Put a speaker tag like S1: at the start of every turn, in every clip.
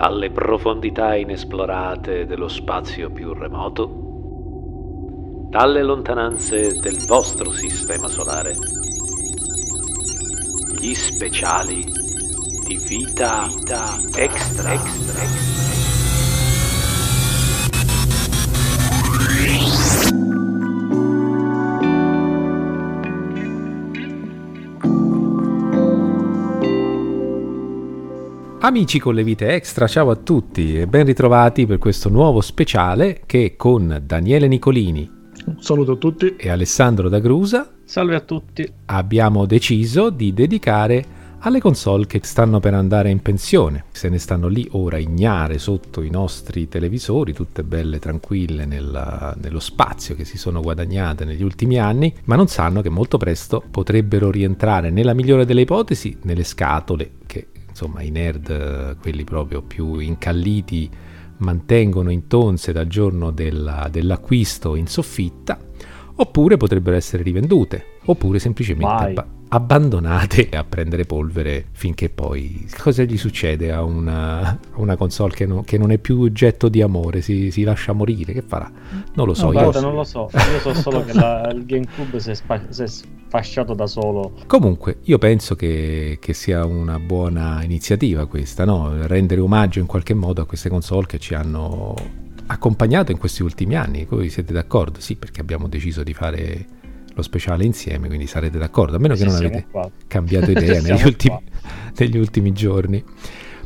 S1: dalle profondità inesplorate dello spazio più remoto, dalle lontananze del vostro sistema solare, gli speciali di vita, vita extra. extra.
S2: Amici con le vite extra, ciao a tutti e ben ritrovati per questo nuovo speciale che con Daniele Nicolini.
S3: Un saluto a tutti.
S2: E Alessandro D'Agrusa.
S4: Salve a tutti.
S2: Abbiamo deciso di dedicare alle console che stanno per andare in pensione. Se ne stanno lì ora ignare sotto i nostri televisori, tutte belle tranquille nella, nello spazio che si sono guadagnate negli ultimi anni, ma non sanno che molto presto potrebbero rientrare nella migliore delle ipotesi nelle scatole che insomma i nerd, quelli proprio più incalliti, mantengono in tonse dal giorno della, dell'acquisto in soffitta, oppure potrebbero essere rivendute, oppure semplicemente abba- abbandonate a prendere polvere finché poi cosa gli succede a una, a una console che, no, che, non è più oggetto di amore? Si, si, lascia morire che farà? Non lo so
S4: no,
S2: io
S4: guarda, non lo so. Io so solo che la, il GameCube si è, spa- si è, sfasciato da solo.
S2: Comunque io penso che, che sia una buona iniziativa questa no? rendere omaggio in qualche modo a queste console che ci hanno accompagnato in questi ultimi anni. Voi siete d'accordo? sì perché abbiamo deciso di fare lo speciale insieme, quindi sarete d'accordo, a meno che non avete qua. cambiato idea negli ultimi, negli ultimi giorni.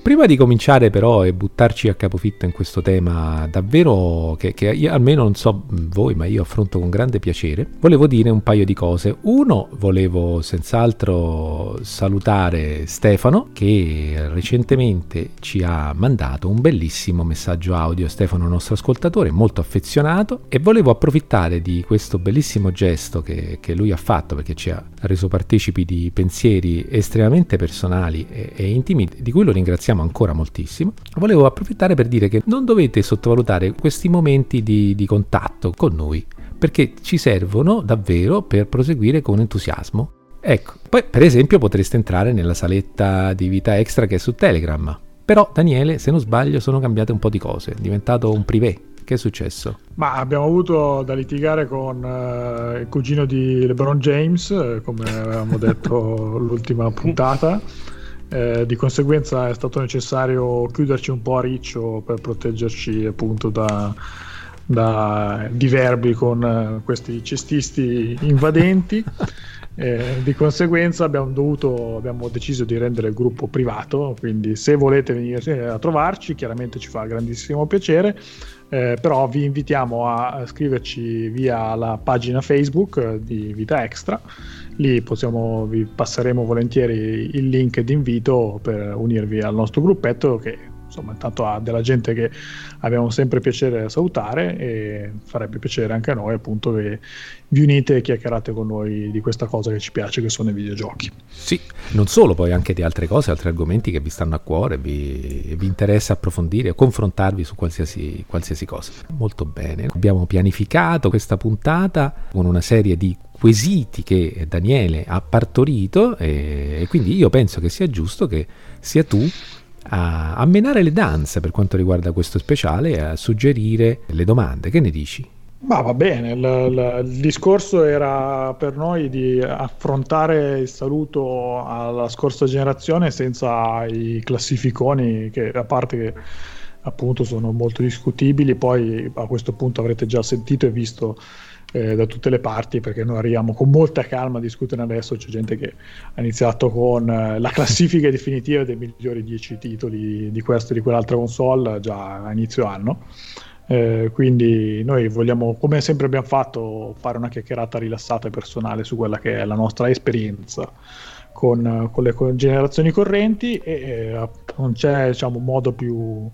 S2: Prima di cominciare però e buttarci a capofitto in questo tema davvero che, che, io almeno non so voi ma io affronto con grande piacere, volevo dire un paio di cose. Uno, volevo senz'altro salutare Stefano che recentemente ci ha mandato un bellissimo messaggio audio. Stefano nostro ascoltatore molto affezionato e volevo approfittare di questo bellissimo gesto che, che lui ha fatto perché ci ha reso partecipi di pensieri estremamente personali e, e intimi di cui lo ringraziamo ringraziamo ancora moltissimo, volevo approfittare per dire che non dovete sottovalutare questi momenti di, di contatto con noi, perché ci servono davvero per proseguire con entusiasmo. Ecco, poi per esempio potreste entrare nella saletta di vita extra che è su Telegram. Però Daniele, se non sbaglio, sono cambiate un po' di cose, è diventato un privé. Che è successo?
S3: Ma abbiamo avuto da litigare con uh, il cugino di LeBron James, eh, come avevamo detto l'ultima puntata. Eh, di conseguenza è stato necessario chiuderci un po' a riccio per proteggerci appunto da, da diverbi con uh, questi cestisti invadenti. Eh, di conseguenza abbiamo, dovuto, abbiamo deciso di rendere il gruppo privato, quindi se volete venire a trovarci chiaramente ci fa grandissimo piacere, eh, però vi invitiamo a scriverci via la pagina Facebook di Vita Extra lì possiamo, vi passeremo volentieri il link d'invito per unirvi al nostro gruppetto che insomma intanto ha della gente che abbiamo sempre piacere salutare e farebbe piacere anche a noi appunto che vi unite e chiacchierate con noi di questa cosa che ci piace che sono i videogiochi.
S2: Sì, non solo poi anche di altre cose altri argomenti che vi stanno a cuore vi, vi interessa approfondire confrontarvi su qualsiasi, qualsiasi cosa. Molto bene. Abbiamo pianificato questa puntata con una serie di quesiti che Daniele ha partorito e, e quindi io penso che sia giusto che sia tu a, a menare le danze per quanto riguarda questo speciale e a suggerire le domande. Che ne dici?
S3: Ma va bene, il, il, il, discorso era per noi di affrontare il saluto alla scorsa generazione senza i classificoni che a parte che appunto sono molto discutibili, poi a questo punto avrete già sentito e visto eh, da tutte le parti perché noi arriviamo con molta calma a discutere adesso, c'è gente che ha iniziato con eh, la classifica definitiva dei migliori 10 titoli di questo e di quell'altra console già a inizio anno. Eh, quindi noi vogliamo, come sempre abbiamo fatto, fare una chiacchierata rilassata e personale su quella che è la nostra esperienza con, con le generazioni correnti e eh, non c'è diciamo, modo più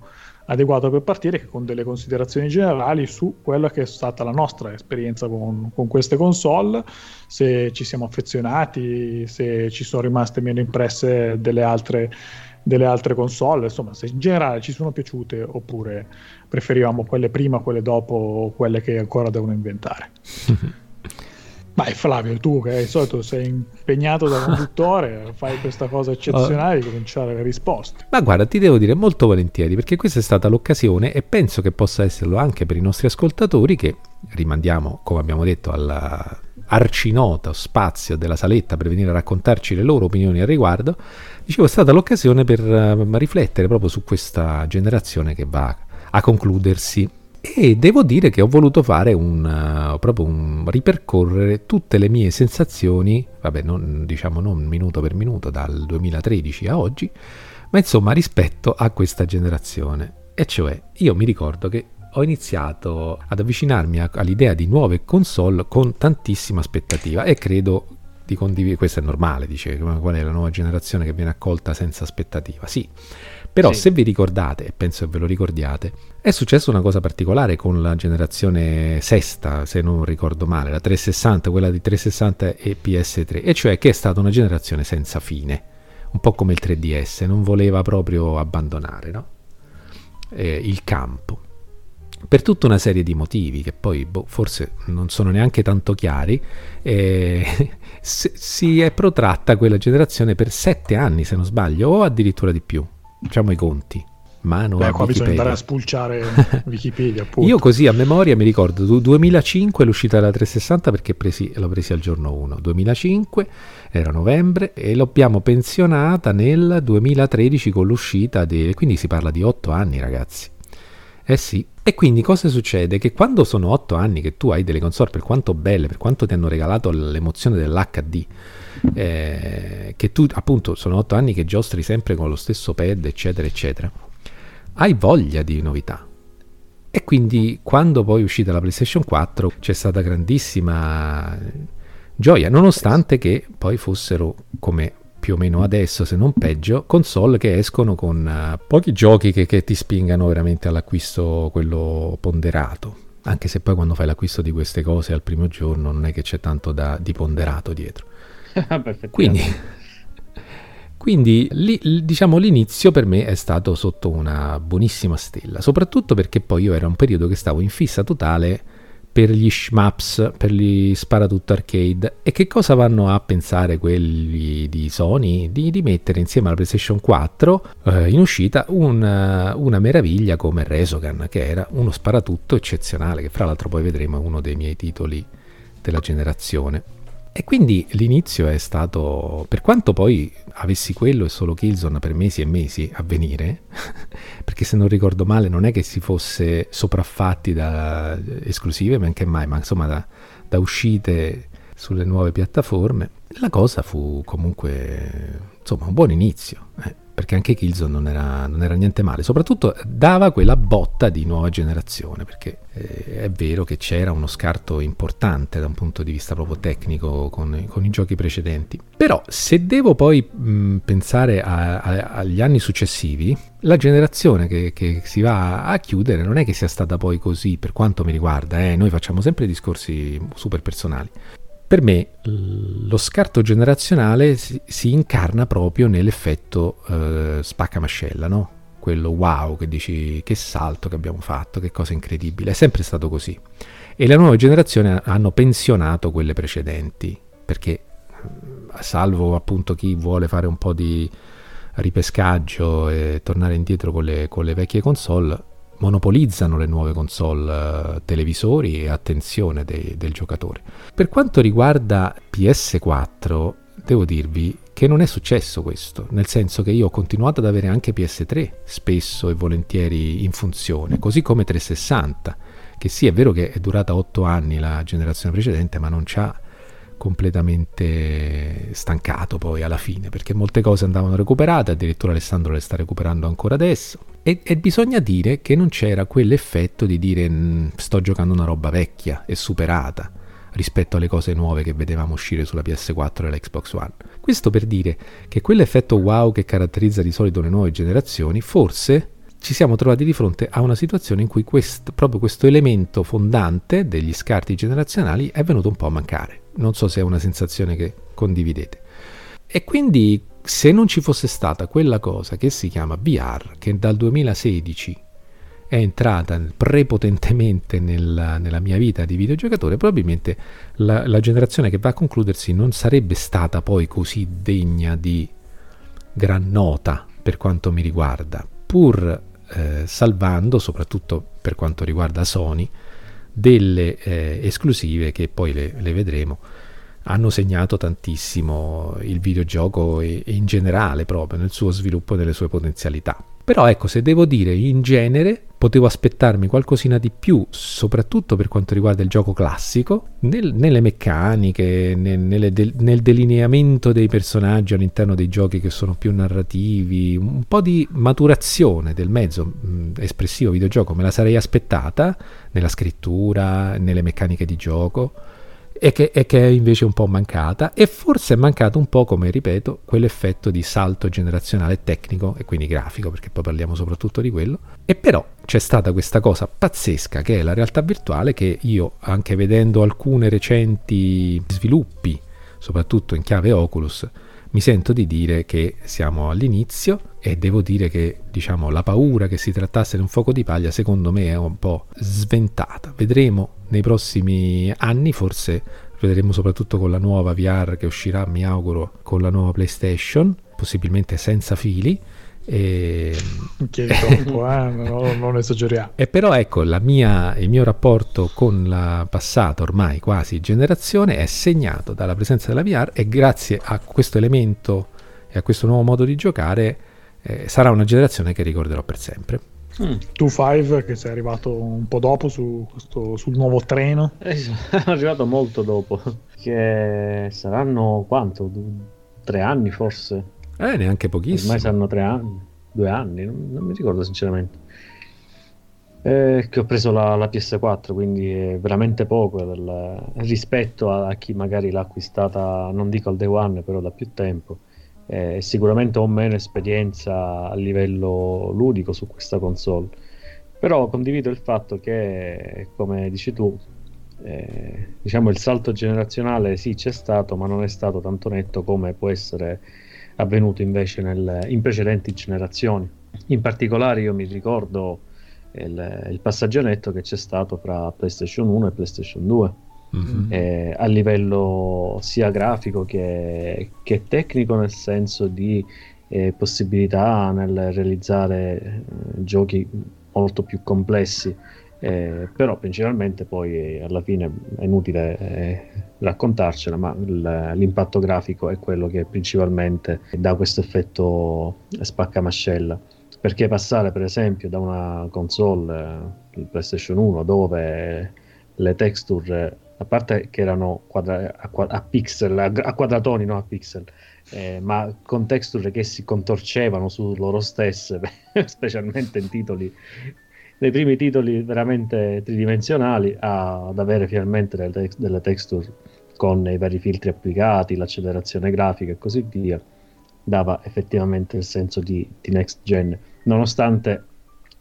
S3: adeguato per partire che con delle considerazioni generali su quella che è stata la nostra esperienza con, con queste console, se ci siamo affezionati, se ci sono rimaste meno impresse delle altre, delle altre console, insomma se in generale ci sono piaciute oppure preferivamo quelle prima, quelle dopo quelle che ancora devono inventare. È Flavio, tu che di solito sei impegnato da conduttore, fai questa cosa eccezionale di cominciare le risposte.
S2: Ma guarda, ti devo dire molto volentieri perché questa è stata l'occasione e penso che possa esserlo anche per i nostri ascoltatori che rimandiamo, come abbiamo detto, alla arcinota spazio della saletta per venire a raccontarci le loro opinioni al riguardo. Dicevo, è stata l'occasione per uh, riflettere proprio su questa generazione che va a concludersi e devo dire che ho voluto fare un, uh, proprio un ripercorrere tutte le mie sensazioni, vabbè, non, diciamo non minuto per minuto dal 2013 a oggi, ma insomma rispetto a questa generazione. E cioè, io mi ricordo che ho iniziato ad avvicinarmi a, all'idea di nuove console con tantissima aspettativa e credo di condividere, questo è normale, dice, qual è la nuova generazione che viene accolta senza aspettativa? Sì, però sì. se vi ricordate, e penso che ve lo ricordiate, è successa una cosa particolare con la generazione sesta, se non ricordo male, la 360, quella di 360 e PS3, e cioè che è stata una generazione senza fine, un po' come il 3DS, non voleva proprio abbandonare no? eh, il campo. Per tutta una serie di motivi che poi boh, forse non sono neanche tanto chiari, eh, si è protratta quella generazione per sette anni, se non sbaglio, o addirittura di più Facciamo i conti. Mano
S3: Beh, qua bisogna andare a spulciare Wikipedia. Appunto.
S2: Io così a memoria mi ricordo 2005 l'uscita della 360 perché presi, l'ho presi al giorno 1. 2005 era novembre e l'abbiamo pensionata nel 2013 con l'uscita di... quindi si parla di 8 anni ragazzi. Eh sì, e quindi cosa succede? Che quando sono 8 anni che tu hai delle console, per quanto belle, per quanto ti hanno regalato l'emozione dell'HD, eh, che tu appunto sono otto anni che giostri sempre con lo stesso pad, eccetera, eccetera, hai voglia di novità. E quindi quando poi è uscita la PlayStation 4 c'è stata grandissima gioia, nonostante che poi fossero come più o meno adesso, se non peggio, console che escono con uh, pochi giochi che, che ti spingano veramente all'acquisto quello ponderato anche se poi quando fai l'acquisto di queste cose al primo giorno non è che c'è tanto da, di ponderato dietro. quindi, quindi li, diciamo l'inizio per me è stato sotto una buonissima stella, soprattutto perché poi io era un periodo che stavo in fissa totale per gli shmups, per gli sparatutto arcade. E che cosa vanno a pensare quelli di Sony? Di, di mettere insieme alla PlayStation 4 eh, in uscita una, una, meraviglia come Resogan che era uno sparatutto eccezionale che fra l'altro poi vedremo è uno dei miei titoli della generazione e quindi l'inizio è stato, per quanto poi avessi quello e solo Killzone per mesi e mesi a venire, perché se non ricordo male non è che si fosse sopraffatti da esclusive, men che mai, ma insomma da, da uscite sulle nuove piattaforme, la cosa fu comunque insomma un buon inizio. Eh perché anche Killzone non era, non era, niente male, soprattutto dava quella botta di nuova generazione, perché eh, è vero che c'era uno scarto importante da un punto di vista proprio tecnico con, con i giochi precedenti. Però se devo poi mh, pensare a, a, agli anni successivi, la generazione che, che, si va a chiudere non è che sia stata poi così per quanto mi riguarda, eh, noi facciamo sempre discorsi super personali, per me lo scarto generazionale si, si incarna proprio nell'effetto eh, spaccamascella, no? Quello wow che dici che salto che abbiamo fatto, che cosa incredibile, è sempre stato così. E le nuove generazioni hanno pensionato quelle precedenti, perché eh, salvo appunto chi vuole fare un po' di ripescaggio e tornare indietro con le, con le vecchie console, monopolizzano le nuove console eh, televisori e attenzione dei, del giocatore. Per quanto riguarda PS4, devo dirvi che non è successo questo, nel senso che io ho continuato ad avere anche PS3 spesso e volentieri in funzione, così come 360, che sì è vero che è durata 8 anni la generazione precedente, ma non ci ha completamente stancato poi alla fine, perché molte cose andavano recuperate, addirittura Alessandro le sta recuperando ancora adesso. E, e bisogna dire che non c'era quell'effetto di dire mm, sto giocando una roba vecchia e superata rispetto alle cose nuove che vedevamo uscire sulla PS4 e la Xbox One. Questo per dire che quell'effetto wow che caratterizza di solito le nuove generazioni, forse ci siamo trovati di fronte a una situazione in cui quest, proprio questo elemento fondante degli scarti generazionali è venuto un po' a mancare. Non so se è una sensazione che condividete. E quindi se non ci fosse stata quella cosa che si chiama VR, che dal 2016 è entrata prepotentemente nella, nella mia vita di videogiocatore, probabilmente la, la, generazione che va a concludersi non sarebbe stata poi così degna di gran nota per quanto mi riguarda, pur eh, salvando, soprattutto per quanto riguarda Sony, delle eh, esclusive che poi le, le, vedremo hanno segnato tantissimo il videogioco e, e in generale proprio nel suo sviluppo e nelle sue potenzialità. Però ecco, se devo dire in genere, potevo aspettarmi qualcosina di più, soprattutto per quanto riguarda il gioco classico, nel, nelle meccaniche, nel, nelle de, nel delineamento dei personaggi all'interno dei giochi che sono più narrativi, un po' di maturazione del mezzo mh, espressivo videogioco me la sarei aspettata nella scrittura, nelle meccaniche di gioco e che, e che, è invece un po' mancata e forse è mancato un po', come ripeto, quell'effetto di salto generazionale tecnico e quindi grafico, perché poi parliamo soprattutto di quello. E però c'è stata questa cosa pazzesca che è la realtà virtuale che io, anche vedendo alcune recenti sviluppi, soprattutto in chiave Oculus, mi sento di dire che siamo all'inizio e devo dire che diciamo, la paura che si trattasse di un fuoco di paglia secondo me è un po' sventata. Vedremo nei prossimi anni, forse vedremo soprattutto con la nuova VR che uscirà, mi auguro, con la nuova PlayStation, possibilmente senza fili. E...
S3: Chiedi troppo, eh? no, non esageriamo.
S2: E però ecco, mia, il mio rapporto con la passata ormai quasi generazione è segnato dalla presenza della VR e grazie a questo elemento e a questo nuovo modo di giocare eh, sarà una generazione che ricorderò per sempre.
S3: Mm. Tu Five che sei arrivato un po' dopo su questo, sul nuovo treno.
S4: Eh, sono arrivato molto dopo, che saranno quanto? Tre anni forse?
S2: Eh, neanche pochissimo.
S4: Ormai saranno tre anni, due anni, non, non mi ricordo sinceramente. Eh, che ho preso la, la, PS4, quindi è veramente poco del, rispetto a, a chi magari l'ha acquistata, non dico al day one, però da più tempo eh, sicuramente ho meno esperienza a livello ludico su questa console. Però condivido il fatto che, come dici tu, eh, diciamo il salto generazionale sì c'è stato, ma non è stato tanto netto come può essere avvenuto invece nel, in precedenti generazioni. In particolare io mi ricordo il, il passaggio netto che c'è stato fra PlayStation 1 e PlayStation 2 mm-hmm. eh, a livello sia grafico che, che, tecnico, nel senso di eh, possibilità nel realizzare eh, giochi molto più complessi. Eh, però principalmente poi eh, alla fine è inutile eh, raccontarcela, ma l- l'impatto grafico è quello che principalmente dà questo effetto spaccamascella. Perché passare per esempio da una console, il PlayStation 1, dove le texture a parte che erano quadra- a, a, pixel, a, a, quadratoni, non a pixel, eh, ma con texture che si contorcevano su loro stesse, specialmente in titoli, nei primi titoli veramente tridimensionali, ad avere finalmente delle, tex- delle texture con i vari filtri applicati, l'accelerazione grafica e così via, dava effettivamente il senso di, di next gen, nonostante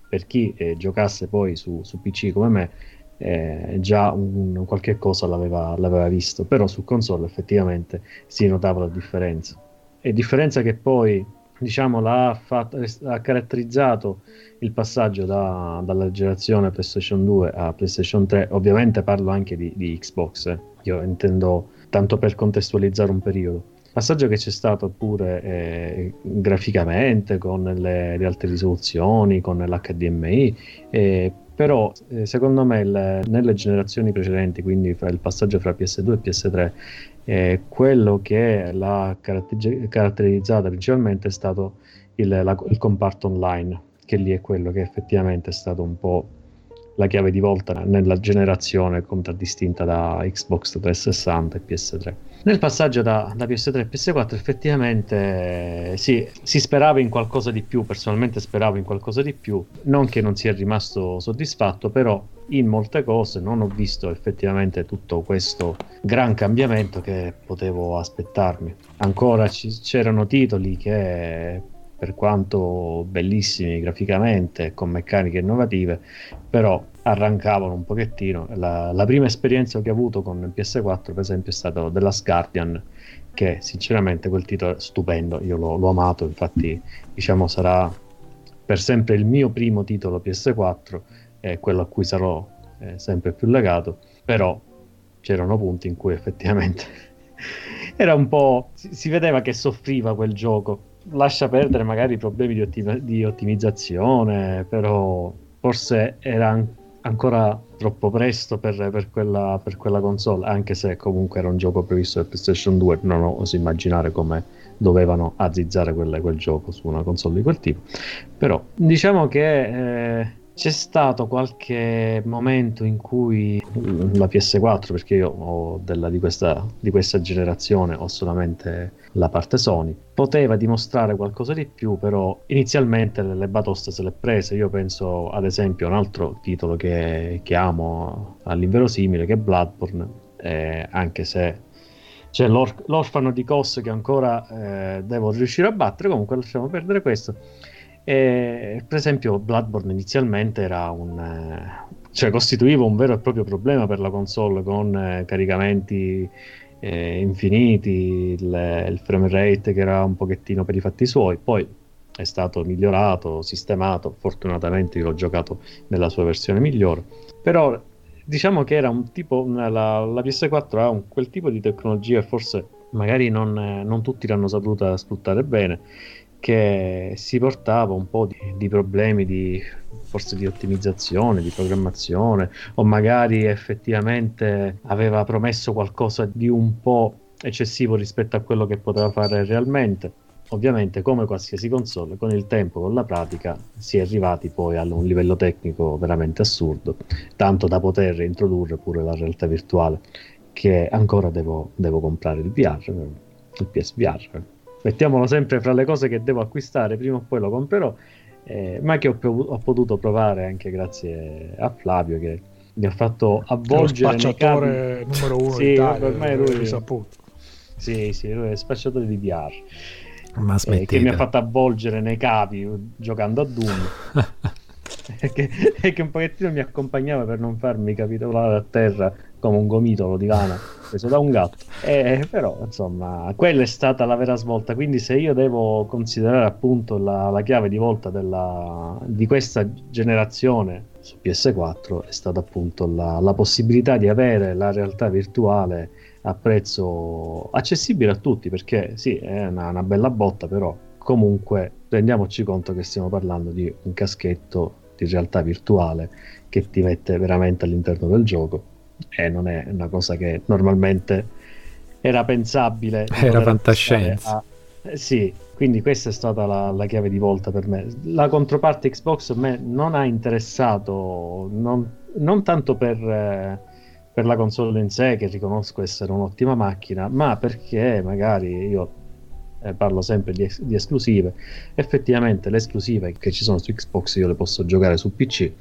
S4: per chi eh, giocasse poi su, su PC come me eh, già un, un, qualche cosa l'aveva, l'aveva, visto, però su console effettivamente si notava la differenza. E differenza che poi diciamo l'ha fatto, ha caratterizzato il passaggio da, dalla generazione PlayStation 2 a PlayStation 3. Ovviamente parlo anche di, di Xbox, eh. io intendo tanto per contestualizzare un periodo. Passaggio che c'è stato pure eh, graficamente con le, le, alte risoluzioni, con l'HDMI, eh, però eh, secondo me il, nelle generazioni precedenti, quindi fra il passaggio fra PS2 e PS3, eh, quello che l'ha caratter- caratterizzata principalmente è stato il, la, il comparto online, che lì è quello che effettivamente è stato un po' la chiave di volta nella generazione contraddistinta da Xbox 360 e PS3. Nel passaggio da, da PS3 a PS4 effettivamente sì, si sperava in qualcosa di più, personalmente speravo in qualcosa di più, non che non sia rimasto soddisfatto, però in molte cose non ho visto effettivamente tutto questo gran cambiamento che potevo aspettarmi. Ancora ci, c'erano titoli che per quanto bellissimi graficamente, con meccaniche innovative, però arrancavano un pochettino. La, la, prima esperienza che ho avuto con PS4, per esempio, è stata Last Guardian, che sinceramente quel titolo è stupendo, io l'ho, l'ho amato, infatti diciamo sarà per sempre il mio primo titolo PS4 è quello a cui sarò eh, sempre più legato, però c'erano punti in cui effettivamente era un po'... Si, si, vedeva che soffriva quel gioco. Lascia perdere magari i problemi di, ottim- di ottimizzazione, però forse era ancora troppo presto per, per, quella, per, quella, console, anche se comunque era un gioco previsto per PlayStation 2, non oso immaginare come dovevano azzizzare quel, quel, gioco su una console di quel tipo. Però diciamo che eh, c'è stato qualche momento in cui la PS4, perché io ho della, di, questa, di, questa, generazione ho solamente la parte Sony, poteva dimostrare qualcosa di più, però inizialmente le, batoste se le prese. Io penso ad esempio a un altro titolo che, che amo all'inverosimile, che è Bloodborne, eh, anche se c'è l'or- l'orfano di Cos che ancora eh, devo riuscire a battere, comunque lasciamo perdere questo. E, per esempio, Bloodborne inizialmente era un, eh, cioè costituiva un vero e proprio problema per la console con eh, caricamenti eh, infiniti, il, il, frame rate che era un pochettino per i fatti suoi. Poi è stato migliorato, sistemato. Fortunatamente io l'ho giocato nella sua versione migliore. Però diciamo che era un tipo, la, la PS4 ha un, quel tipo di tecnologia, forse magari non, non tutti l'hanno saputa sfruttare bene che si portava un po' di, di, problemi di forse di ottimizzazione, di programmazione o magari effettivamente aveva promesso qualcosa di un po' eccessivo rispetto a quello che poteva fare realmente. Ovviamente, come qualsiasi console, con il tempo, con la pratica, si è arrivati poi a un livello tecnico veramente assurdo, tanto da poter introdurre pure la realtà virtuale, che ancora devo, devo comprare il VR, il PSVR mettiamolo sempre fra le cose che devo acquistare, prima o poi lo comprerò, eh, ma che ho, ho, potuto provare anche grazie a Flavio che mi ha fatto avvolgere
S3: lo spacciatore numero uno sì, d'Italia, per me lui
S4: saputo. Sì, sì, lui è spacciatore di VR.
S2: Ma
S4: eh, che mi ha fatto avvolgere nei capi giocando a Doom. e, che, e che un pochettino mi accompagnava per non farmi capitolare a terra come un gomitolo di lana preso da un gatto. E, però, insomma, quella è stata la vera svolta. Quindi, se io devo considerare appunto la, la chiave di volta della, di questa generazione su PS4, è stata appunto la, la possibilità di avere la realtà virtuale a prezzo accessibile a tutti. Perché sì, è una, una bella botta, però comunque rendiamoci conto che stiamo parlando di un caschetto di realtà virtuale che ti mette veramente all'interno del gioco e non è una cosa che normalmente era pensabile.
S2: Era fantascienza. A...
S4: Eh, sì, quindi questa è stata la, la, chiave di volta per me. La controparte Xbox a me non ha interessato, non, non tanto per, eh, per, la console in sé, che riconosco essere un'ottima macchina, ma perché magari io eh, parlo sempre di, di, esclusive. Effettivamente le esclusive che ci sono su Xbox io le posso giocare su PC,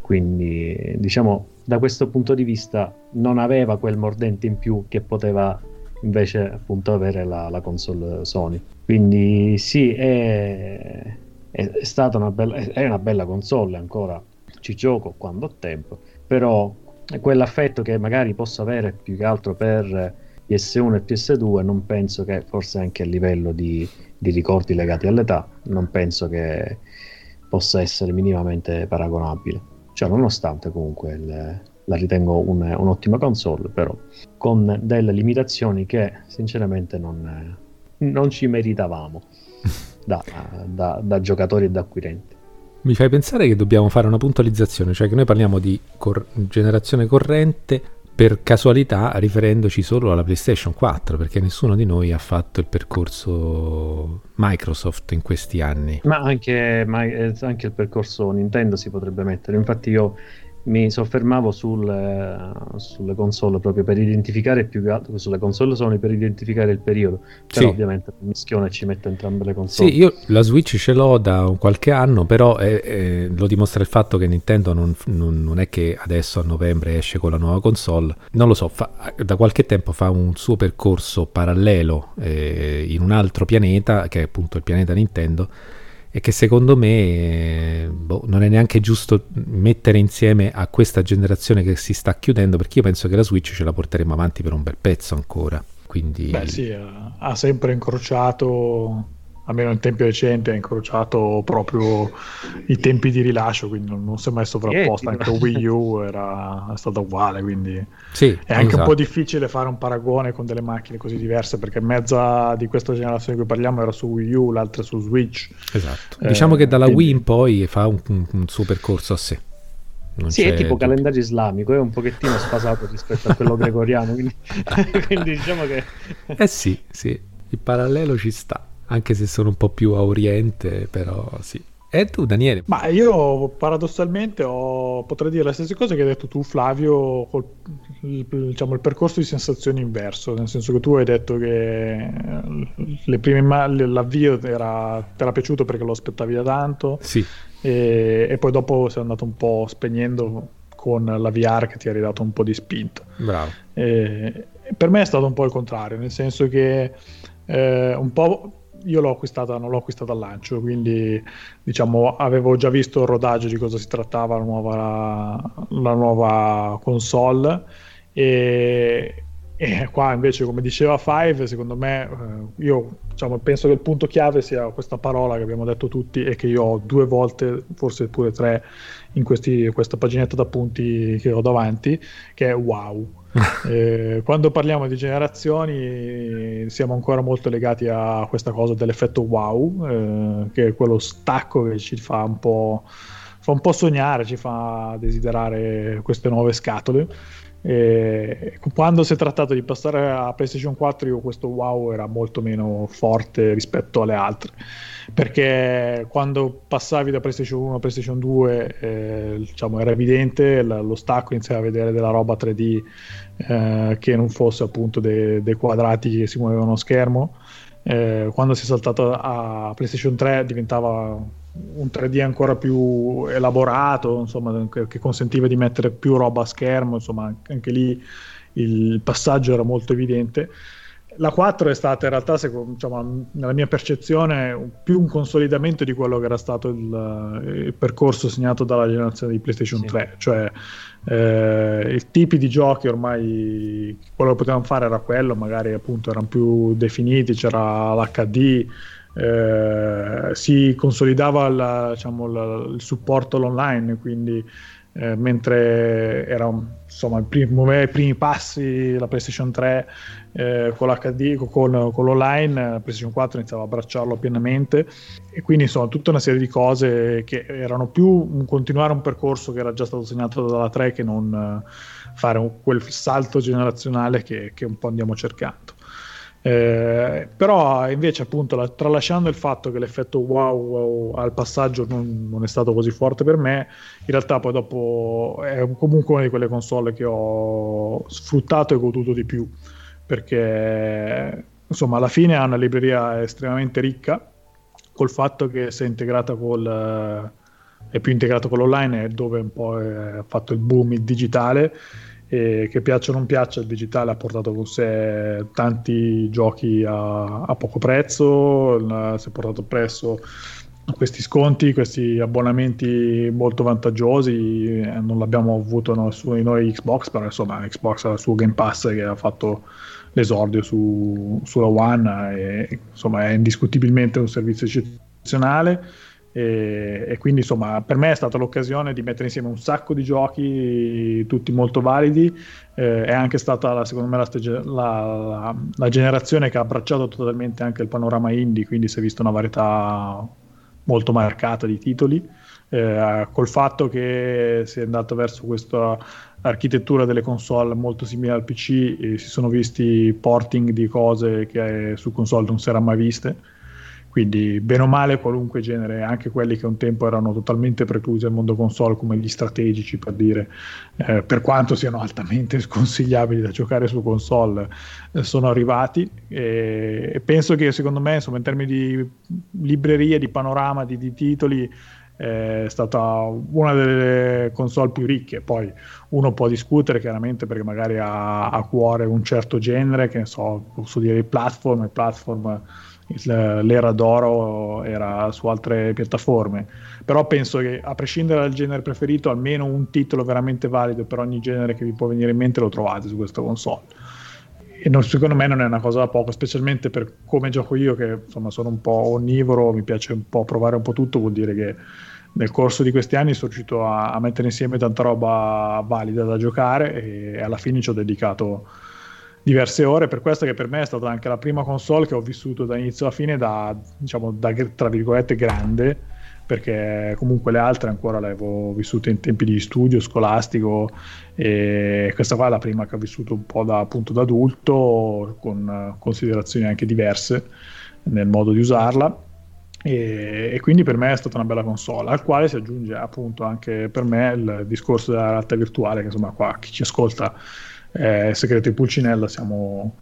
S4: quindi diciamo da questo punto di vista non aveva quel mordente in più che poteva invece appunto avere la, la console Sony. Quindi sì, è, è, stata una bella, è una bella console ancora, ci gioco quando ho tempo, però quell'affetto che magari posso avere più che altro per PS1 e PS2 non penso che forse anche a livello di, di ricordi legati all'età non penso che possa essere minimamente paragonabile cioè, nonostante comunque il, la ritengo un, un'ottima console, però con delle limitazioni che sinceramente non, non ci meritavamo da, da, da, giocatori e da acquirenti.
S2: Mi fai pensare che dobbiamo fare una puntualizzazione, cioè che noi parliamo di cor- generazione corrente per casualità riferendoci solo alla PlayStation 4, perché nessuno di noi ha fatto il percorso Microsoft in questi anni.
S4: Ma anche, ma eh, anche il percorso Nintendo si potrebbe mettere. Infatti io mi soffermavo sul, eh, sulle console proprio per identificare più che altro sulle console Sony per identificare il periodo. Però sì. ovviamente il mischione ci mette entrambe le console.
S2: sì io la Switch ce l'ho da un qualche anno però eh, eh, lo dimostra il fatto che Nintendo non, non, non, è che adesso a novembre esce con la nuova console. Non lo so fa, da qualche tempo fa un suo percorso parallelo eh, in un altro pianeta che è appunto il pianeta Nintendo e che secondo me boh, non è neanche giusto mettere insieme a questa generazione che si sta chiudendo perché io penso che la Switch ce la porteremo avanti per un bel pezzo ancora. Quindi...
S3: Beh sì, ha sempre incrociato almeno in tempi recenti ha incrociato proprio i tempi di rilascio, quindi non, non si è mai sovrapposta, anche Wii U era, è stata uguale, quindi
S2: sì,
S3: è anche
S2: esatto.
S3: un po' difficile fare un paragone con delle macchine così diverse, perché mezza di questa generazione di cui parliamo era su Wii U, l'altra su Switch.
S2: Esatto.
S3: Eh,
S2: diciamo che dalla
S3: quindi-
S2: Wii in poi fa un, un- un suo percorso a sé. Non
S4: Sì, è tipo
S2: dubbio.
S4: calendario islamico, è un pochettino sfasato rispetto a quello gregoriano, quindi, quindi diciamo che...
S2: Eh sì, sì, il parallelo ci sta, anche se sono un po' più a oriente, però sì. E tu, Daniele?
S3: Ma io paradossalmente ho, potrei dire le stesse cose che hai detto tu, Flavio, col diciamo, il percorso di sensazioni inverso, nel senso che tu hai detto che eh, le prime imma- l'avvio era, ti era piaciuto perché lo aspettavi da tanto
S2: Sì,
S3: e, e poi dopo sei andato un po' spegnendo con la VR che ti ha ridato un po' di spinta.
S2: bravo.
S3: Eh, per me è stato un po' il contrario, nel senso che eh, un po' io l'ho acquistata, non l'ho acquistata al lancio, quindi diciamo avevo già visto il rodaggio di cosa si trattava la nuova, la nuova console e, e qua invece come diceva Five, secondo me eh, io diciamo, penso che il punto chiave sia questa parola che abbiamo detto tutti e che io ho due volte, forse pure tre, in questi- questa paginetta d'appunti che ho davanti, che è wow. Eh, quando parliamo di generazioni siamo ancora molto legati a questa cosa dell'effetto wow, eh, che è quello stacco che ci fa un po', fa un po' sognare, ci fa desiderare queste nuove scatole. E quando si è trattato di passare a PlayStation 4 io questo wow era molto meno forte rispetto alle altre perché quando passavi da PlayStation 1 a PlayStation 2 eh, diciamo era evidente l- lo stacco iniziava a vedere della roba 3D eh, che non fosse appunto de- dei quadrati che si muovevano a schermo. Eh, quando si è saltato a PlayStation 3 diventava un 3D ancora più elaborato insomma che consentiva di mettere più roba a schermo insomma anche lì il passaggio era molto evidente la 4 è stata in realtà, secondo, diciamo, nella mia percezione, più un consolidamento di quello che era stato il, il percorso segnato dalla generazione di PlayStation
S4: Sì.
S3: 3, cioè eh, i tipi di giochi ormai quello che potevamo fare era quello, magari appunto erano più definiti, c'era l'HD, eh, si consolidava la- diciamo, la- il supporto all'online, quindi eh, mentre era insomma primo- muoveva i primi passi la PlayStation 3 eh, con l'HD con, con l'online la PlayStation 4 iniziava a abbracciarlo pienamente. E quindi insomma tutta una serie di cose che erano più un continuare un percorso che era già stato segnato dalla 3 che non eh, fare un- quel salto generazionale che, che un po' andiamo cercando eh, però invece appunto la- tralasciando il fatto che l'effetto wow, wow al passaggio non, non è stato così forte per me in realtà poi dopo è comunque una di quelle console che ho sfruttato e goduto di più perché insomma alla fine ha una libreria estremamente ricca col fatto che si è integrata col è più integrato con l'online dove un po' è fatto il boom digitale e che piaccia o non piaccia il digitale ha portato con sé tanti giochi a, a poco prezzo si è portato presso questi sconti, questi abbonamenti molto vantaggiosi, eh, non l'abbiamo avuto no, su noi Xbox, però insomma Xbox ha il suo Game Pass che ha fatto l'esordio su, sulla One e insomma è indiscutibilmente un servizio eccezionale e, e quindi insomma per me è stata l'occasione di mettere insieme un sacco di giochi tutti molto validi. Eh, è anche stata secondo me la, stege- la- la- generazione che ha abbracciato totalmente anche il panorama indie quindi si è vista una varietà molto marcata di titoli. Eh, col fatto che si è andato verso questa architettura delle console molto simile al PC si sono visti porting di cose che su console non si erano mai viste quindi bene o male qualunque genere anche quelli che un tempo erano totalmente preclusi al mondo console come gli strategici per dire eh, per quanto siano altamente sconsigliabili da giocare su console eh, sono arrivati. E, e penso che secondo me insomma in termini di libreria di panorama di, di titoli eh, è stata una delle console più ricche. Poi uno può discutere chiaramente perché magari ha a cuore un certo genere che ne so posso dire i platform i platform l'era d'oro era su altre piattaforme. Però penso che a prescindere dal genere preferito almeno un titolo veramente valido per ogni genere che vi può venire in mente lo trovate su questa console. E non, secondo me non è una cosa da poco, specialmente per come gioco io, che insomma sono un po' onnivoro, mi piace un po' provare un po' tutto, vuol dire che nel corso di questi anni sono riuscito a, a mettere insieme tanta roba valida da giocare e alla fine ci ho dedicato diverse ore per questo che per me è stata anche la prima console che ho vissuto da inizio alla fine da, diciamo, da tra virgolette grande perché comunque le altre ancora le avevo vissute in tempi di studio scolastico e questa qua è la prima che ho vissuto un po' da, appunto da adulto con considerazioni anche diverse nel modo di usarla. E, e, quindi per me è stata una bella console al quale si aggiunge appunto anche per me il discorso della realtà virtuale che insomma qua chi ci ascolta è segreto di Pulcinella siamo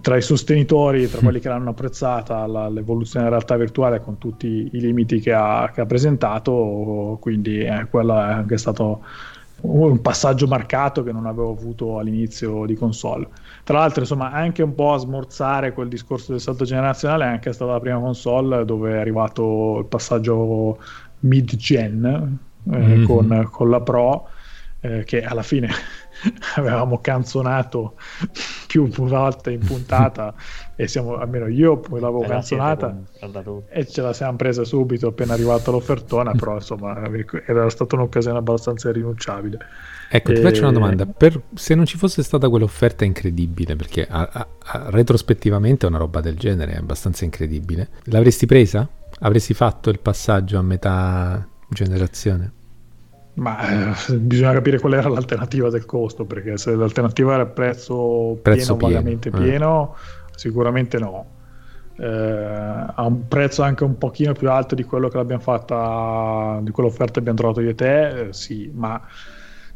S3: tra i sostenitori, tra quelli che l'hanno apprezzata la, l'evoluzione della realtà virtuale con tutti i limiti che ha, che ha presentato, quindi eh, quello è anche stato un passaggio marcato che non avevo avuto all'inizio di console. Tra l'altro, insomma, anche un po' a smorzare quel discorso del salto generazionale, è anche stata la prima console dove è arrivato il passaggio mid-gen eh, mm-hmm. con, con, la Pro, eh, che alla fine avevamo canzonato più volte in puntata e siamo, almeno io poi l'avevo eh, canzonata e ce la siamo presa subito appena arrivata l'offertona però insomma era stata un'occasione abbastanza irrinunciabile
S2: Ecco, e... ti faccio una domanda. Per, se non ci fosse stata quell'offerta incredibile, perché a, a, a, retrospettivamente una roba del genere è abbastanza incredibile, l'avresti presa? Avresti fatto il passaggio a metà generazione?
S3: Ma eh, bisogna capire qual era l'alternativa del costo, perché se l'alternativa era il prezzo, prezzo pieno, pieno, vagamente eh. pieno, sicuramente no. Eh, a un prezzo anche un pochino più alto di quello che l'abbiamo fatta, di quell'offerta che abbiamo trovato io e te, eh, sì, ma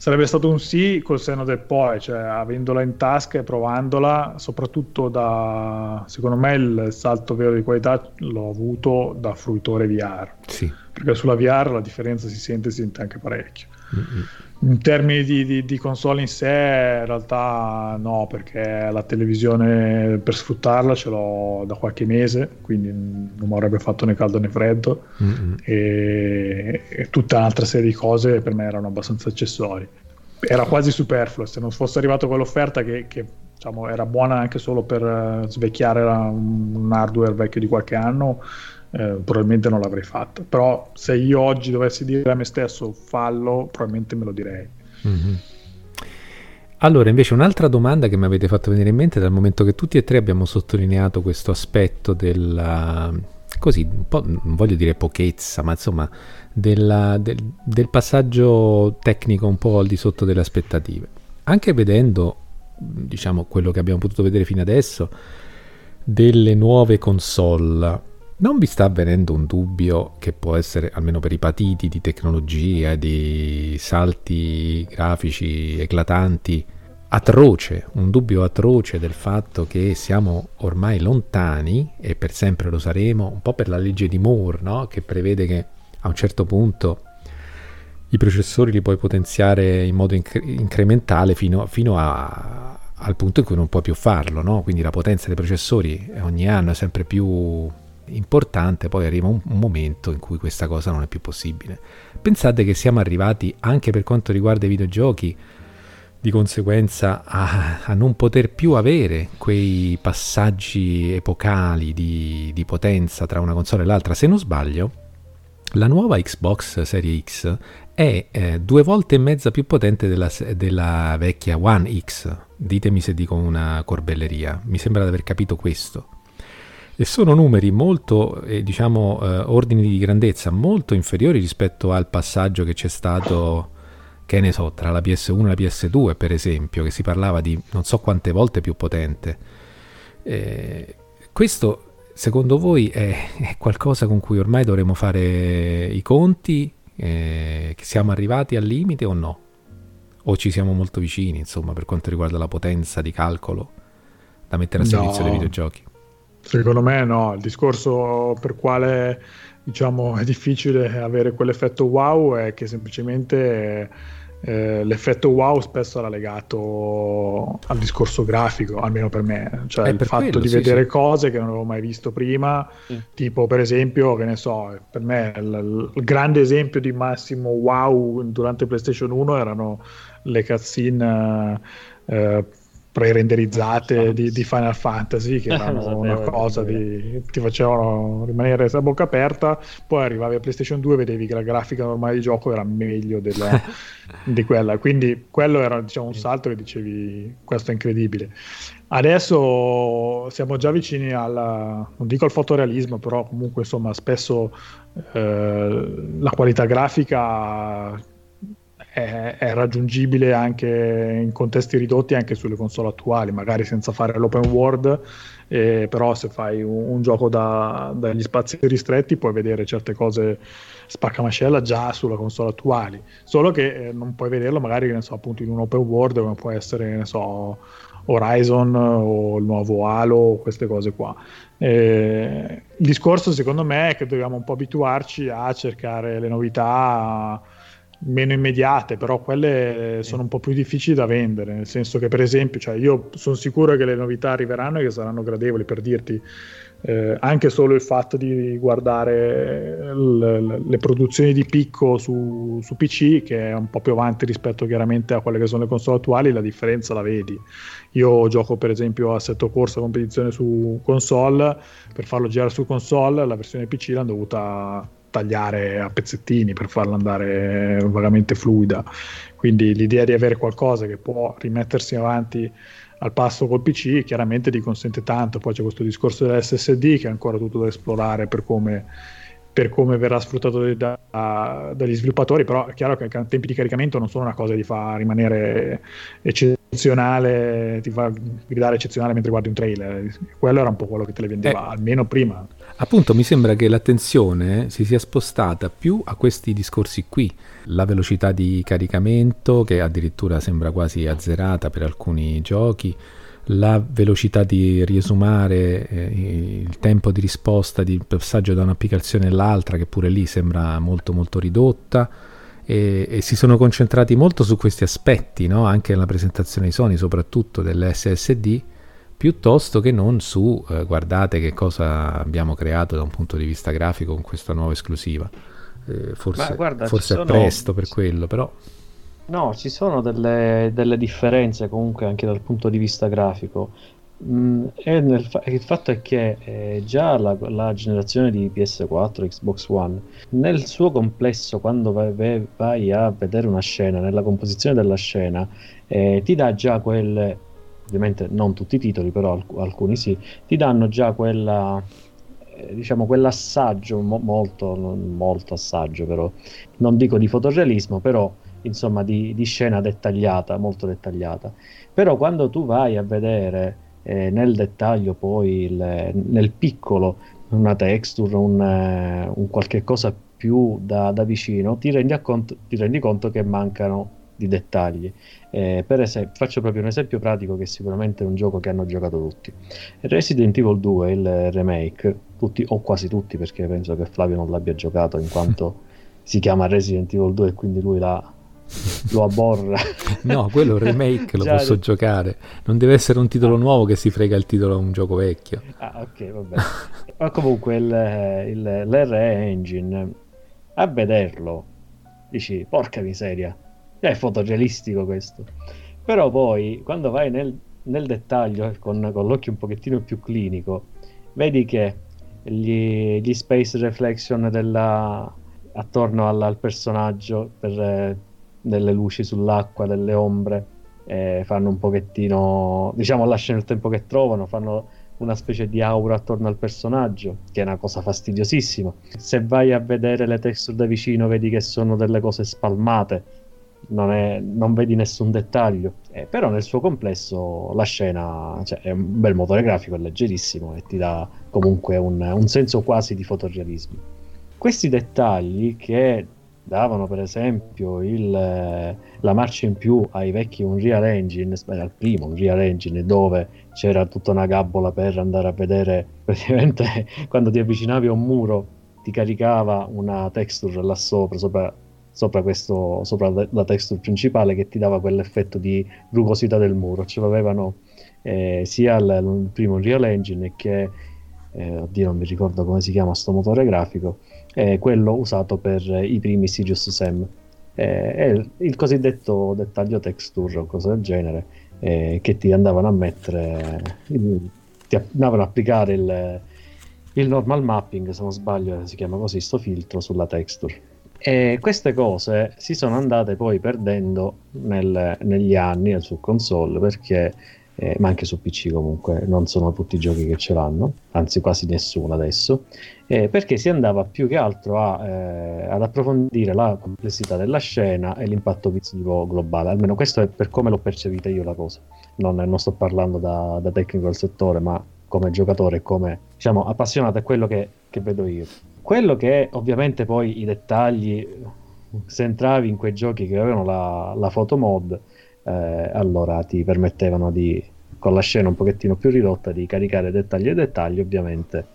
S3: sarebbe stato un sì col seno del poi, cioè avendola in tasca e provandola, soprattutto da, secondo me il salto vero di qualità l'ho avuto da fruitore VR.
S2: Sì.
S3: Perché sulla VR la differenza si sente, si sente anche parecchio. In termini di, di, di, console in sé, in realtà no, perché la televisione per sfruttarla ce l'ho da qualche mese, quindi non mi avrebbe fatto né caldo né freddo, mm-hmm. e, e, tutta un'altra serie di cose per me erano abbastanza accessori. Era quasi superfluo, se non fosse arrivato quell'offerta che, che diciamo, era buona anche solo per eh, svecchiare un hardware vecchio di qualche anno, eh, probabilmente non l'avrei fatto. Però se io oggi dovessi dire a me stesso fallo, probabilmente me lo direi. Mm-hmm.
S2: Allora, invece, un'altra domanda che mi avete fatto venire in mente dal momento che tutti e tre abbiamo sottolineato questo aspetto della così, un po', non voglio dire pochezza, ma insomma, della, del, del passaggio tecnico un po' al di sotto delle aspettative. Anche vedendo, diciamo, quello che abbiamo potuto vedere fino adesso, delle nuove console non vi sta avvenendo un dubbio che può essere, almeno per i patiti di tecnologia, di salti grafici eclatanti, atroce, un dubbio atroce del fatto che siamo ormai lontani e per sempre lo saremo, un po' per la legge di Moore, no? che prevede che a un certo punto i processori li puoi potenziare in modo incre- incrementale fino, fino a, al punto in cui non puoi più farlo, no? quindi la potenza dei processori ogni anno è sempre più importante, poi arriva un, un, momento in cui questa cosa non è più possibile. Pensate che siamo arrivati anche per quanto riguarda i videogiochi, di conseguenza a, a non poter più avere quei passaggi epocali di, di, potenza tra una console e l'altra. Se non sbaglio, la nuova Xbox Series X è eh, due volte e mezza più potente della, della vecchia One X. Ditemi se dico una corbelleria, mi sembra di aver capito questo e sono numeri molto, eh, diciamo, eh, ordini di grandezza molto inferiori rispetto al passaggio che c'è stato, che ne so, tra la PS1 e la PS2 per esempio, che si parlava di non so quante volte più potente. Eh, questo secondo voi è, è, qualcosa con cui ormai dovremmo fare i conti, eh, che siamo arrivati al limite o no? O ci siamo molto vicini, insomma, per quanto riguarda la potenza di calcolo da mettere a servizio no. dei videogiochi?
S3: Secondo me no, il discorso per quale diciamo, è difficile avere quell'effetto wow è che semplicemente eh, l'effetto wow spesso era legato al discorso grafico, almeno per me, cioè il fatto quello, di sì, vedere sì. cose che non avevo mai visto prima, sì. tipo per esempio, che ne so, per me il, il, grande esempio di massimo wow durante PlayStation 1 erano le cutscene eh, pre-renderizzate di, di, Final Fantasy che erano una cosa di ti facevano rimanere a bocca aperta poi arrivavi a PlayStation 2 e vedevi che la grafica normale di gioco era meglio della, di quella. Quindi quello era diciamo un salto che dicevi questo è incredibile adesso siamo già vicini alla non dico al fotorealismo però comunque insomma spesso eh, la qualità grafica è, è, raggiungibile anche in contesti ridotti anche sulle console attuali, magari senza fare l'open world, eh, però se fai un, un gioco da, dagli spazi ristretti puoi vedere certe cose spaccamascella già sulla console attuali, solo che eh, non puoi vederlo magari so, appunto in un open world come può essere so, Horizon o il nuovo Halo, queste cose qua. Eh, il discorso secondo me è che dobbiamo un po' abituarci a cercare le novità meno immediate, però quelle sono un po' più difficili da vendere, nel senso che per esempio, cioè io sono sicuro che le novità arriveranno e che saranno gradevoli per dirti eh, anche solo il fatto di guardare l- le produzioni di picco su-, su, PC, che è un po' più avanti rispetto chiaramente a quelle che sono le console attuali, la differenza la vedi. Io gioco per esempio a Assetto Corsa competizione su console, per farlo girare su console la versione PC l'hanno dovuta tagliare a pezzettini per farla andare vagamente fluida. Quindi l'idea di avere qualcosa che può rimettersi avanti al passo col PC chiaramente ti consente tanto. Poi c'è questo discorso dell'SSD che è ancora tutto da esplorare per come, per come verrà sfruttato da, dagli sviluppatori, però è chiaro che i tempi di caricamento non sono una cosa che ti fa rimanere eccezionale, ti fa gridare eccezionale mentre guardi un trailer. Quello era un po' quello che te le vendeva, eh. almeno prima.
S2: Appunto, mi sembra che l'attenzione si sia spostata più a questi discorsi qui. La velocità di caricamento, che addirittura sembra quasi azzerata per alcuni giochi, la velocità di riesumare eh, il tempo di risposta di passaggio da un'applicazione all'altra, che pure lì sembra molto molto ridotta. E, e si sono concentrati molto su questi aspetti, no? anche nella presentazione di Sony, soprattutto dell'SSD piuttosto che non su eh, guardate che cosa abbiamo creato da un punto di vista grafico con questa nuova esclusiva. Eh, forse, guarda, forse sono... è presto per quello, però...
S4: No, ci sono delle, delle, differenze comunque anche dal punto di visa grafico. Mm, fa- il fatto è che eh, già la, la, generazione di PS4, Xbox One, nel suo complesso, quando vai, vai a vedere una scena, nella composizione della scena, eh, ti dà già quelle ovviamente non tutti i titoli, però alc- alcuni sì, ti danno già quella, eh, diciamo, quell'assaggio, mo- molto, molto assaggio però, non dico di fotorealismo, però insomma di, di, scena dettagliata, molto dettagliata. Però quando tu vai a vedere eh, nel dettaglio poi il, nel piccolo una texture, un, eh, un qualche cosa più da, da vicino, ti rendi, conto, ti rendi conto che mancano di dettagli. Eh, per esempio, faccio proprio un esempio pratico che sicuramente è un gioco che hanno giocato tutti. Resident Evil 2, il remake, tutti, o quasi tutti, perché penso che Flavio non l'abbia giocato in quanto si chiama Resident Evil 2 e quindi lui l'ha lo aborra.
S2: No, quello remake lo posso giocare. Non deve essere un titolo nuovo che si frega il titolo a un gioco vecchio.
S4: Ah, ok, vabbè. Ma comunque il, il, l'RE Engine, a vederlo, dici, porca miseria, è fotorealistico questo. Però poi, quando vai nel, nel dettaglio, con, con, l'occhio un pochettino più clinico, vedi che gli, gli space reflection della, attorno al, al personaggio, per eh, delle luci sull'acqua, delle ombre, eh, fanno un pochettino, diciamo, lasciano il tempo che trovano, fanno una specie di aura attorno al personaggio, che è una cosa fastidiosissima. Se vai a vedere le texture da vicino, vedi che sono delle cose spalmate non, è, non vedi nessun dettaglio, eh, però nel suo complesso la scena cioè, è un bel motore grafico, è leggerissimo e ti dà comunque un, un senso quasi di fotorealismo. Questi dettagli che davano per esempio il, la marcia in più ai vecchi Unreal Engine, al primo Unreal Engine dove c'era tutta una gabbola per andare a vedere praticamente quando ti avvicinavi a un muro ti caricava una texture là sopra, sopra sopra, questo, sopra la texture principale che ti dava quell'effetto di rugosità del muro. Ce l'avevano eh, sia il, il, primo Unreal Engine che, eh, oddio non mi ricordo come si chiama sto motore grafico, eh, quello usato per i primi Sirius Sam. è il cosiddetto dettaglio texture o cose del genere eh, che ti andavano a mettere, ti andavano a applicare il, il normal mapping, se non sbaglio si chiama così, sto filtro sulla texture. E queste cose si sono andate poi perdendo nel, negli anni su console perché eh, ma anche su PC comunque, non sono tutti i giochi che ce l'hanno, anzi quasi nessuno adesso, eh, perché si andava più che altro a, eh, ad approfondire la complessità della scena e l'impatto visivo globale, almeno questo è per come l'ho percepita io la cosa, non, non sto parlando da, da, tecnico del settore, ma come giocatore come diciamo, appassionato è quello che, che vedo io. Quello che ovviamente poi i dettagli, se entravi in quei giochi che avevano la, la photo mod, eh, allora ti permettevano di, con la scena un pochettino più ridotta, di caricare dettagli e dettagli, ovviamente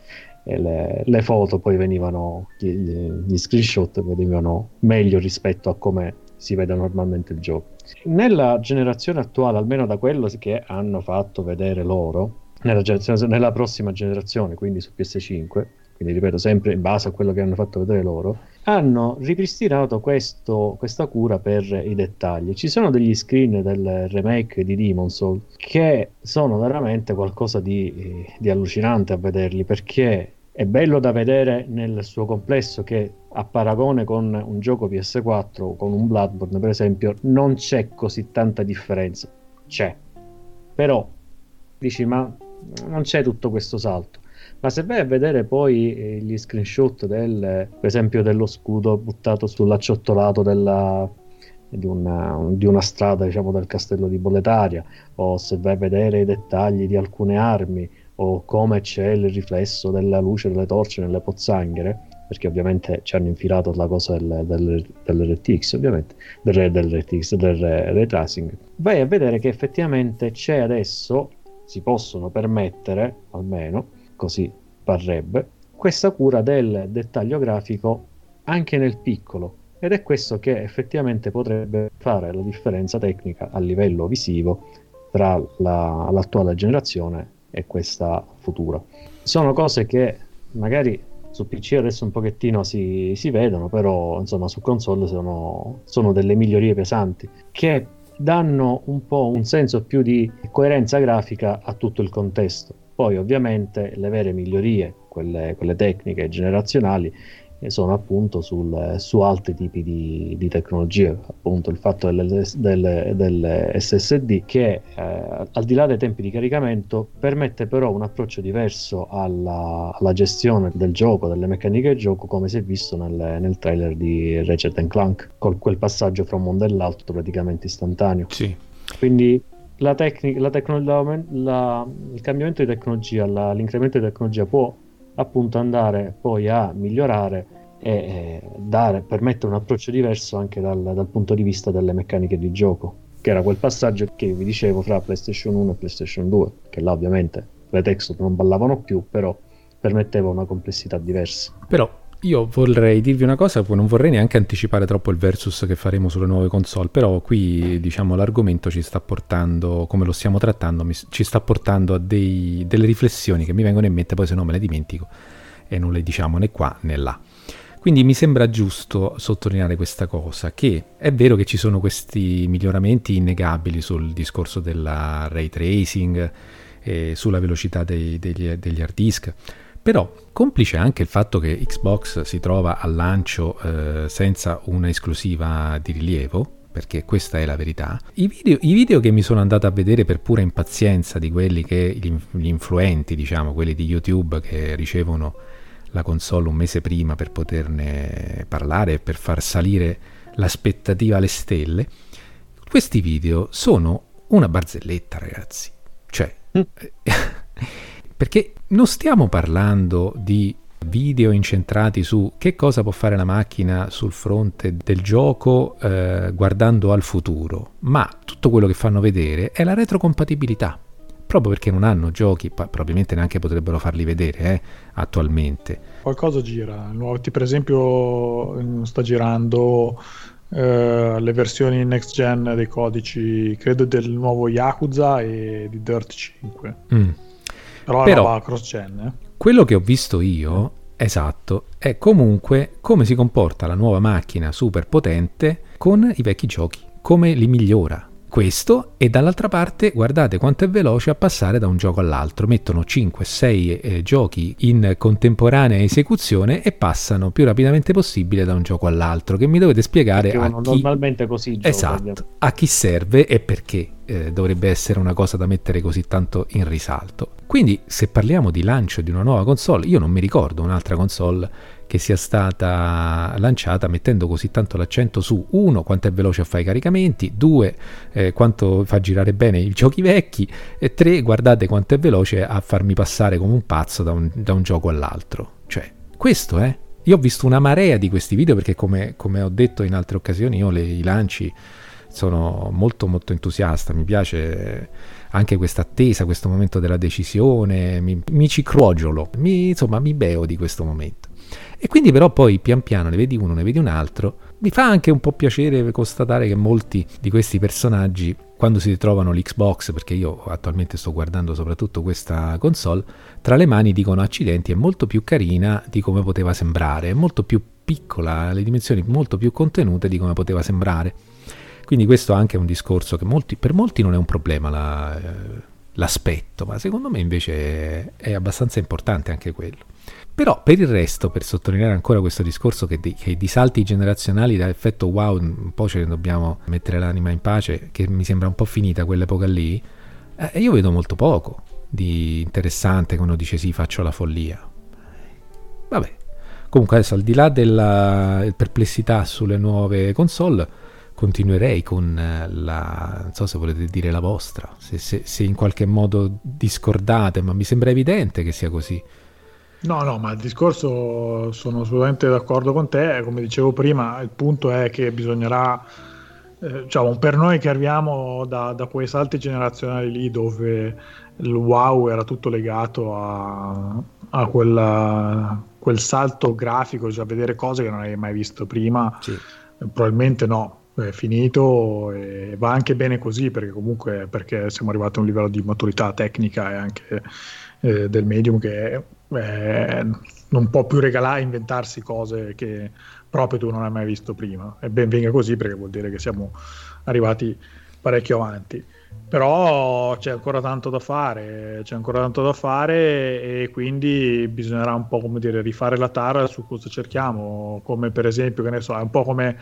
S4: le, le, foto poi venivano, gli, gli screenshot venivano meglio rispetto a come si vede normalmente il gioco. Nella generazione attuale, almeno da quello che hanno fatto vedere loro, nella, nella prossima generazione, quindi su PS5, quindi ripeto sempre in base a quello che hanno fatto vedere loro, hanno ripristinato questo, questa cura per i dettagli. Ci sono degli screen del remake di Demon Soul che sono veramente qualcosa di, di allucinante a vederli perché è bello da vedere nel suo complesso che a paragone con un gioco PS4 o con un Bloodborne per esempio non c'è così tanta differenza. C'è. Però dici ma non c'è tutto questo salto ma se vai a vedere poi eh, gli screenshot del, per esempio dello scudo buttato sull'acciottolato della, di, una, di una strada diciamo del castello di Boletaria o se vai a vedere i dettagli di alcune armi o come c'è il riflesso della luce delle torce nelle pozzanghere perché ovviamente ci hanno infilato la cosa del, del, dell'RTX ovviamente del, dell'RTX del ray vai a vedere che effettivamente c'è adesso si possono permettere almeno così parrebbe, questa cura del dettaglio grafico anche nel piccolo ed è questo che effettivamente potrebbe fare la differenza tecnica a livello visivo tra la, l'attuale generazione e questa futura. Sono cose che magari su PC adesso un pochettino si, si vedono, però insomma su console sono, sono delle migliorie pesanti che danno un po' un senso più di coerenza grafica a tutto il contesto poi ovviamente le vere migliorie, quelle, quelle tecniche generazionali, eh, sono appunto sul, su altri tipi di, di tecnologie, appunto il fatto delle, delle, delle SSD che eh, al di là dei tempi di caricamento permette però un approccio diverso alla, alla gestione del gioco, delle meccaniche del gioco come si è visto nel, nel trailer di Ratchet Clank, con quel passaggio fra un mondo e l'altro praticamente istantaneo.
S2: Sì.
S4: Quindi la tecnica, la tecno- la, il cambiamento di tecnologia, l'incremento di tecnologia può appunto andare poi a migliorare e dare, permettere un approccio diverso anche dal, dal, punto di vista delle meccaniche di gioco, che era quel passaggio che vi dicevo fra PlayStation 1 e PlayStation 2, che là ovviamente le texture non ballavano più, però permetteva una complessità diversa.
S2: Però io vorrei dirvi una cosa, non vorrei neanche anticipare troppo il versus che faremo sulle nuove console, però qui diciamo l'argomento ci sta portando, come lo stiamo trattando, mi, ci sta portando a dei, delle riflessioni che mi vengono in mente, poi se no me le dimentico e non le diciamo né qua né là. Quindi mi sembra giusto sottolineare questa cosa, che è vero che ci sono questi miglioramenti innegabili sul discorso della ray tracing, e sulla velocità dei, degli, degli hard disk, però, complice anche il fatto che Xbox si trova al lancio eh, senza una esclusiva di rilievo, perché questa è la verità. I video, I video, che mi sono andato a vedere per pura impazienza di quelli che gli, gli, influenti, diciamo, quelli di YouTube che ricevono la console un mese prima per poterne parlare e per far salire l'aspettativa alle stelle, questi video sono una barzelletta, ragazzi. Cioè, mm. Perché non stiamo parlando di video incentrati su che cosa può fare la macchina sul fronte del gioco eh, guardando al futuro, ma tutto quello che fanno vedere è la retrocompatibilità. Proprio perché non hanno giochi, probabilmente neanche potrebbero farli vedere eh, attualmente.
S3: Qualcosa gira, per esempio sta girando Uh, le versioni next gen dei codici, credo del nuovo Yakuza e di Dirt 5. Mm. Però, Però cross-gen. Eh?
S2: Quello che ho visto io, esatto, è comunque come si comporta la nuova macchina super potente con i vecchi giochi, come li migliora. Questo e dall'altra parte guardate quanto è veloce a passare da un gioco all'altro. Mettono 5-6 eh, giochi in contemporanea esecuzione e passano più rapidamente possibile da un gioco all'altro che mi dovete spiegare a chi...
S4: normalmente così
S2: esatto, a chi serve e perché eh, dovrebbe essere una cosa da mettere così tanto in risalto. Quindi se parliamo di lancio di una nuova console io non mi ricordo un'altra console che sia stata lanciata mettendo così tanto l'accento su uno quanto è veloce a fare i caricamenti, due eh, quanto fa girare bene i giochi vecchi e tre guardate quanto è veloce a farmi passare come un pazzo da un, da un gioco all'altro. Cioè, questo è. Eh? Io ho visto una marea di questi video perché come, come ho detto in altre occasioni io le, i lanci sono molto molto entusiasta, mi piace anche questa attesa, questo momento della decisione, mi, mi ci crogiolo, mi, insomma mi beo di questo momento. E quindi però poi pian piano ne vedi uno, ne vedi un altro. Mi fa anche un po' piacere constatare che molti di questi personaggi, quando si ritrovano l'Xbox, perché io attualmente sto guardando soprattutto questa console, tra le mani dicono accidenti, è molto più carina di come poteva sembrare, è molto più piccola, le dimensioni molto più contenute di come poteva sembrare. Quindi questo anche è un discorso che molti, per molti non è un problema la, eh, l'aspetto, ma secondo me invece è abbastanza importante anche quello. Però per il resto, per sottolineare ancora questo discorso che, di, che di salti generazionali da effetto wow, un po' ce ne dobbiamo mettere l'anima in pace, che mi sembra un po' finita quell'epoca lì, eh, io vedo molto poco di interessante quando dice sì, faccio la follia. Vabbè, comunque adesso al di là della perplessità sulle nuove console, continuerei con la, non so se volete dire la vostra, se, se, se in qualche modo discordate, ma mi sembra evidente che sia così.
S3: No, no, ma il discorso sono assolutamente d'accordo con te. Come dicevo prima, il punto è che bisognerà, eh, diciamo, per noi che arriviamo da, da, quei salti generazionali lì dove il wow era tutto legato a, a quella, quel salto grafico, cioè a vedere cose che non avevi mai visto prima, sì. probabilmente no. È finito e va anche bene così perché comunque perché siamo arrivati a un livello di maturità tecnica e anche eh, del medium che eh, non può più regalare, inventarsi cose che proprio tu non hai mai visto prima. E ben venga così perché vuol dire che siamo arrivati parecchio avanti. Però c'è ancora tanto da fare, c'è ancora tanto da fare e quindi bisognerà un po' come dire rifare la tara su cosa cerchiamo, come per esempio, che ne so, è un po' come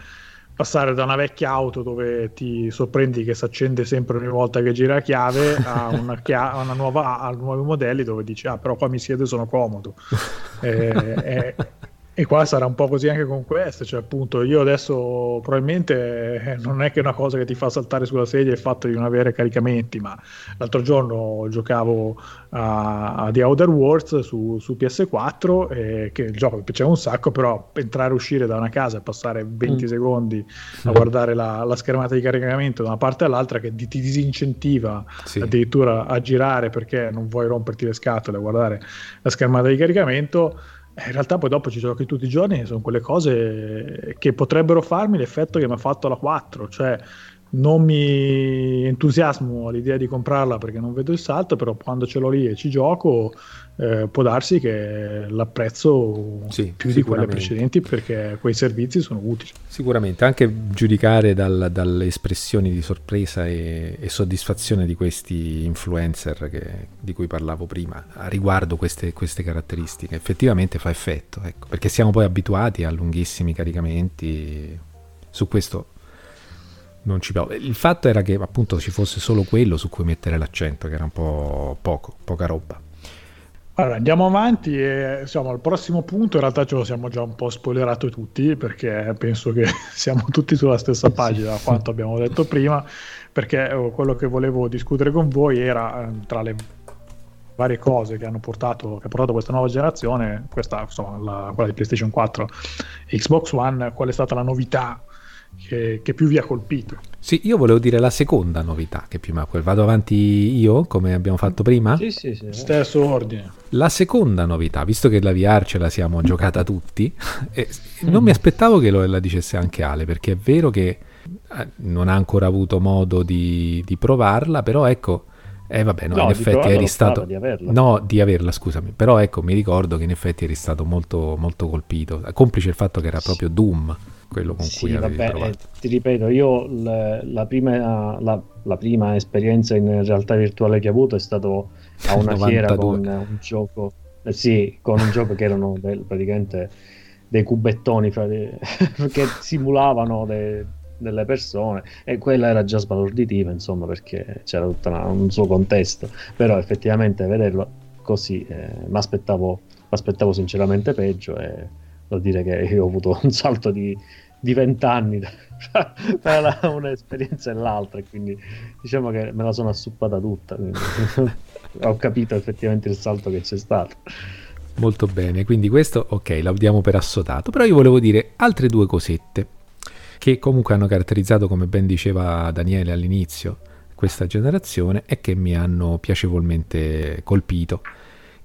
S3: passare da una vecchia auto dove ti sorprendi che si accende sempre ogni volta che gira la chiave a una, chia- a una nuova a nuovi modelli dove dici ah però qua mi siedo e sono comodo. Eh, eh, e qua sarà un po' così anche con questo, cioè appunto io adesso probabilmente eh, non è che una cosa che ti fa saltare sulla sedia il fatto di non avere caricamenti, ma l'altro giorno giocavo a, a The Outer Worlds su, su PS4, eh, che il gioco mi piaceva un sacco, però entrare e uscire da una casa e passare 20 mm. secondi a guardare la, la, schermata di caricamento da una parte all'altra che ti disincentiva sì. addirittura a girare perché non vuoi romperti le scatole a guardare la schermata di caricamento in realtà poi dopo ci giochi tutti i giorni, sono quelle cose che potrebbero farmi l'effetto che mi ha fatto la 4, cioè non mi entusiasmo all'idea di comprarla perché non vedo il salto, però quando ce l'ho lì e ci gioco eh, può darsi che l'apprezzo sì, più di quelle precedenti perché quei servizi sono utili.
S2: Sicuramente, anche giudicare dal, dalle espressioni di sorpresa e, e, soddisfazione di questi influencer che, di cui parlavo prima, a riguardo queste, queste caratteristiche, effettivamente fa effetto, ecco, perché siamo poi abituati a lunghissimi caricamenti, su questo non ci piove. Il fatto era che appunto ci fosse solo quello su cui mettere l'accento, che era un po' poco, poca roba.
S3: Allora, andiamo avanti e insomma, al prossimo punto in realtà ce lo siamo già un po' spoilerato tutti perché penso che siamo tutti sulla stessa pagina da quanto abbiamo detto prima perché eh, quello che volevo discutere con voi era eh, tra le varie cose che hanno portato, che ha portato questa nuova generazione, questa insomma la, quella di PlayStation 4 e Xbox One, qual è stata la novità che, che, più vi ha colpito.
S2: Sì, io volevo dire la seconda novità che più mi ha colpito. Vado avanti io, come abbiamo fatto prima?
S3: Sì, sì, sì. Stesso ordine.
S2: La seconda novità, visto che la VR ce la siamo giocata tutti, non mi aspettavo che lo, la dicesse anche Ale, perché è vero che eh, non ha ancora avuto modo di, di provarla, però ecco... Eh vabbè, no, no in effetti eri stato... Di averla. No, di averla, scusami. Però ecco, mi ricordo che in effetti eri stato molto, molto colpito. Complice il fatto che era proprio Doom quello con
S4: sì,
S2: cui
S4: vabbè, eh, ti ripeto, io l- la, prima, la, la, prima, esperienza in realtà virtuale che ho avuto è stato a una 92. fiera con un gioco, eh, sì, con un gioco che erano del, praticamente dei cubettoni de- che simulavano de- delle persone e quella era già sbalorditiva, insomma, perché c'era tutto un suo contesto, però effettivamente vederlo così eh, mi aspettavo, sinceramente peggio e devo dire che io ho avuto un salto di, di 20 anni tra un'esperienza e l'altra, quindi diciamo che me la sono assuppata tutta, ho capito effettivamente il salto che c'è stato.
S2: Molto bene, quindi questo ok, la diamo per assodato, però io volevo dire altre due cosette che comunque hanno caratterizzato, come ben diceva Daniele all'inizio, questa generazione e che mi hanno piacevolmente colpito.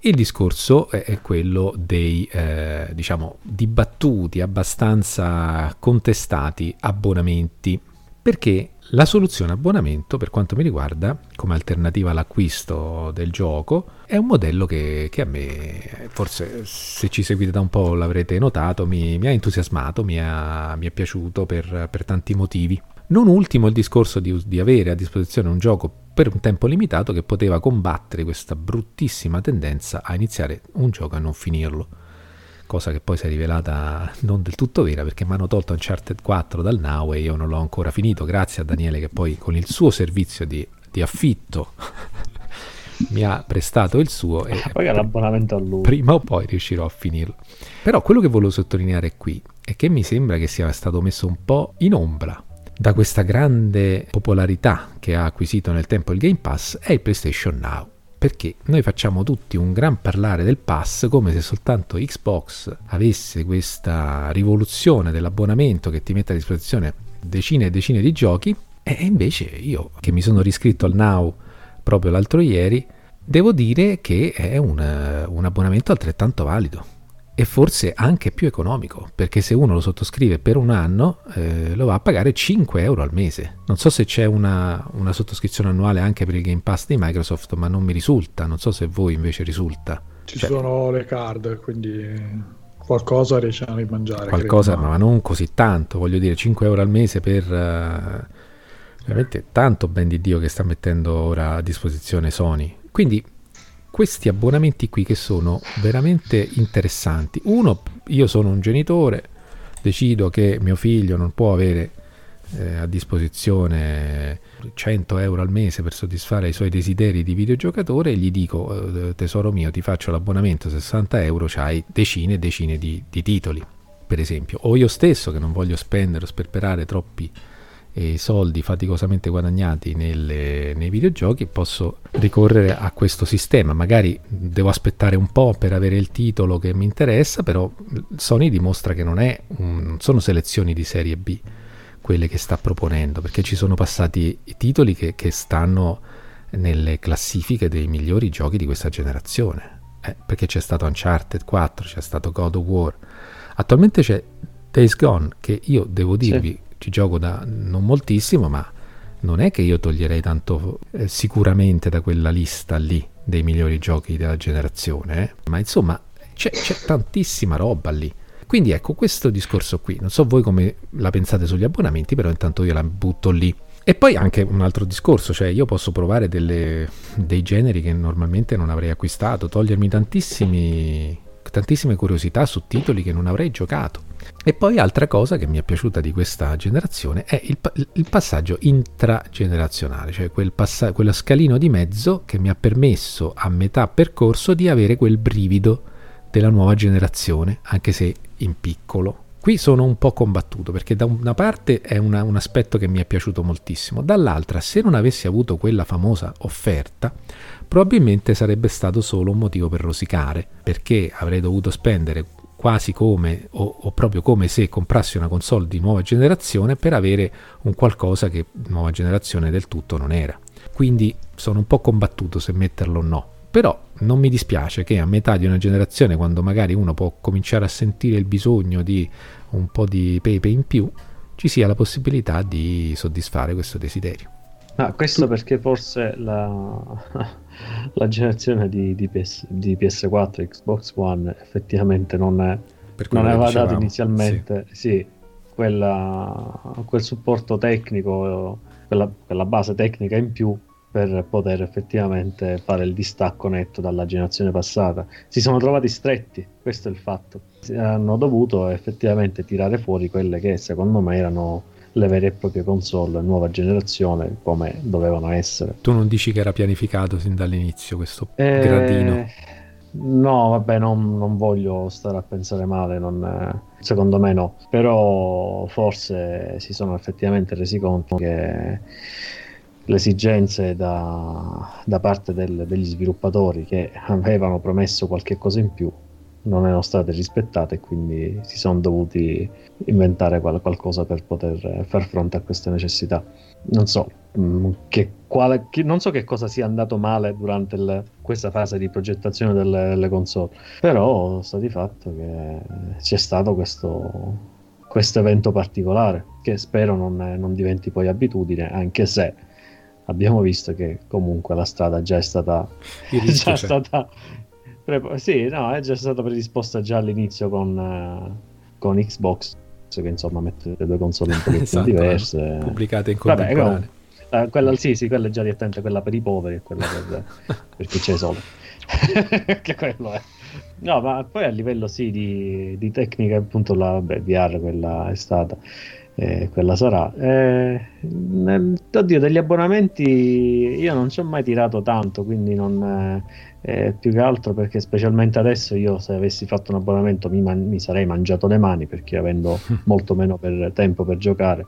S2: Il discorso è quello dei, eh, diciamo, dibattuti, abbastanza contestati abbonamenti, perché la soluzione abbonamento, per quanto mi riguarda, come alternativa all'acquisto del gioco, è un modello che, che a me, forse se ci seguite da un po' l'avrete notato, mi, mi ha entusiasmato, mi, ha, mi è piaciuto per, per, tanti motivi. Non ultimo il discorso di, di avere a disposizione un gioco per un tempo limitato che poteva combattere questa bruttissima tendenza a iniziare un gioco e non finirlo cosa che poi si è rivelata non del tutto vera perché mi hanno tolto Uncharted 4 dal Now e io non l'ho ancora finito, grazie a Daniele che poi con il suo servizio di, di affitto mi ha prestato il suo e
S4: poi l'abbonamento a lui.
S2: Prima o poi riuscirò a finirlo. Però quello che volevo sottolineare qui è che mi sembra che sia stato messo un po' in ombra da questa grande popolarità che ha acquisito nel tempo il Game Pass è il PlayStation Now. Perché noi facciamo tutti un gran parlare del pass come se soltanto Xbox avesse questa rivoluzione dell'abbonamento che ti mette a disposizione decine e decine di giochi. E invece io che mi sono riscritto al Now proprio l'altro ieri devo dire che è un, un abbonamento altrettanto valido e forse anche più economico, perché se uno lo sottoscrive per un anno eh, lo va a pagare 5 euro al mese. Non so se c'è una, una, sottoscrizione annuale anche per il Game Pass di Microsoft, ma non mi risulta, non so se voi invece risulta.
S3: Ci cioè, sono le card, quindi qualcosa riesciamo a rimangiare.
S2: Qualcosa, ma non così tanto, voglio dire 5 euro al mese per... Uh, veramente tanto ben di Dio che sta mettendo ora a disposizione Sony. Quindi questi abbonamenti qui che sono veramente interessanti. Uno, io sono un genitore, decido che mio figlio non può avere eh, a disposizione 100 euro al mese per soddisfare i suoi desideri di videogiocatore e gli dico eh, tesoro mio ti faccio l'abbonamento 60 euro c'hai decine e decine di, di titoli per esempio o io stesso che non voglio spendere o sperperare troppi e soldi faticosamente guadagnati nelle, nei videogiochi posso ricorrere a questo sistema. Magari devo aspettare un po' per avere il titolo che mi interessa però Sony dimostra che non, è un, non sono selezioni di serie B quelle che sta proponendo perché ci sono passati i titoli che, che stanno nelle classifiche dei migliori giochi di questa generazione. Eh, perché c'è stato Uncharted 4 c'è stato God of War. Attualmente c'è Days Gone che io devo dirvi sì ci gioco da non moltissimo, ma non è che io toglierei tanto eh, sicuramente da quella lista lì dei migliori giochi della generazione, eh? ma insomma c'è, c'è tantissima roba lì. Quindi ecco questo discorso qui, non so voi come la pensate sugli abbonamenti, però intanto io la butto lì. E poi anche un altro discorso, cioè io posso provare delle, dei generi che normalmente non avrei acquistato, togliermi tantissime curiosità su titoli che non avrei giocato. E poi altra cosa che mi è piaciuta di questa generazione è il, il passaggio intragenerazionale, cioè quel passa- quello scalino di mezzo che mi ha permesso a metà percorso di avere quel brivido della nuova generazione, anche se in piccolo. Qui sono un po' combattuto perché da una parte è una, un aspetto che mi è piaciuto moltissimo, dall'altra se non avessi avuto quella famosa offerta probabilmente sarebbe stato solo un motivo per rosicare, perché avrei dovuto spendere quasi come o, o, proprio come se comprassi una console di nuova generazione per avere un qualcosa che nuova generazione del tutto non era. Quindi sono un po' combattuto se metterlo o no. Però non mi dispiace che a metà di una generazione, quando magari uno può cominciare a sentire il bisogno di un po' di pepe in più, ci sia la possibilità di soddisfare questo desiderio.
S4: Ah, questo perché forse la, la generazione di, di, PS, di, PS4 Xbox One effettivamente non, è, non aveva dato inizialmente sì. sì quella, quel supporto tecnico, quella, quella base tecnica in più per poter effettivamente fare il distacco netto dalla generazione passata. Si sono trovati stretti, questo è il fatto. Hanno dovuto effettivamente tirare fuori quelle che secondo me erano le vere e proprie console nuova generazione come dovevano essere.
S2: Tu non dici che era pianificato sin dall'inizio questo eh, gradino?
S4: No, vabbè, non, non, voglio stare a pensare male, non, secondo me no, però forse si sono effettivamente resi conto che le esigenze da, da parte del, degli sviluppatori che avevano promesso qualche cosa in più non erano state rispettate e quindi si sono dovuti inventare qual- qualcosa per poter far fronte a queste necessità. Non so, mh, mm, che, quale, che, non so che cosa sia andato male durante il, questa fase di progettazione delle, delle, console, però sta di fatto che c'è stato questo, questo evento particolare che spero non, non diventi poi abitudine, anche se abbiamo visto che comunque la strada già è stata, già stata Pre- sì, no, è già stata predisposta già all'inizio con, uh, con Xbox, che insomma mette le due console un po' esatto, diverse.
S2: Pubblicate in contemporanea.
S4: Uh, quella, sì, sì, quella è già direttamente quella per i poveri e quella per, per chi c'è solo. che quello è. No, ma poi a livello sì di, di tecnica, appunto la beh, VR quella è stata eh, quella sarà. Eh, oddio, degli abbonamenti io non ci ho mai tirato tanto, quindi non, eh, eh, più che altro perché specialmente adesso io se avessi fatto un abbonamento mi, man- mi sarei mangiato le mani perché avendo molto meno per tempo per giocare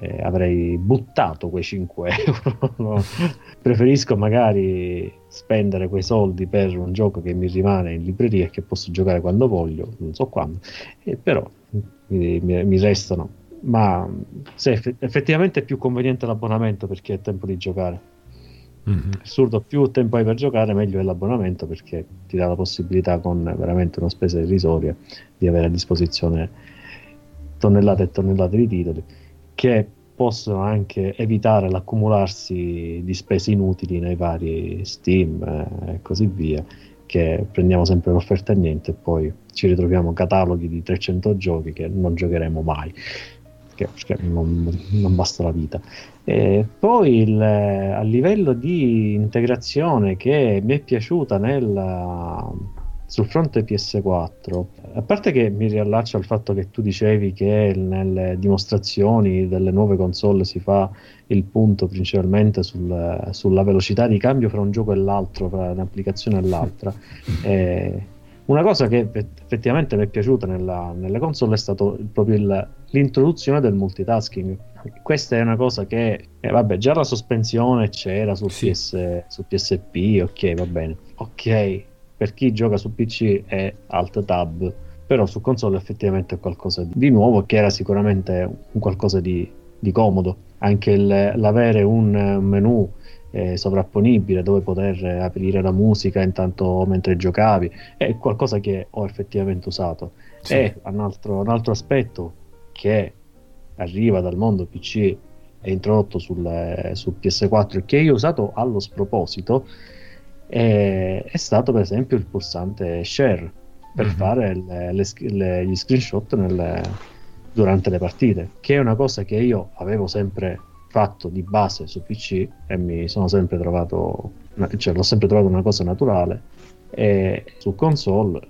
S4: eh, avrei buttato quei 5 euro. Preferisco magari spendere quei soldi per un gioco che mi rimane in libreria e che posso giocare quando voglio, non so quando, eh, però mi, mi restano ma sì, effettivamente è più conveniente l'abbonamento perché è tempo di giocare. Mm-hmm. Assurdo, più tempo hai per giocare, meglio è l'abbonamento perché ti dà la possibilità, con veramente una spesa irrisoria, di avere a disposizione tonnellate e tonnellate di titoli che possono anche evitare l'accumularsi di spese inutili nei vari Steam eh, e così via. Che prendiamo sempre l'offerta a niente e poi ci ritroviamo cataloghi di 300 giochi che non giocheremo mai perché, non, non, basta la vita. E poi il, a livello di integrazione che mi è piaciuta nel, sul fronte PS4, a parte che mi riallaccio al fatto che tu dicevi che nelle dimostrazioni delle nuove console si fa il punto principalmente sul, sulla velocità di cambio fra un gioco e l'altro, fra un'applicazione e l'altra. e, una cosa che effettivamente mi è piaciuta nella, nelle console è stato proprio il, l'introduzione del multitasking. Questa è una cosa che, eh, vabbè, già la sospensione c'era su, sì. PS, su PSP, ok, va bene. Ok, per chi gioca su PC è Alt Tab, però su console effettivamente è qualcosa di nuovo che era sicuramente un qualcosa di, di comodo. Anche il, l'avere un menu eh, sovrapponibile dove poter aprire la musica intanto mentre giocavi è qualcosa che ho effettivamente usato sì. e un altro, un altro, aspetto che arriva dal mondo PC è introdotto sul, sul PS4 e che io ho usato allo sproposito è, è, stato per esempio il pulsante share per mm-hmm. fare le, le, le, gli screenshot nelle, durante le partite che è una cosa che io avevo sempre fatto di base su PC e mi sono sempre trovato, cioè l'ho sempre trovato una cosa naturale e su console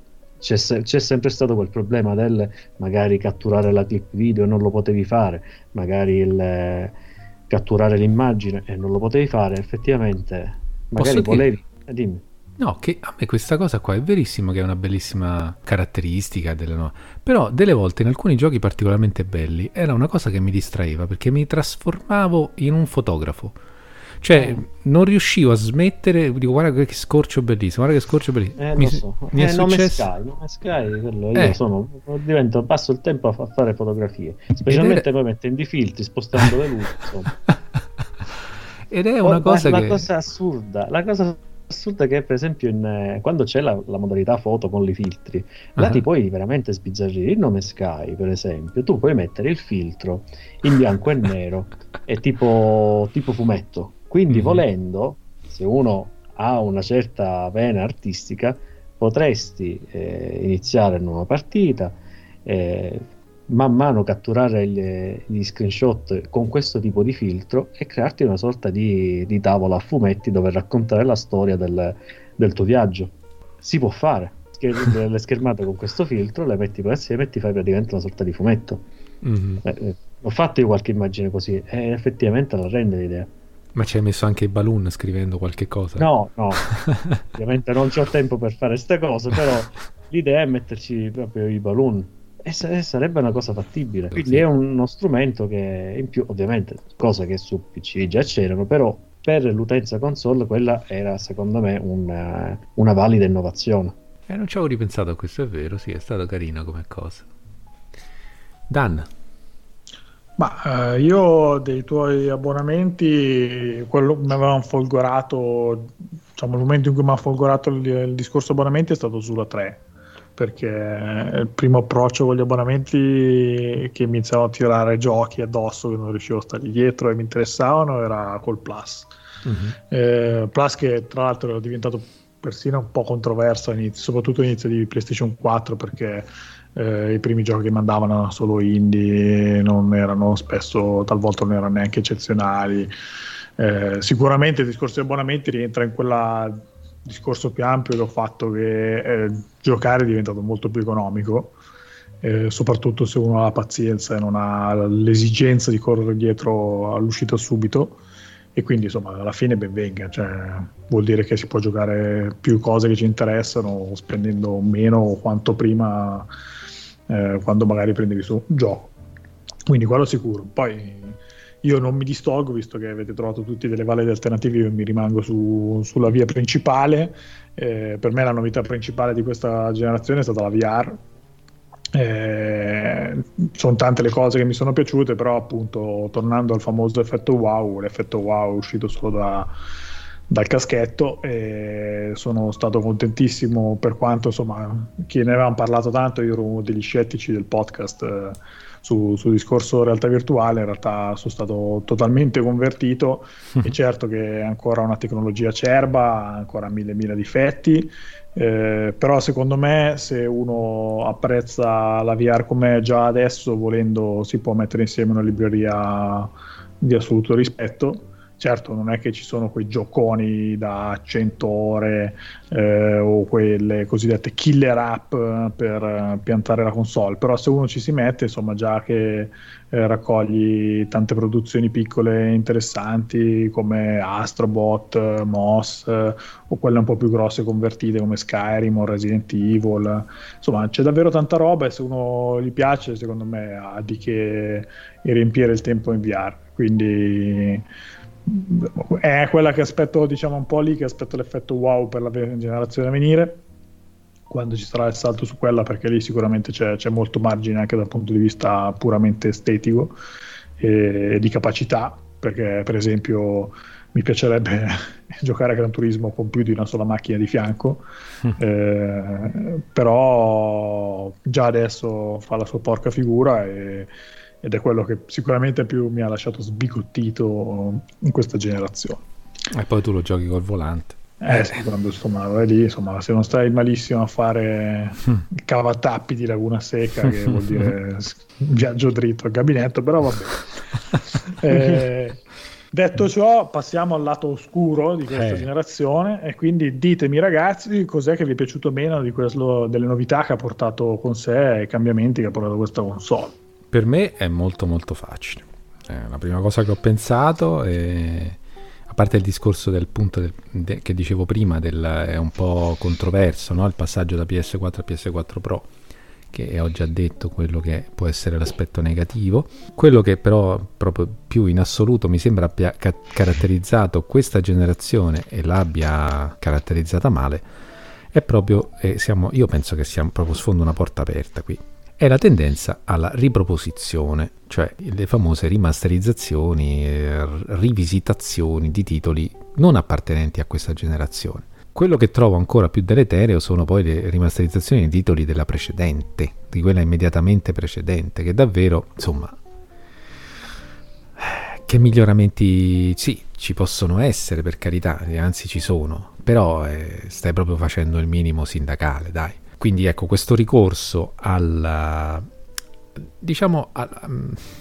S4: c'è, se- c'è, sempre stato quel problema del magari catturare la clip video e non lo potevi fare, magari il eh, catturare l'immagine e non lo potevi fare, effettivamente magari volevi... Dimmi.
S2: No, che a me questa cosa qua è verissimo che è una bellissima caratteristica delle nuove. Però delle volte in alcuni giochi particolarmente belli era una cosa che mi distraeva perché mi trasformavo in un fotografo. Cioè, oh. non riuscivo a smettere, dico guarda che scorcio bellissimo, guarda che scorcio bellissimo.
S4: Eh, mi, so. mi eh, è successo... Sky, nome Sky, quello, io eh. sono, divento, passo il tempo a, fare fotografie, specialmente era... poi mettendo i filtri, spostando le luci, insomma.
S2: Ed è una oh, cosa
S4: la
S2: che...
S4: cosa assurda, la cosa assurda che per esempio in, eh, quando c'è la, la, modalità foto con i filtri là uh-huh. ti puoi veramente sbizzarrire il nome Sky per esempio tu puoi mettere il filtro in bianco e nero è tipo, tipo fumetto quindi uh-huh. volendo se uno ha una certa vena artistica potresti eh, iniziare una nuova partita eh, man mano catturare gli, gli, screenshot con questo tipo di filtro e crearti una sorta di, di tavola a fumetti dove raccontare la storia del, del tuo viaggio. Si può fare. le schermate con questo filtro, le metti poi assieme e ti fai praticamente una sorta di fumetto. Mm-hmm. Eh, eh, ho fatto io qualche immagine così e effettivamente la rende l'idea.
S2: Ma ci hai messo anche i balloon scrivendo qualche cosa?
S4: No, no, ovviamente non ho tempo per fare queste cose, però l'idea è metterci proprio i balloon e sarebbe una cosa fattibile. Quindi sì. è uno strumento che in più, ovviamente, cose che su PC già c'erano, però per l'utenza console quella era secondo me una, una valida innovazione.
S2: Eh, non ci avevo ripensato a questo, è vero, sì, è stata carina come cosa. Dan.
S3: Ma eh, io dei tuoi abbonamenti, quello mi aveva folgorato, diciamo, il momento in cui mi ha folgorato il, il discorso abbonamenti è stato sulla 3 perché il primo approccio con gli abbonamenti che mi iniziavano a tirare giochi addosso che non riuscivo a stargli dietro e mi interessavano era col Plus. Uh-huh. Eh, Plus che tra l'altro era diventato persino un po' controverso all'inizio, soprattutto all'inizio di PlayStation 4 perché eh, i primi giochi che mandavano erano solo indie, non erano spesso, talvolta non erano neanche eccezionali. Eh, sicuramente il discorso di abbonamenti rientra in quel discorso più ampio del fatto che eh, giocare è diventato molto più economico. Eh, soprattutto se uno ha la pazienza e non ha l'esigenza di correre dietro all'uscita subito e quindi insomma alla fine ben venga, cioè, vuol dire che si può giocare più cose che ci interessano spendendo meno quanto prima eh, quando magari prendevi su un gioco. Quindi quello sicuro. Poi io non mi distolgo, visto che avete trovato tutti delle valide alternative, io mi rimango su, sulla via principale. Eh, per me la novità principale di questa generazione è stata la VR. Eh, sono tante le cose che mi sono piaciute, però appunto tornando al famoso effetto wow, l'effetto wow è uscito solo da, dal caschetto e sono stato contentissimo per quanto insomma chi ne avevamo parlato tanto io ero uno degli scettici del podcast su, sul discorso realtà virtuale in realtà sono stato totalmente convertito. E certo che è ancora una tecnologia acerba ha ancora mille mille difetti. Eh, però secondo me se uno apprezza la VR come già adesso volendo si può mettere insieme una libreria di assoluto rispetto certo non è che ci sono quei gioconi da 100 ore eh, o quelle cosiddette killer app per piantare la console, però se uno ci si mette, insomma già che eh, raccogli tante produzioni piccole interessanti come Astrobot, Moss eh, o quelle un po' più grosse convertite come Skyrim o Resident Evil, insomma c'è davvero tanta roba e se uno gli piace secondo me ha di che riempire il tempo in VR, quindi è quella che aspetto, diciamo un po' lì, che aspetto l'effetto wow per la generazione a venire, quando ci sarà il salto su quella, perché lì sicuramente c'è, c'è molto margine anche dal punto di vista puramente estetico e, di capacità, perché per esempio mi piacerebbe giocare a Gran Turismo con più di una sola macchina di fianco, mm. eh, però già adesso fa la sua porca figura e ed è quello che sicuramente più mi ha lasciato sbigottito in questa generazione.
S2: E poi tu lo giochi col volante.
S3: Eh sì, quando insomma vai lì, insomma, se non stai malissimo a fare il cavatappi di Laguna Seca, che vuol dire viaggio dritto al gabinetto, però vabbè. Eh, detto ciò, passiamo al lato oscuro di questa eh. generazione e quindi ditemi ragazzi cos'è che vi è piaciuto meno di questo, delle novità che ha portato con sé e i cambiamenti che ha portato questa console.
S2: Per me è molto molto facile. È la prima cosa che ho pensato è a parte il discorso del punto del, de, che dicevo prima, del, è un po' controverso no? il passaggio da PS4 a PS4 Pro, che ho già detto quello che può essere l'aspetto negativo. Quello che però proprio più in assoluto mi sembra abbia ca- caratterizzato questa generazione e l'abbia caratterizzata male, è proprio, eh, siamo, io penso che sia proprio sfondo una porta aperta qui è la tendenza alla riproposizione, cioè le famose rimasterizzazioni, eh, rivisitazioni di titoli non appartenenti a questa generazione. Quello che trovo ancora più deletereo sono poi le rimasterizzazioni di titoli della precedente, di quella immediatamente precedente, che davvero, insomma, che miglioramenti sì, ci possono essere per carità, anzi ci sono, però eh, stai proprio facendo il minimo sindacale, dai. Quindi ecco, questo ricorso alla, diciamo,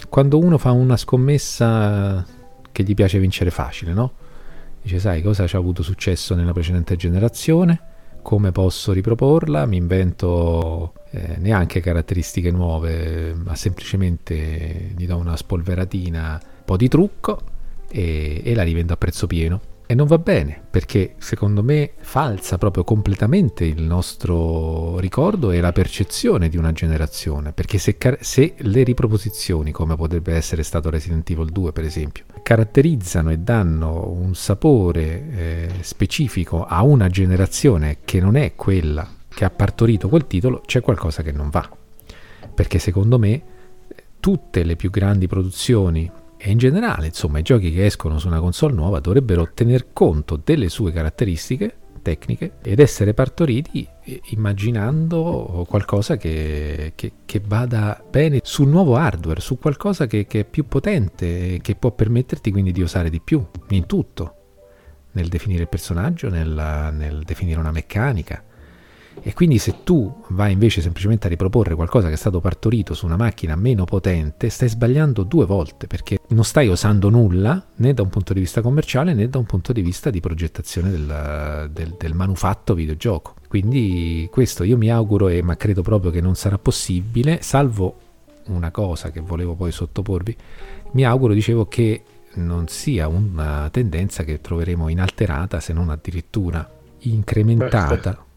S2: quando uno fa una scommessa che gli piace vincere facile, no? Dice, sai cosa ci ha avuto successo nella precedente generazione? Come posso riproporla? Mi invento eh, neanche caratteristiche nuove, ma semplicemente gli do una spolveratina, un po' di trucco e, e la rivendo a prezzo pieno. E non va bene perché secondo me falsa proprio completamente il nostro ricordo e la percezione di una generazione. Perché se, se, le riproposizioni, come potrebbe essere stato Resident Evil 2 per esempio, caratterizzano e danno un sapore eh, specifico a una generazione che non è quella che ha partorito quel titolo, c'è qualcosa che non va. Perché secondo me tutte le più grandi produzioni e in generale, insomma, i giochi che escono su una console nuova dovrebbero tener conto delle sue caratteristiche tecniche ed essere partoriti immaginando qualcosa che, che, che, vada bene sul nuovo hardware, su qualcosa che, che è più potente, che può permetterti quindi di usare di più in tutto, nel definire il personaggio, nel, nel definire una meccanica e quindi se tu vai invece semplicemente a riproporre qualcosa che è stato partorito su una macchina meno potente, stai sbagliando due volte perché non stai usando nulla né da un punto di vista commerciale né da un punto di vista di progettazione del, del, del manufatto videogioco. Quindi questo io mi auguro, e, ma credo proprio che non sarà possibile, salvo una cosa che volevo poi sottoporvi, mi auguro, dicevo, che non sia una tendenza che troveremo inalterata, se non addirittura incrementata. Beh,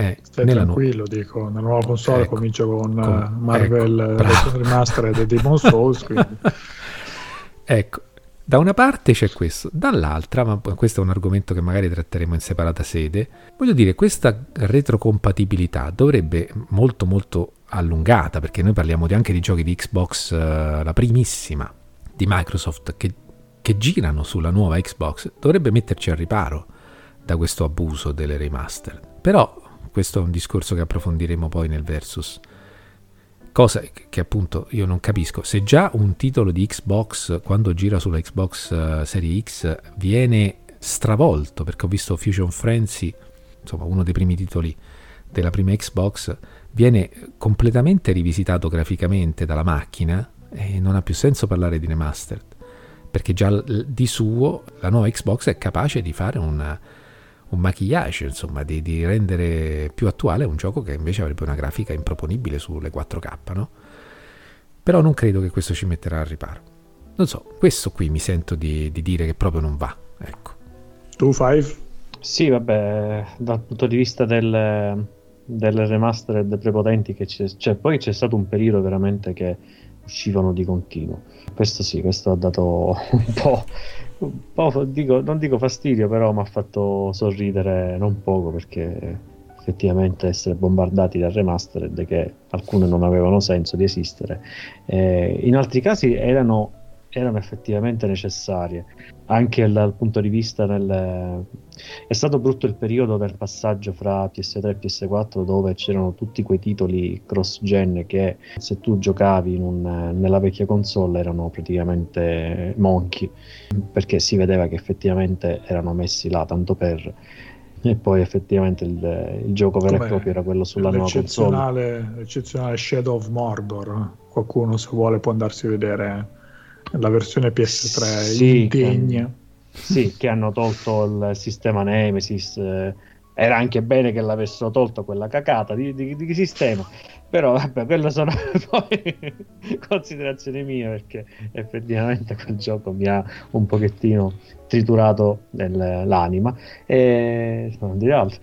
S3: eh, Stai tranquillo, nu- dico, nella nuova console ecco, comincia con com- uh, Marvel ecco, Remastered e Demon Souls.
S2: ecco, da una parte c'è questo, dall'altra, ma questo è un argomento che magari tratteremo in separata sede, voglio dire, questa retrocompatibilità dovrebbe molto molto allungata, perché noi parliamo di anche di giochi di Xbox, uh, la primissima di Microsoft, che, che girano sulla nuova Xbox, dovrebbe metterci al riparo da questo abuso delle remaster. Però questo è un discorso che approfondiremo poi nel versus. Cosa che appunto io non capisco. Se già un titolo di Xbox, quando gira sulla Xbox uh, Serie X, viene stravolto, perché ho visto Fusion Frenzy, insomma uno dei primi titoli della prima Xbox, viene completamente rivisitato graficamente dalla macchina e non ha più senso parlare di remastered, perché già di suo la nuova Xbox è capace di fare una, un maquillage, insomma, di, di, rendere più attuale un gioco che invece avrebbe una grafica improponibile sulle 4K, no? Però non credo che questo ci metterà al riparo. Non so, questo qui mi sento di, di dire che proprio non va, ecco.
S3: Tu, Five?
S4: Sì, vabbè, dal punto di vista del, delle remastered prepotenti che c'è, cioè poi c'è stato un periodo veramente che uscivano di continuo. Questo sì, questo ha dato un po' po' dico, non dico fastidio, però mi ha fatto sorridere non poco perché effettivamente essere bombardati da remastered che alcune non avevano senso di esistere, eh, in altri casi erano erano effettivamente necessarie anche dal punto di vista nel... è stato brutto il periodo del passaggio fra PS3 e PS4 dove c'erano tutti quei titoli cross gen che se tu giocavi un... nella vecchia console erano praticamente monchi perché si vedeva che effettivamente erano messi là tanto per e poi effettivamente il, il gioco vero e proprio era quello sulla nuova console.
S3: l'eccezionale Shadow of Mordor qualcuno se vuole può andarsi a vedere la versione PS3 sì, indegna.
S4: Che, sì, che hanno tolto il sistema Nemesis. Eh, era anche bene che l'avessero tolto quella cacata di, di, di sistema. Però vabbè, quelle sono poi considerazioni mie perché effettivamente quel gioco mi ha un pochettino triturato nel, l'anima e non dire altro.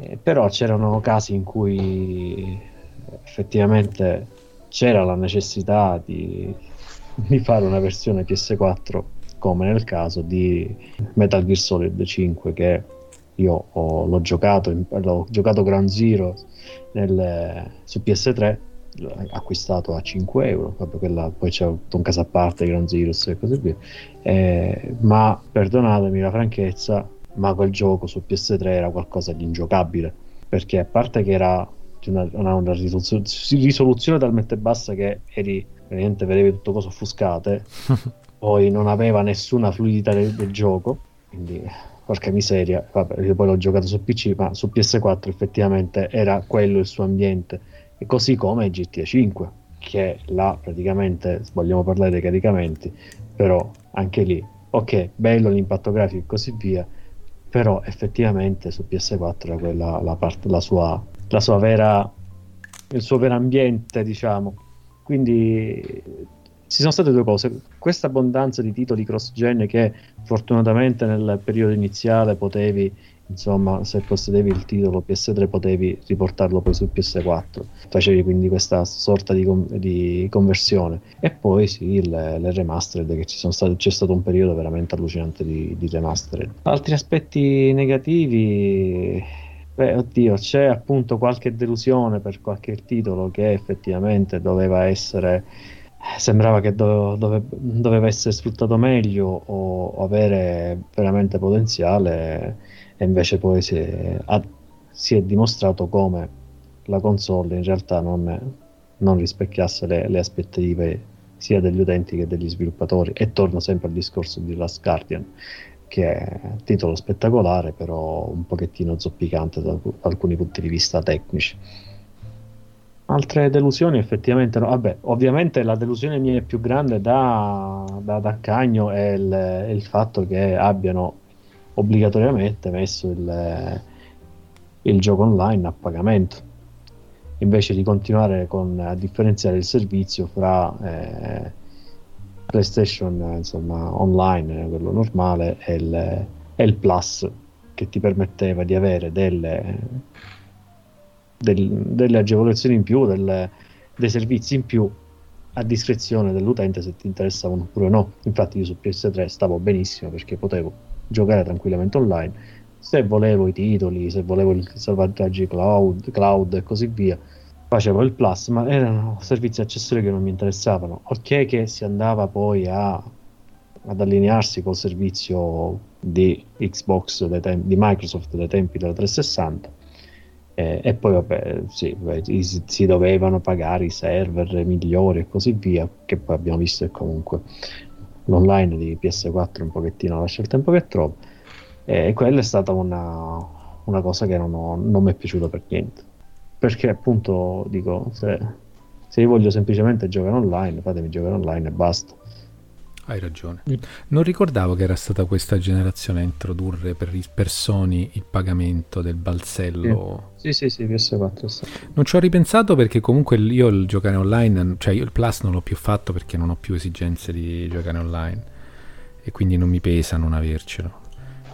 S4: Eh, però c'erano casi in cui effettivamente c'era la necessità di di fare una versione PS4 come nel caso di Metal Gear Solid 5 che io ho, l'ho giocato l'ho giocato Ground Zero nel, su PS3 acquistato a 5 euro quella, poi c'è un caso a parte Ground Zero e così via eh, ma perdonatemi la franchezza ma quel gioco su PS3 era qualcosa di ingiocabile perché a parte che era una, una risoluzione talmente bassa che eri praticamente vedevi tutto cose offuscate, poi non aveva nessuna fluidità del, del gioco, quindi porca miseria, vabbè, io poi l'ho giocato su PC, ma su PS4 effettivamente era quello il suo ambiente, e così come GTA 5. che là praticamente vogliamo parlare dei caricamenti, però anche lì, ok, bello l'impatto grafico e così via, però effettivamente su PS4 era quella la, parte, la, sua, la sua vera, il suo vero ambiente, diciamo. Quindi ci sono state due cose. Questa abbondanza di titoli cross-gen che fortunatamente nel periodo iniziale potevi insomma se possedevi il titolo PS3 potevi riportarlo poi su PS4 facevi quindi questa sorta di, di conversione. E poi sì le, le remastered che stati c'è stato un periodo veramente allucinante di, di remastered. Altri aspetti negativi beh oddio c'è appunto qualche delusione per qualche titolo che effettivamente doveva essere sembrava che do- dove- doveva essere sfruttato meglio o, o avere veramente potenziale e invece poi si è, ha, si è dimostrato come la console in realtà non, non rispecchiasse le, le, aspettative sia degli utenti che degli sviluppatori. E torno sempre al discorso di Last Guardian che è un titolo spettacolare però un pochettino zoppicante da, alcuni punti di vista tecnici altre delusioni effettivamente no. Vabbè, ovviamente la delusione mia più grande da, da, da Cagno è il, è il fatto che abbiano obbligatoriamente messo il, il gioco online a pagamento invece di continuare con, a differenziare il servizio fra eh, PlayStation insomma, online, quello normale, e il, e il, Plus che ti permetteva di avere delle, del, delle agevolazioni in più, delle, dei servizi in più a discrezione dell'utente se ti interessavano oppure no. Infatti io su PS3 stavo benissimo perché potevo giocare tranquillamente online. Se volevo i titoli, se volevo i salvataggi cloud, cloud e così via, facevo il plus, ma erano servizi accessori che non mi interessavano. Ok che si andava poi a, ad allinearsi col servizio di Xbox, tem- di Microsoft dei tempi della 360. Eh, e poi vabbè, sì, beh, si dovevano pagare i server migliori e così via, che poi abbiamo visto che comunque l'online di PS4 un pochettino lascia il tempo che trova e quella è stata una, una cosa che non, ho, non mi è piaciuta per niente perché appunto dico se, se io voglio semplicemente giocare online fatemi giocare online e basta
S2: hai ragione. Non ricordavo che era stata questa generazione a introdurre per, per Sony il pagamento del balzello.
S4: Sì, sì, sì, sì PS4. Sì.
S2: Non ci ho ripensato perché comunque io il giocare online, cioè io il Plus non l'ho più fatto perché non ho più esigenze di giocare online e quindi non mi pesa non avercelo.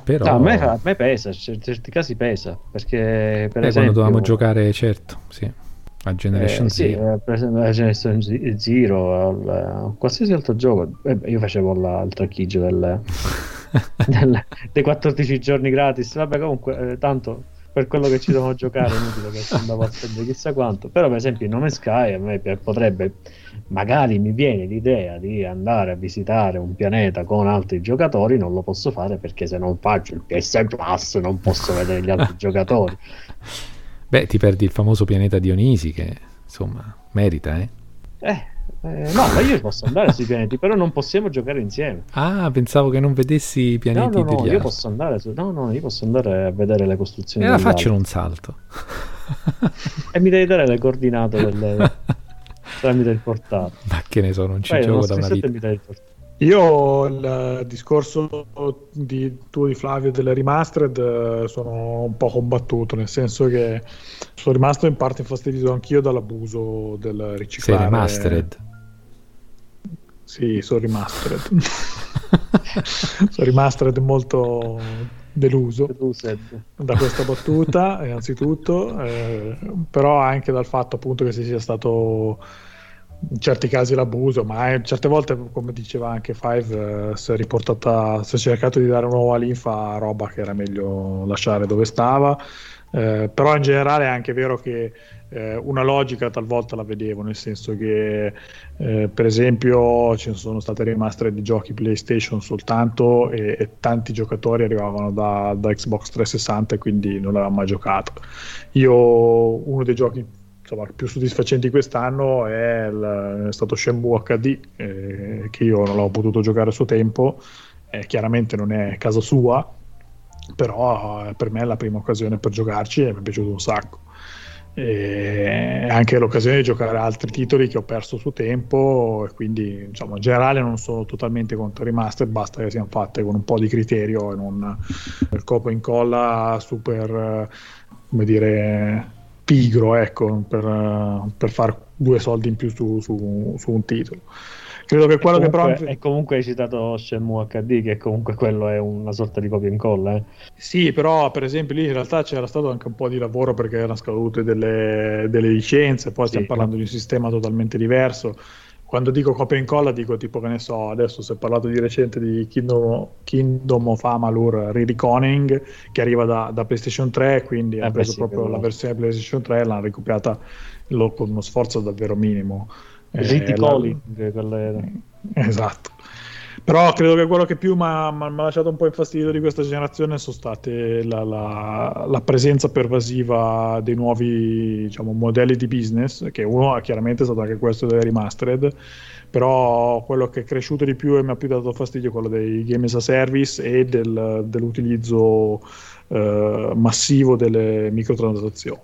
S2: Però...
S4: No, a, me, a me pesa, in certi casi pesa, perché per
S2: eh,
S4: esempio...
S2: quando dovevamo giocare, certo, sì a Generation
S4: eh, sì,
S2: Zero.
S4: Eh, per esempio a Generation Zero, al, a qualsiasi altro gioco, eh, io facevo la, il tracchiggio del, del, dei 14 giorni gratis, vabbè comunque eh, tanto per quello che ci devono giocare inutile che andavo a spendere chissà quanto, però per esempio in Nome Sky a me potrebbe, magari mi viene l'idea di andare a visitare un pianeta con altri giocatori, non lo posso fare perché se non faccio il PS Plus non posso vedere gli altri giocatori.
S2: Beh, ti perdi il famoso pianeta Dionisi che, insomma, merita, eh?
S4: Eh, eh, no, ma io posso andare sui pianeti, però non possiamo giocare insieme.
S2: Ah, pensavo che non vedessi i pianeti
S4: no, no, no, io posso andare su... No, no, io posso andare a vedere le costruzioni.
S2: E allora faccelo un salto.
S4: e mi devi dare le coordinate del... tramite il portale.
S2: Ma che ne so, non ci Vai, gioco da una vita.
S3: Io il discorso di, tuo di Flavio delle remastered eh, sono un po' combattuto, nel senso che sono rimasto in parte infastidito anch'io dall'abuso del riciclare.
S2: Sei remastered?
S3: Sì, sono remastered. sono remastered molto deluso da questa battuta, innanzitutto, eh, però anche dal fatto appunto che si sia stato in certi casi l'abuso, ma è, certe volte, come diceva anche Five, eh, si è riportata, si è cercato di dare una nuova linfa a roba che era meglio lasciare dove stava. Eh, però in generale è anche vero che eh, una logica talvolta la vedevo, nel senso che eh, per esempio ci sono state rimaste di giochi PlayStation soltanto e, e tanti giocatori arrivavano da, da, Xbox 360 e quindi non l'avevamo mai giocato. Io uno dei giochi insomma, più soddisfacenti quest'anno è, il, è stato Shenmue HD eh, che io non l'ho potuto giocare a suo tempo eh, chiaramente non è casa sua però eh, per me è la prima occasione per giocarci e mi è piaciuto un sacco e anche l'occasione di giocare altri titoli che ho perso su tempo e quindi diciamo, in generale non sono totalmente contro remaster basta che siano fatte con un po' di criterio e non il copo incolla super come dire pigro ecco per, per fare due soldi in più su, su, su un titolo credo che quello
S4: e comunque,
S3: che però
S4: e comunque hai citato Shenmue HD che comunque quello è una sorta di copia e incolla eh.
S3: sì però per esempio lì in realtà c'era stato anche un po' di lavoro perché erano scadute delle, delle licenze poi sì, stiamo parlando di un sistema totalmente diverso. Quando dico copia e incolla dico tipo che ne so adesso si è parlato di recente di Kingdom, Kingdom of Amalur Re-Reconing che arriva da, da, PlayStation 3 quindi eh ha preso sì, proprio la versione PlayStation 3 e l'hanno recuperata con uno sforzo davvero minimo
S4: Eh, Calling, la...
S3: esatto. Però credo che quello che più mi ha lasciato un po' infastidito di questa generazione sono state la, la, la presenza pervasiva dei nuovi diciamo, modelli di business, che uno chiaramente è stato anche questo delle remastered, però quello che è cresciuto di più e mi ha più dato fastidio è quello dei game as a service e del, dell'utilizzo eh, massivo delle microtransazioni.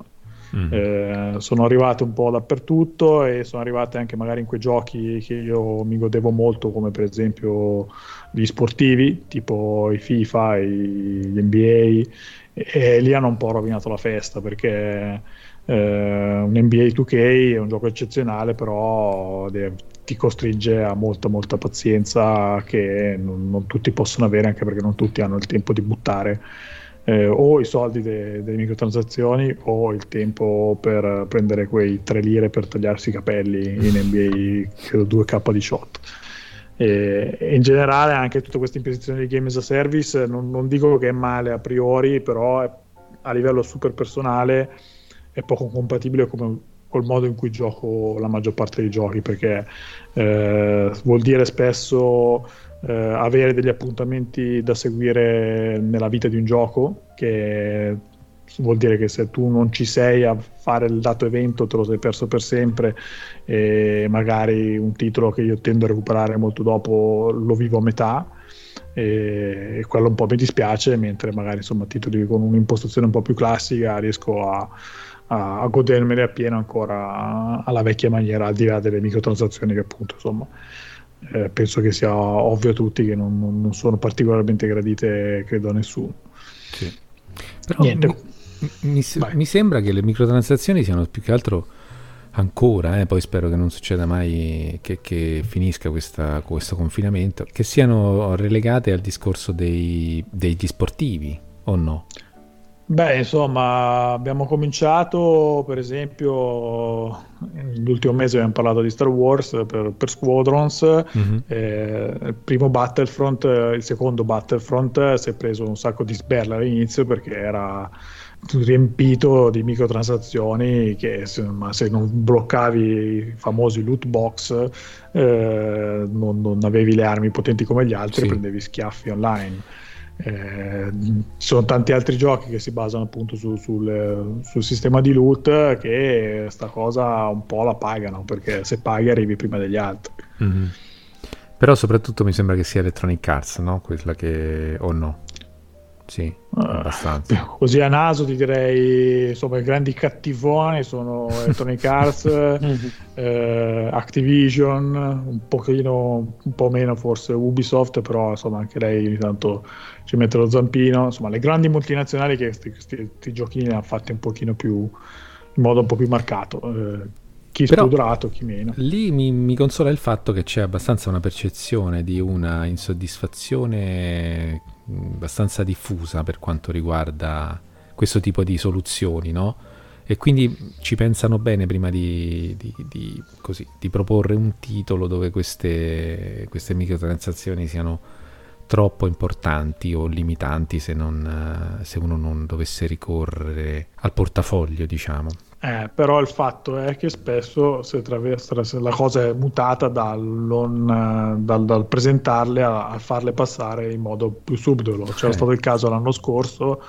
S3: Mm. Eh, sono arrivate un po' dappertutto e sono arrivate anche magari in quei giochi che io mi godevo molto, come per esempio gli sportivi, tipo i FIFA, i, gli NBA, e, e lì hanno un po' rovinato la festa perché eh, un NBA 2K è un gioco eccezionale, però de- ti costringe a molta molta pazienza che non, non tutti possono avere anche perché non tutti hanno il tempo di buttare eh, o i soldi de- delle microtransazioni o il tempo per prendere quei 3 lire per tagliarsi i capelli in NBA credo 2K18 e, in generale anche tutta questa imposizione di game as a service non, non dico che è male a priori però è, a livello super personale è poco compatibile come, col modo in cui gioco la maggior parte dei giochi perché eh, vuol dire spesso eh, avere degli appuntamenti da seguire nella vita di un gioco, che vuol dire che se tu non ci sei a fare il dato evento te lo sei perso per sempre e magari un titolo che io tendo a recuperare molto dopo lo vivo a metà. E quello un po' mi dispiace mentre magari insomma titoli con un'impostazione un po' più classica riesco a, a, a godermene appieno ancora alla vecchia maniera al di là delle microtransazioni che appunto insomma eh, penso che sia ovvio a tutti che non, non, sono particolarmente gradite, credo a nessuno.
S2: Sì. Però Niente. Mi, mi, mi, sembra che le microtransazioni siano più che altro ancora, eh, poi spero che non succeda mai che, che finisca questa, questo confinamento, che siano relegate al discorso dei, degli sportivi o no?
S3: Beh, insomma, abbiamo cominciato, per esempio, l'ultimo mese abbiamo parlato di Star Wars per, per Squadrons, mm-hmm. eh, il primo Battlefront, il secondo Battlefront si è preso un sacco di sberla all'inizio perché era riempito di microtransazioni che insomma, se non bloccavi i famosi loot box eh, non, non, avevi le armi potenti come gli altri sì. prendevi schiaffi online eh, ci sono tanti altri giochi che si basano appunto su, sul, sul, sistema di loot che sta cosa un po' la pagano perché se paghi arrivi prima degli altri. Mm-hmm.
S2: Però soprattutto mi sembra che sia Electronic Arts, no? Quella che... o no? Sì, uh, abbastanza.
S3: Così a naso ti direi, insomma, i grandi cattivoni sono Electronic Arts, eh, Activision, un pochino, un po' meno forse Ubisoft, però insomma anche lei ogni tanto ci mette lo zampino. Insomma, le grandi multinazionali che questi giochini ne hanno fatti un pochino più, in modo un po' più marcato. Eh, chi Però, spudurato, chi meno.
S2: Lì mi, mi, consola il fatto che c'è abbastanza una percezione di una insoddisfazione abbastanza diffusa per quanto riguarda questo tipo di soluzioni, no? E quindi ci pensano bene prima di, di, di, così, di proporre un titolo dove queste, queste, microtransazioni siano troppo importanti o limitanti se, non, se uno non dovesse ricorrere al portafoglio, diciamo.
S3: Eh, però il fatto è che spesso se se la cosa è mutata dal, dal, dal presentarle a, a, farle passare in modo più subdolo. C'era eh. stato il caso l'anno scorso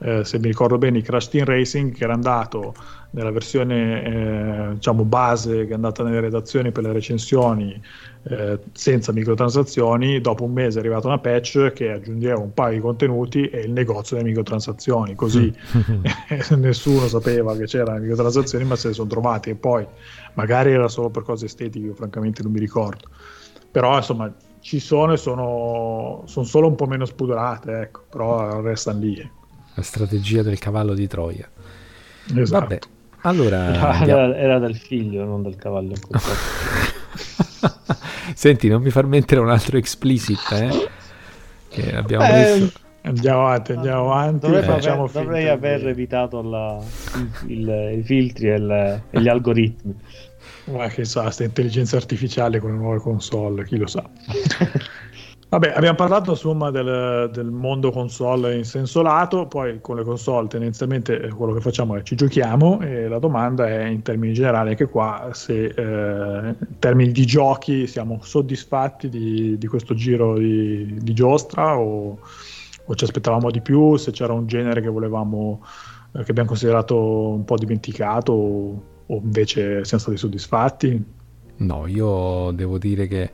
S3: eh, se mi ricordo bene, i Crash Team Racing, che era andato nella versione eh, diciamo base che è andata nelle redazioni per le recensioni eh, senza microtransazioni, dopo un mese è arrivata una patch che aggiungeva un paio di contenuti e il negozio delle microtransazioni, così nessuno sapeva che c'erano microtransazioni ma se le sono trovate e poi magari era solo per cose estetiche, io francamente non mi ricordo, però insomma ci sono e sono, sono solo un po' meno spudorate, ecco, però restano lì.
S2: La strategia del cavallo di Troia.
S3: Esatto. Vabbè,
S2: allora,
S4: era, era, del figlio, non del cavallo.
S2: Senti, non mi far mettere un altro explicit, eh? Che abbiamo eh, messo.
S3: Andiamo avanti, andiamo avanti. Dovrei,
S4: aver, dovrei aver evitato la, il, il, i filtri e, le, e gli algoritmi.
S3: Ma che sa, sta intelligenza artificiale con le nuove console, chi lo sa. Vabbè, abbiamo parlato insomma del, del, mondo console in senso lato, poi con le console tendenzialmente eh, quello che facciamo è ci giochiamo e la domanda è in termini generali anche qua se eh, in termini di giochi siamo soddisfatti di, di questo giro di, di giostra o, o, ci aspettavamo di più, se c'era un genere che volevamo, eh, che abbiamo considerato un po' dimenticato o, o invece siamo stati soddisfatti?
S2: No, io devo dire che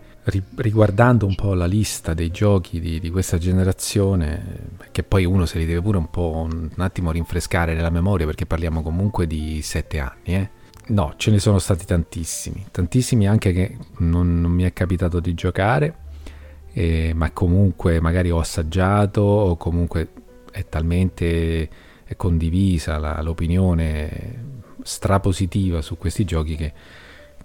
S2: riguardando un po' la lista dei giochi di, di, questa generazione, che poi uno se li deve pure un po' un, attimo rinfrescare nella memoria perché parliamo comunque di sette anni, eh? No, ce ne sono stati tantissimi, tantissimi anche che non, non mi è capitato di giocare, eh, ma comunque magari ho assaggiato o comunque è talmente condivisa la, l'opinione strapositiva su questi giochi che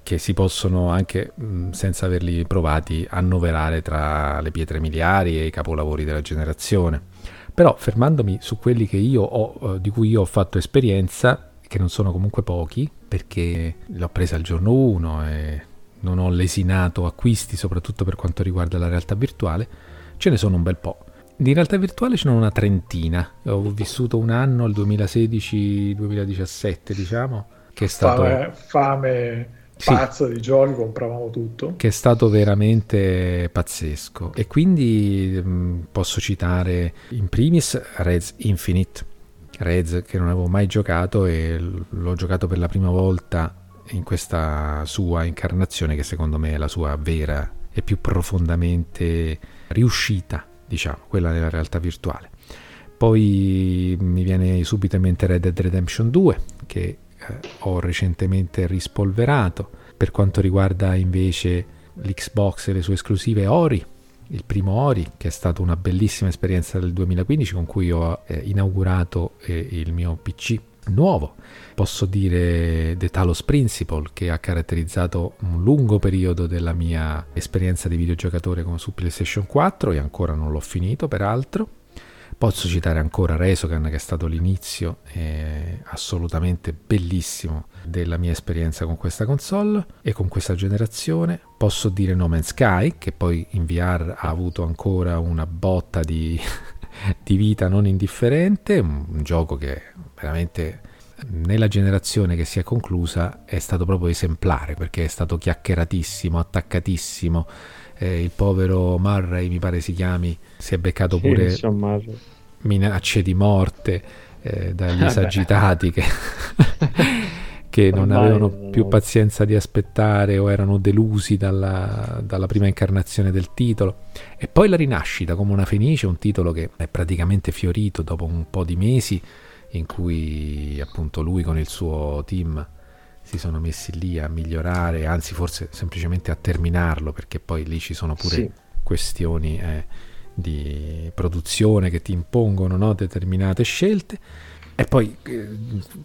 S2: che si possono anche senza averli provati annoverare tra le pietre miliari e i capolavori della generazione. Però fermandomi su quelli ho, eh, di cui io ho fatto esperienza, che non sono comunque pochi, perché l'ho presa il giorno 1 e non ho lesinato acquisti, soprattutto per quanto riguarda la realtà virtuale, ce ne sono un bel po'. Di realtà virtuale ce ne sono una trentina. Ho vissuto un anno, il 2016-2017, diciamo, che è stato...
S3: Fame, fame sì, pazza di giochi, compravamo tutto.
S2: Che è stato veramente pazzesco. E quindi mh, mm, posso citare in primis Reds Infinite. Reds che non avevo mai giocato e l'ho giocato per la prima volta in questa sua incarnazione che secondo me è la sua vera e più profondamente riuscita, diciamo, quella nella realtà virtuale. Poi mi viene subito in mente Red Dead Redemption 2 che ho recentemente rispolverato. Per quanto riguarda invece l'Xbox e le sue esclusive Ori, il primo Ori, che è stata una bellissima esperienza del 2015 con cui ho eh, inaugurato eh, il mio PC nuovo. Posso dire The Talos Principle, che ha caratterizzato un lungo periodo della mia esperienza di videogiocatore su PlayStation 4 e ancora non l'ho finito, peraltro. Posso citare ancora Resogan che è stato l'inizio eh, assolutamente bellissimo della mia esperienza con questa console e con questa generazione. Posso dire No Man's Sky che poi in VR ha avuto ancora una botta di, di vita non indifferente, un, un gioco che veramente nella generazione che si è conclusa è stato proprio esemplare perché è stato chiacchieratissimo, attaccatissimo eh, il povero Murray mi pare si chiami, si è beccato sì, pure minacce di morte eh, dagli esagitati che, che non avevano più pazienza di aspettare o erano delusi dalla, dalla, prima incarnazione del titolo. E poi la rinascita come una fenice, un titolo che è praticamente fiorito dopo un po' di mesi in cui appunto lui con il suo team si sono messi lì a migliorare, anzi forse semplicemente a terminarlo, perché poi lì ci sono pure sì. questioni eh, di produzione che ti impongono no? determinate scelte. E poi eh,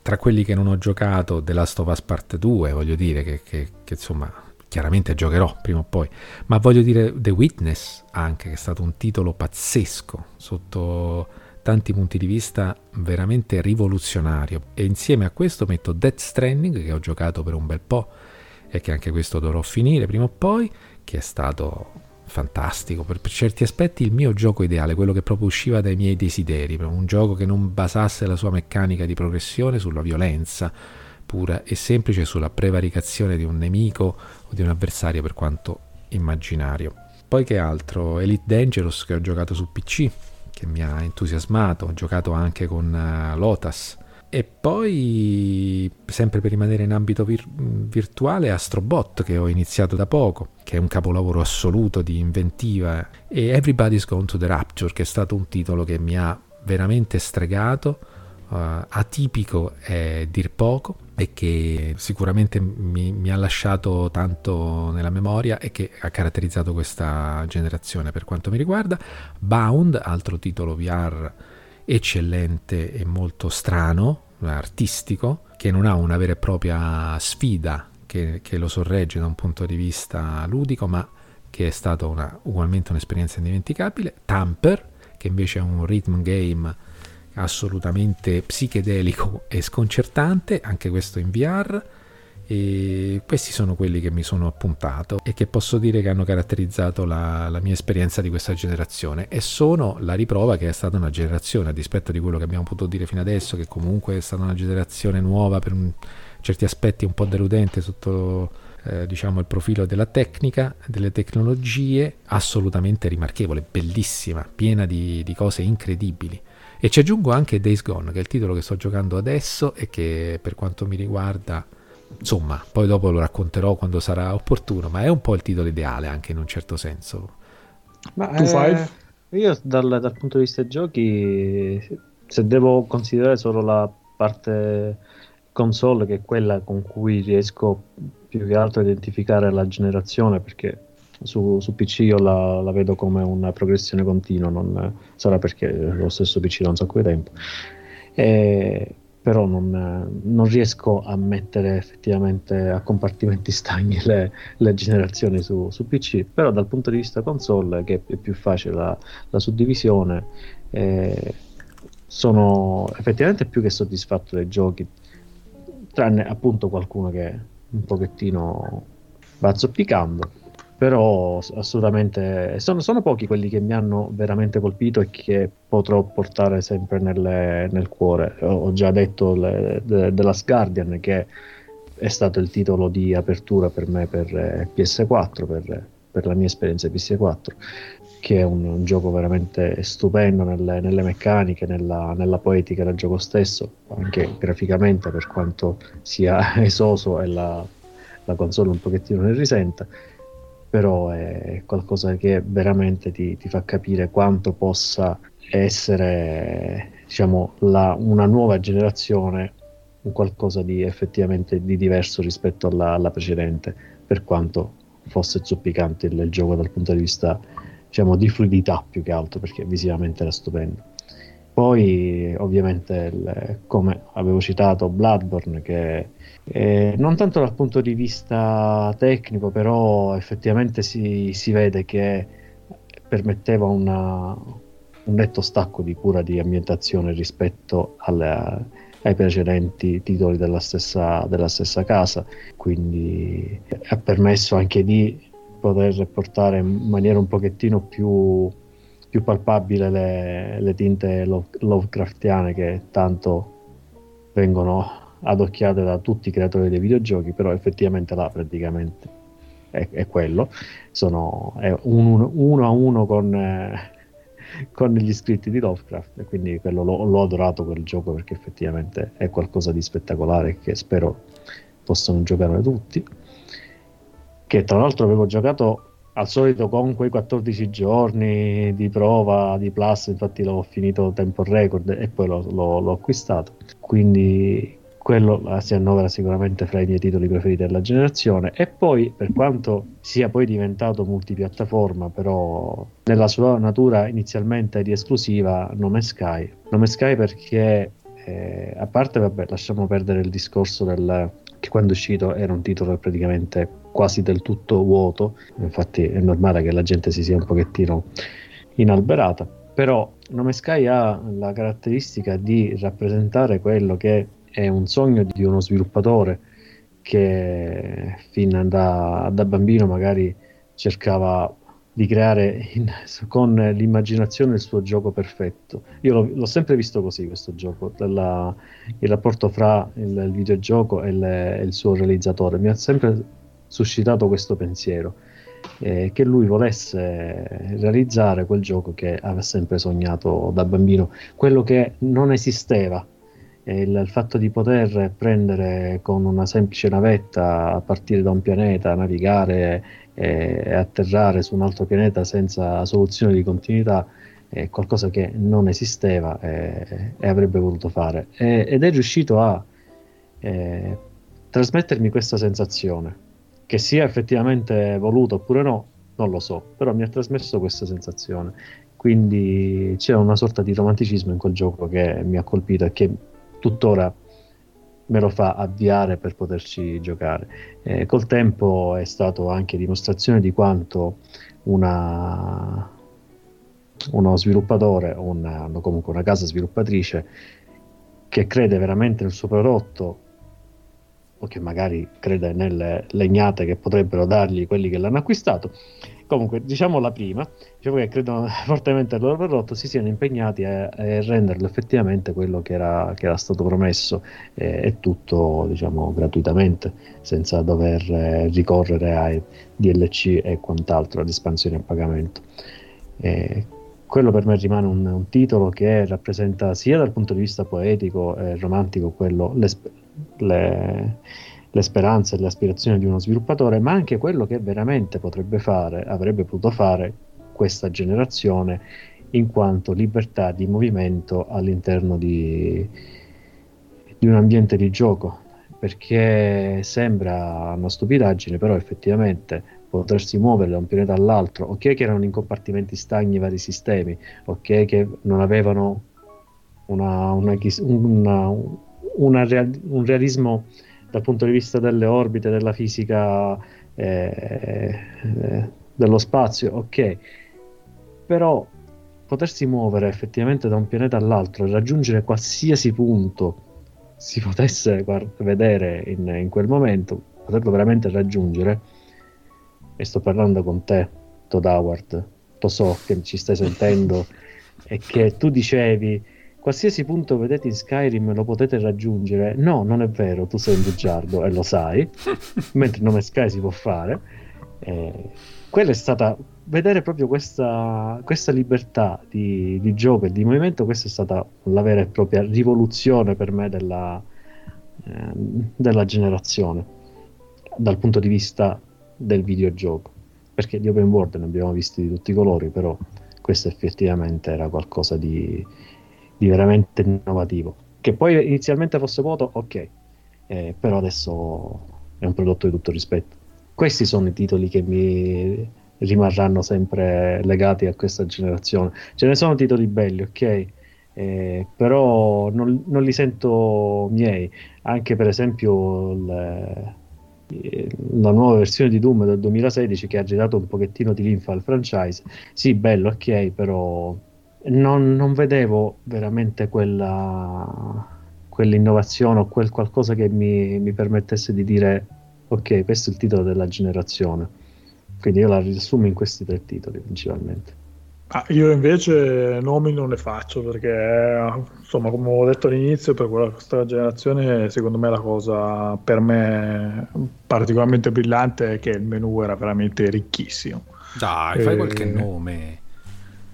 S2: tra quelli che non ho giocato, The Last of Us Part 2, voglio dire che, che, che insomma chiaramente giocherò prima o poi, ma voglio dire The Witness anche, che è stato un titolo pazzesco sotto tanti punti di vista veramente rivoluzionario. E insieme a questo metto Death Stranding che ho giocato per un bel po' e che anche questo dovrò finire prima o poi che è stato fantastico. Per, certi aspetti il mio gioco ideale quello che proprio usciva dai miei desideri un gioco che non basasse la sua meccanica di progressione sulla violenza pura e semplice sulla prevaricazione di un nemico o di un avversario per quanto immaginario. Poi che altro? Elite Dangerous che ho giocato su PC che mi ha entusiasmato, ho giocato anche con uh, Lotus. E poi, sempre per rimanere in ambito vir- virtuale, Astrobot, che ho iniziato da poco, che è un capolavoro assoluto di inventiva, e Everybody's Gone to the Rapture, che è stato un titolo che mi ha veramente stregato, uh, atipico è dir poco, e che sicuramente mi, mi, ha lasciato tanto nella memoria e che ha caratterizzato questa generazione per quanto mi riguarda. Bound, altro titolo VR eccellente e molto strano, artistico, che non ha una vera e propria sfida che, che lo sorregge da un punto di vista ludico, ma che è stata ugualmente un'esperienza indimenticabile. Tamper, che invece è un rhythm game assolutamente psichedelico e sconcertante, anche questo in VR e questi sono quelli che mi sono appuntato e che posso dire che hanno caratterizzato la, la, mia esperienza di questa generazione e sono la riprova che è stata una generazione, a dispetto di quello che abbiamo potuto dire fino adesso, che comunque è stata una generazione nuova per un, certi aspetti un po' deludente sotto eh, diciamo il profilo della tecnica, delle tecnologie, assolutamente rimarchevole, bellissima, piena di, di cose incredibili. E ci aggiungo anche Days Gone, che è il titolo che sto giocando adesso e che per quanto mi riguarda insomma, poi dopo lo racconterò quando sarà opportuno, ma è un po' il titolo ideale anche in un certo senso.
S4: Ma tu eh, io dal, dal, punto di vista giochi, se devo considerare solo la parte console, che è quella con cui riesco più che altro a identificare la generazione, perché su, su PC io la, la, vedo come una progressione continua, non, sarà perché lo stesso PC da un sacco di tempo. E però non, non, riesco a mettere effettivamente a compartimenti stagni le, le generazioni su, su, PC, però dal punto di vista console, che è più facile la, la suddivisione, eh, sono effettivamente più che soddisfatto dei giochi, tranne appunto qualcuno che un pochettino va zoppicando però assolutamente sono, sono, pochi quelli che mi hanno veramente colpito e che potrò portare sempre nelle, nel cuore. Ho, già detto le, de, The Last Guardian che è stato il titolo di apertura per me per eh, PS4, per, per la mia esperienza PS4, che è un, un gioco veramente stupendo nelle, nelle meccaniche, nella, nella, poetica del gioco stesso, anche graficamente per quanto sia esoso e la, la console un pochettino ne risenta però è qualcosa che veramente ti, ti fa capire quanto possa essere diciamo, la, una nuova generazione qualcosa di effettivamente di diverso rispetto alla, alla precedente, per quanto fosse zoppicante il, il, gioco dal punto di vista diciamo, di fluidità più che altro, perché visivamente era stupendo. Poi ovviamente, il, come avevo citato, Bloodborne che eh, non tanto dal punto di vista tecnico, però effettivamente si, si vede che permetteva una, un netto stacco di cura di ambientazione rispetto alle, ai precedenti titoli della stessa, della stessa casa, quindi ha permesso anche di poter portare in maniera un pochettino più, più palpabile le, le tinte Lovecraftiane che tanto vengono adocchiate da tutti i creatori dei videogiochi, però effettivamente là praticamente è, è quello, sono è un, uno a uno con, eh, con gli scritti di Lovecraft e quindi quello l'ho, l'ho, adorato quel gioco perché effettivamente è qualcosa di spettacolare che spero possano giocare tutti, che tra l'altro avevo giocato al solito con quei 14 giorni di prova di plus infatti l'ho finito tempo record e poi l'ho, l'ho, l'ho acquistato. Quindi quello si annovera sicuramente fra i miei titoli preferiti della generazione. E poi per quanto sia poi diventato multipiattaforma però nella sua natura inizialmente di esclusiva Non è Sky. Non è Sky perché eh, a parte vabbè lasciamo perdere il discorso del, che quando è uscito era un titolo praticamente quasi del tutto vuoto infatti è normale che la gente si sia un pochettino inalberata però Nome Sky ha la caratteristica di rappresentare quello che è un sogno di uno sviluppatore che fin da, da bambino magari cercava di creare in, con l'immaginazione il suo gioco perfetto. Io l'ho, l'ho sempre visto così questo gioco, della, il rapporto fra il, il videogioco e, le, e, il suo realizzatore. Mi ha sempre suscitato questo pensiero eh, che lui volesse realizzare quel gioco che aveva sempre sognato da bambino, quello che non esisteva. Il, il, fatto di poter prendere con una semplice navetta a partire da un pianeta, navigare e, e atterrare su un altro pianeta senza soluzione di continuità è qualcosa che non esisteva e, e avrebbe voluto fare. E, ed è riuscito a eh, trasmettermi questa sensazione che sia effettivamente voluto oppure no, non lo so, però mi ha trasmesso questa sensazione. Quindi c'era una sorta di romanticismo in quel gioco che mi ha colpito e che tuttora me lo fa avviare per poterci giocare. Eh, col tempo è stato anche dimostrazione di quanto una, uno sviluppatore o comunque una casa sviluppatrice che crede veramente nel suo prodotto o che magari crede nelle legnate che potrebbero dargli quelli che l'hanno acquistato. Comunque, diciamo la prima, diciamo che credono fortemente al loro prodotto, si siano impegnati a, a renderlo effettivamente quello che era, che era stato promesso eh, e tutto diciamo gratuitamente, senza dover ricorrere ai DLC e quant'altro, ad espansioni a pagamento. Eh, quello per me rimane un, un, titolo che rappresenta sia dal punto di vista poetico e romantico quello, le, le speranze e le aspirazioni di uno sviluppatore, ma anche quello che veramente potrebbe fare, avrebbe potuto fare questa generazione in quanto libertà di movimento all'interno di, di un ambiente di gioco. Perché sembra una stupidaggine, però effettivamente potersi muovere da un pianeta all'altro, ok che erano in compartimenti stagni vari sistemi, ok che non avevano una, una, una, una real, un realismo dal punto di vista delle orbite, della fisica eh, eh, dello spazio, ok, però potersi muovere effettivamente da un pianeta all'altro e raggiungere qualsiasi punto si potesse guard- vedere in, in, quel momento, poterlo veramente raggiungere, e sto parlando con te, Todd Howard, lo so che ci stai sentendo e che tu dicevi qualsiasi punto vedete in Skyrim lo potete raggiungere. No, non è vero, tu sei un bugiardo e lo sai, mentre il nome Sky si può fare. Eh, quella è stata vedere proprio questa, questa libertà di, di, gioco e di movimento. Questa è stata la vera e propria rivoluzione per me della, eh, della generazione dal punto di vista del videogioco. Perché di open world ne abbiamo visti di tutti i colori, però questo effettivamente era qualcosa di, di veramente innovativo. Che poi inizialmente fosse vuoto, ok, eh, però adesso è un prodotto di tutto rispetto. Questi sono i titoli che mi rimarranno sempre legati a questa generazione. Ce ne sono titoli belli, ok, eh, però non, non, li sento miei. Anche per esempio le, eh, la nuova versione di Doom del 2016 che ha girato un pochettino di linfa al franchise. Sì, bello, ok, però non, non vedevo veramente quella, quell'innovazione o quel qualcosa che mi, mi, permettesse di dire ok, questo è il titolo della generazione. Quindi io la riassumo in questi tre titoli principalmente.
S3: Ah, io invece nomi non ne faccio perché, insomma, come ho detto all'inizio, per questa generazione, secondo me la cosa per me particolarmente brillante è che il menu era veramente ricchissimo.
S2: Dai, fai e... qualche nome.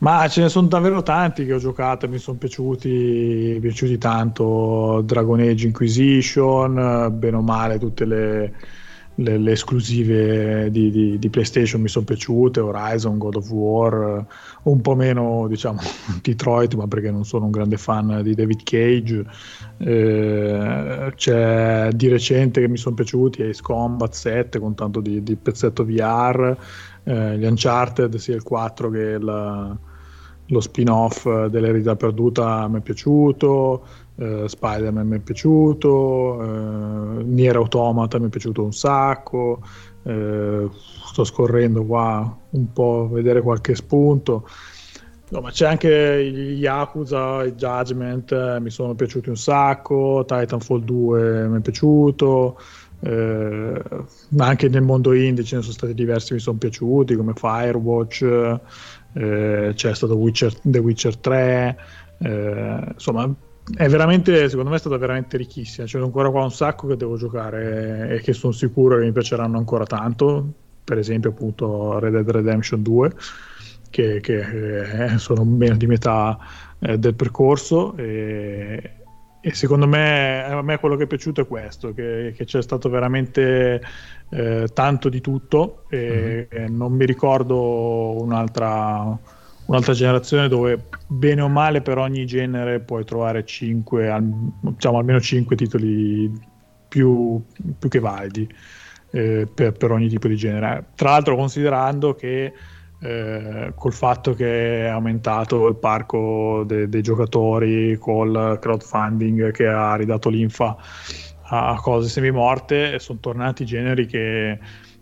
S3: Ma ce ne sono davvero tanti che ho giocato e mi sono piaciuti, piaciuti tanto. Dragon Age Inquisition, bene o male tutte le, le, le esclusive di, di, di, PlayStation mi sono piaciute, Horizon, God of War, un po' meno diciamo Detroit, ma perché non sono un grande fan di David Cage. Eh, c'è di recente che mi sono piaciuti Ace Combat 7 con tanto di, di pezzetto VR, eh, gli Uncharted sia il 4 che la lo spin-off dell'eredità perduta mi è piaciuto, eh, Spider-Man mi è piaciuto, eh, Nier Automata mi è piaciuto un sacco, eh, sto scorrendo qua un po' a vedere qualche spunto. No, ma c'è anche Yakuza, i Judgment, eh, mi sono piaciuti un sacco, Titanfall 2 mi è piaciuto, eh, anche nel mondo indie ce ne sono stati diversi mi sono piaciuti, come Firewatch, eh, c'è stato Witcher, The Witcher 3, eh, insomma è veramente, secondo me è stata veramente ricchissima, c'è ancora qua un sacco che devo giocare e che sono sicuro che mi piaceranno ancora tanto, per esempio appunto Red Dead Redemption 2 che, che eh, sono meno di metà eh, del percorso e, e, secondo me a me quello che è piaciuto è questo che, che c'è stato veramente eh, tanto di tutto e, mm-hmm. e non mi ricordo un'altra un'altra generazione dove bene o male per ogni genere puoi trovare 5, al, diciamo almeno 5 titoli più, più che validi eh, per, per, ogni tipo di genere. Tra l'altro considerando che eh, col fatto che è aumentato il parco de, dei giocatori col crowdfunding che ha ridato l'infa a cose semimorte, sono tornati generi che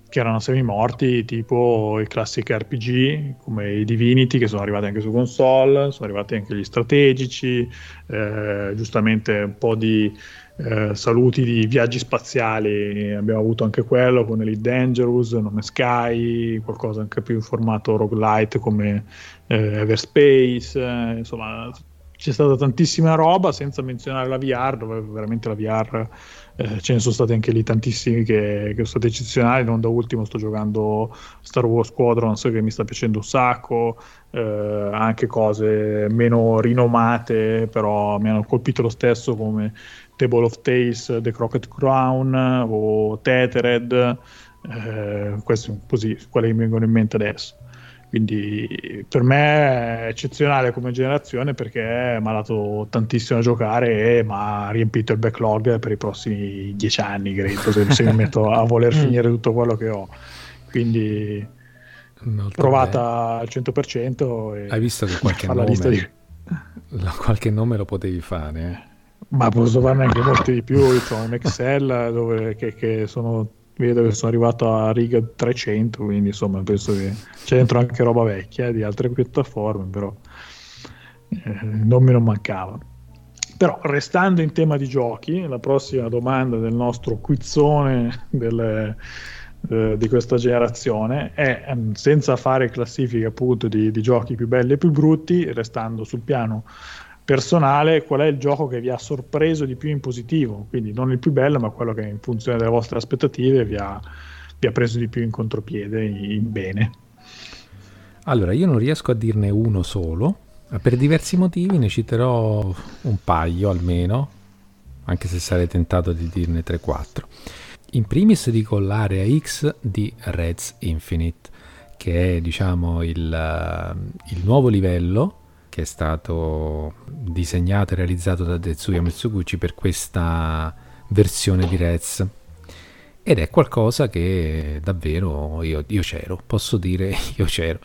S3: che erano semi-morti, tipo i classici RPG come i Divinity che sono arrivati anche su console, sono arrivati anche gli strategici, eh, giustamente un po' di eh, saluti di viaggi spaziali, abbiamo avuto anche quello con Elite Dangerous, Nome Sky, qualcosa anche più in formato roguelite come eh, Everspace, eh, insomma c'è stata tantissima roba senza menzionare la VR, dove veramente la VR eh, ce ne sono stati anche lì tantissimi che, che, sono stati eccezionali. Non da ultimo sto giocando Star Wars Squadrons che mi sta piacendo un sacco, eh, anche cose meno rinomate, però mi hanno colpito lo stesso come Table of Tales, The Crockett Crown o Tethered. Eh, questi così, quelli che mi vengono in mente adesso. Quindi per me è eccezionale come generazione perché mi ha dato tantissimo a giocare e mi ha riempito il backlog per i prossimi dieci anni, credo, se, mi metto a voler mm. finire tutto quello che ho. Quindi Molto provata bene. al 100%. E
S2: Hai visto che qualche nome, di... qualche nome lo potevi fare?
S3: Ma posso farne anche molti di più. Ho un Excel dove, che, che sono vedo che sono arrivato a riga 300 quindi insomma penso che c'è dentro anche roba vecchia eh, di altre piattaforme però eh, non me non mancava però restando in tema di giochi la prossima domanda del nostro quizzone del, eh, di questa generazione è ehm, senza fare classifiche appunto di, di giochi più belli e più brutti restando sul piano personale qual è il gioco che vi ha sorpreso di più in positivo, quindi non il più bello, ma quello che in funzione delle vostre aspettative vi ha, vi ha preso di più in contropiede, in bene.
S2: Allora, io non riesco a dirne uno solo, per diversi motivi ne citerò un paio almeno, anche se sarei tentato di dirne 3-4. In primis dico l'area X di Reds Infinite, che è diciamo il, il nuovo livello che è stato disegnato e realizzato da Tetsuya Mitsuguchi per questa versione di Rez. Ed è qualcosa che davvero io, io c'ero, posso dire io c'ero.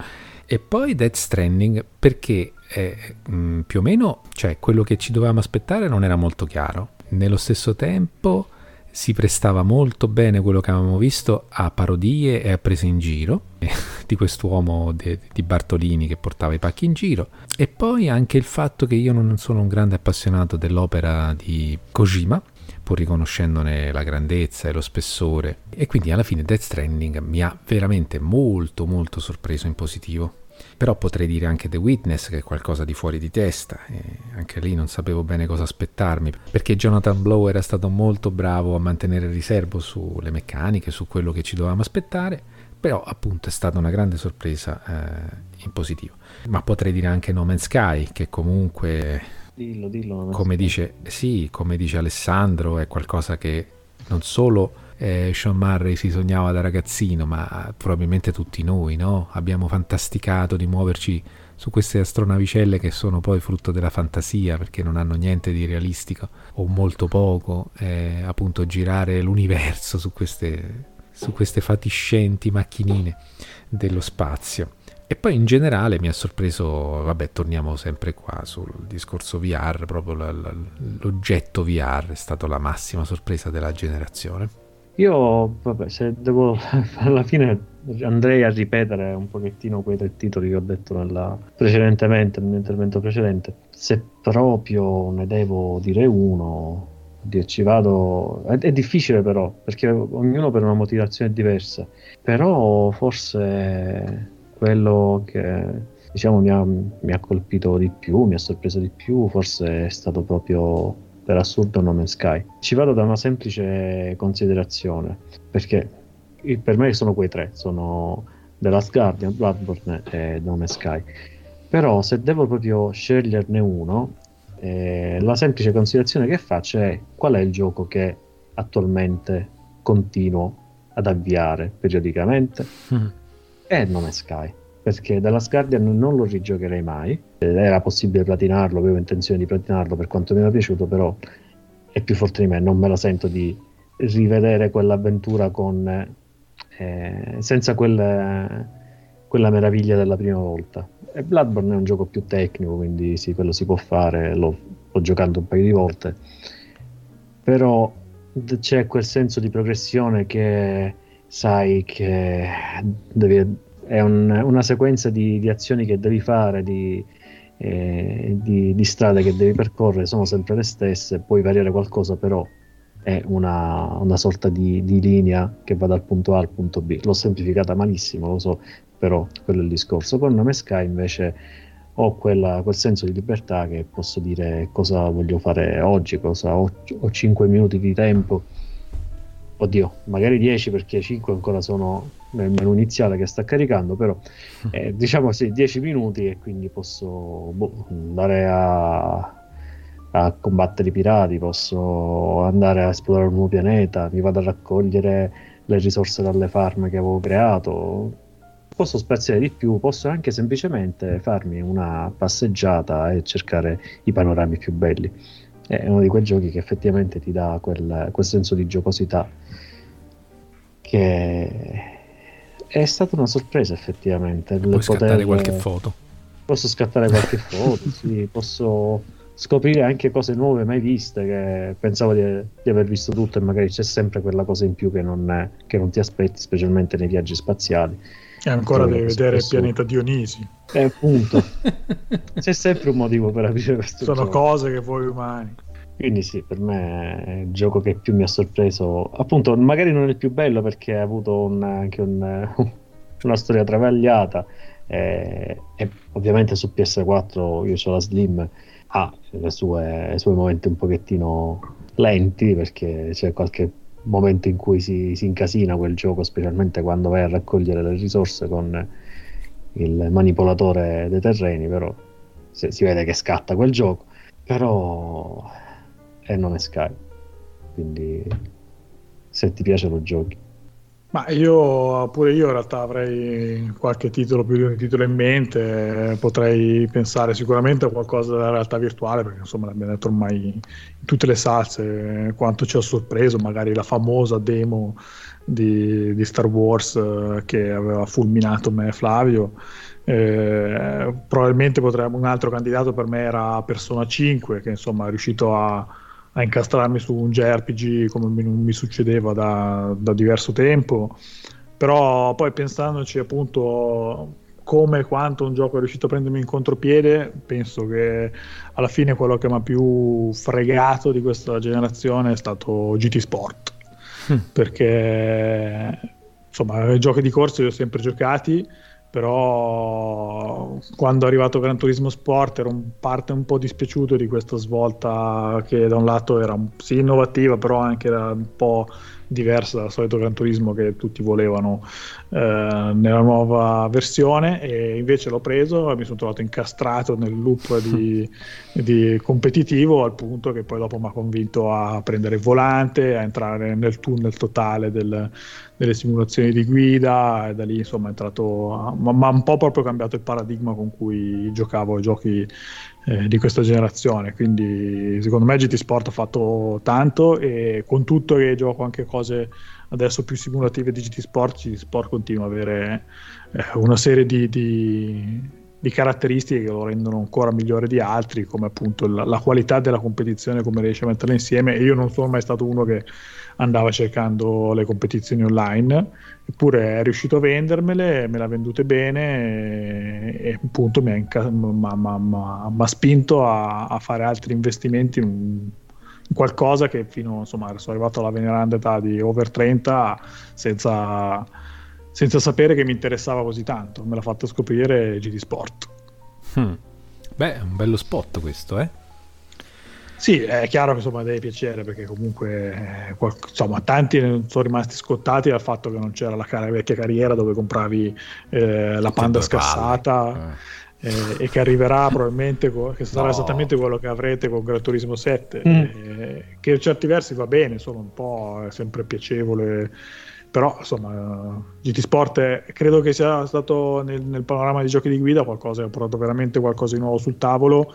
S2: E poi Death Stranding perché è, mh, mm, più o meno cioè, quello che ci dovevamo aspettare non era molto chiaro. Nello stesso tempo si prestava molto bene quello che avevamo visto a parodie e a prese in giro di quest'uomo de, di Bartolini che portava i pacchi in giro. E poi anche il fatto che io non sono un grande appassionato dell'opera di Kojima pur riconoscendone la grandezza e lo spessore. E quindi alla fine Death Stranding mi ha veramente molto molto sorpreso in positivo però potrei dire anche The Witness che è qualcosa di fuori di testa e anche lì non sapevo bene cosa aspettarmi perché Jonathan Blow era stato molto bravo a mantenere il riservo sulle meccaniche, su quello che ci dovevamo aspettare però appunto è stata una grande sorpresa eh, in positivo. Ma potrei dire anche No Man's Sky che comunque
S4: dillo, dillo,
S2: come dice, sì, come dice Alessandro è qualcosa che non solo eh, Sean Murray si sognava da ragazzino, ma probabilmente tutti noi, no? Abbiamo fantasticato di muoverci su queste astronavicelle che sono poi frutto della fantasia perché non hanno niente di realistico o molto poco, eh, appunto girare l'universo su queste, su queste fatiscenti macchinine dello spazio. E poi in generale mi ha sorpreso, vabbè, torniamo sempre qua sul discorso VR, proprio l'oggetto VR è stata la massima sorpresa della generazione.
S4: Io, vabbè, se devo alla fine andrei a ripetere un pochettino quei tre titoli che ho detto nella, precedentemente, nel mio intervento precedente. Se proprio ne devo dire uno, ci vado. È, è, difficile, però, perché ognuno per una motivazione diversa. Però forse quello che diciamo mi ha, mi ha colpito di più, mi ha sorpreso di più, forse è stato proprio per assurdo No Man's Sky. Ci vado da una semplice considerazione, perché per me sono quei tre, sono The Last Guardian, Bloodborne e No Sky. Però se devo proprio sceglierne uno, eh, la semplice considerazione che faccio è qual è il gioco che attualmente continuo ad avviare periodicamente mm. e Non Sky perché dalla Guardian non lo rigiocherei mai era possibile platinarlo avevo intenzione di platinarlo per quanto mi era piaciuto però è più forte di me non me la sento di rivedere quell'avventura con, eh, senza quel, quella meraviglia della prima volta. E Bloodborne è un gioco più tecnico, quindi sì, quello si può fare, l'ho, l'ho giocato un paio di volte, però c'è quel senso di progressione che sai che devi, è un, una sequenza di, di, azioni che devi fare, di, eh, di, di strade che devi percorrere, sono sempre le stesse, puoi variare qualcosa, però è una, una sorta di, di, linea che va dal punto A al punto B. L'ho semplificata malissimo, lo so, però quello è il discorso. Con Nome Sky invece ho quella, quel senso di libertà che posso dire cosa voglio fare oggi, cosa ho, ho 5 minuti di tempo. Oddio, magari 10 perché 5 ancora sono nel menu iniziale che sta caricando, però eh, diciamo sì, 10 minuti e quindi posso boh, andare a a combattere i pirati, posso andare a esplorare un nuovo pianeta, mi vado a raccogliere le risorse dalle farm che avevo creato, posso spaziare di più, posso anche semplicemente farmi una passeggiata e cercare i panorami più belli. È uno di quei giochi che effettivamente ti dà quel, quel senso di giocosità che è stata una sorpresa effettivamente.
S2: Puoi poter... scattare qualche foto.
S4: Posso scattare qualche foto, sì, posso scoprire anche cose nuove mai viste che pensavo di, di, aver visto tutto e magari c'è sempre quella cosa in più che non, è, che non ti aspetti specialmente nei viaggi spaziali
S3: e ancora devi vedere il pianeta Dionisi
S4: e eh, appunto c'è sempre un motivo per aprire questo
S3: sono
S4: gioco.
S3: cose che voi umani
S4: quindi sì, per me è il gioco che più mi ha sorpreso. Appunto, magari non è il più bello perché ha avuto un, anche un, una storia travagliata. E, e, ovviamente su PS4 io ho la Slim ha i suoi momenti un pochettino lenti perché c'è qualche momento in cui si, si, incasina quel gioco, specialmente quando vai a raccogliere le risorse con il manipolatore dei terreni, però si, si vede che scatta quel gioco, però e non è Sky, quindi se ti piace lo giochi.
S3: Ma io pure io in realtà avrei qualche titolo più di un titolo in mente, potrei pensare sicuramente a qualcosa della realtà virtuale, perché insomma l'abbiamo detto ormai in tutte le salse quanto ci ha sorpreso, magari la famosa demo di, di Star Wars eh, che aveva fulminato me e Flavio. Eh, probabilmente potremmo, un altro candidato per me era Persona 5, che insomma è riuscito a a incastrarmi su un JRPG come non mi succedeva da, da diverso tempo però poi pensandoci appunto come e quanto un gioco è riuscito a prendermi in contropiede, penso che alla fine quello che mi ha più fregato di questa generazione è stato GT Sport. Mm. Perché insomma, i giochi di corsa li ho sempre giocati, però quando è arrivato Gran Turismo Sport ero un parte un po' dispiaciuto di questa svolta che da un lato era sì innovativa però anche era un po' diversa dal solito Gran Turismo che tutti volevano nella nuova versione e invece l'ho preso e mi sono trovato incastrato nel loop di, di competitivo al punto che poi dopo mi ha convinto a prendere il volante, a entrare nel tunnel totale del, delle simulazioni di guida e da lì insomma è entrato ma ha un po' proprio cambiato il paradigma con cui giocavo ai giochi eh, di questa generazione. Quindi secondo me GT Sport ha fatto tanto e con tutto che gioco anche cose adesso più simulative di GT Sport GT Sport continua a avere eh, una serie di, di, di, caratteristiche che lo rendono ancora migliore di altri come appunto la, la qualità della competizione come riesce a metterla insieme. Io non sono mai stato uno che andava cercando le competizioni online, eppure è riuscito a vendermele, me le ha vendute bene e, e appunto mi ha spinto a, a, fare altri investimenti in, in, qualcosa che fino insomma sono arrivato alla veneranda età di over 30 senza, senza sapere che mi interessava così tanto, me l'ha fatto scoprire GD Sport.
S2: Hmm. Beh, è un bello spot questo, eh?
S3: Sì, è chiaro che insomma deve piacere perché comunque eh, qual- insomma, tanti sono rimasti scottati dal fatto che non c'era la car- vecchia carriera dove compravi eh, la panda scassata eh. Eh, e che arriverà probabilmente, co- che sarà no. esattamente quello che avrete con Gran Turismo 7, mm. Eh, che in certi versi va bene, insomma un po' è sempre piacevole però insomma GT Sport è, credo che sia stato nel, nel, panorama dei giochi di guida qualcosa ha portato veramente qualcosa di nuovo sul tavolo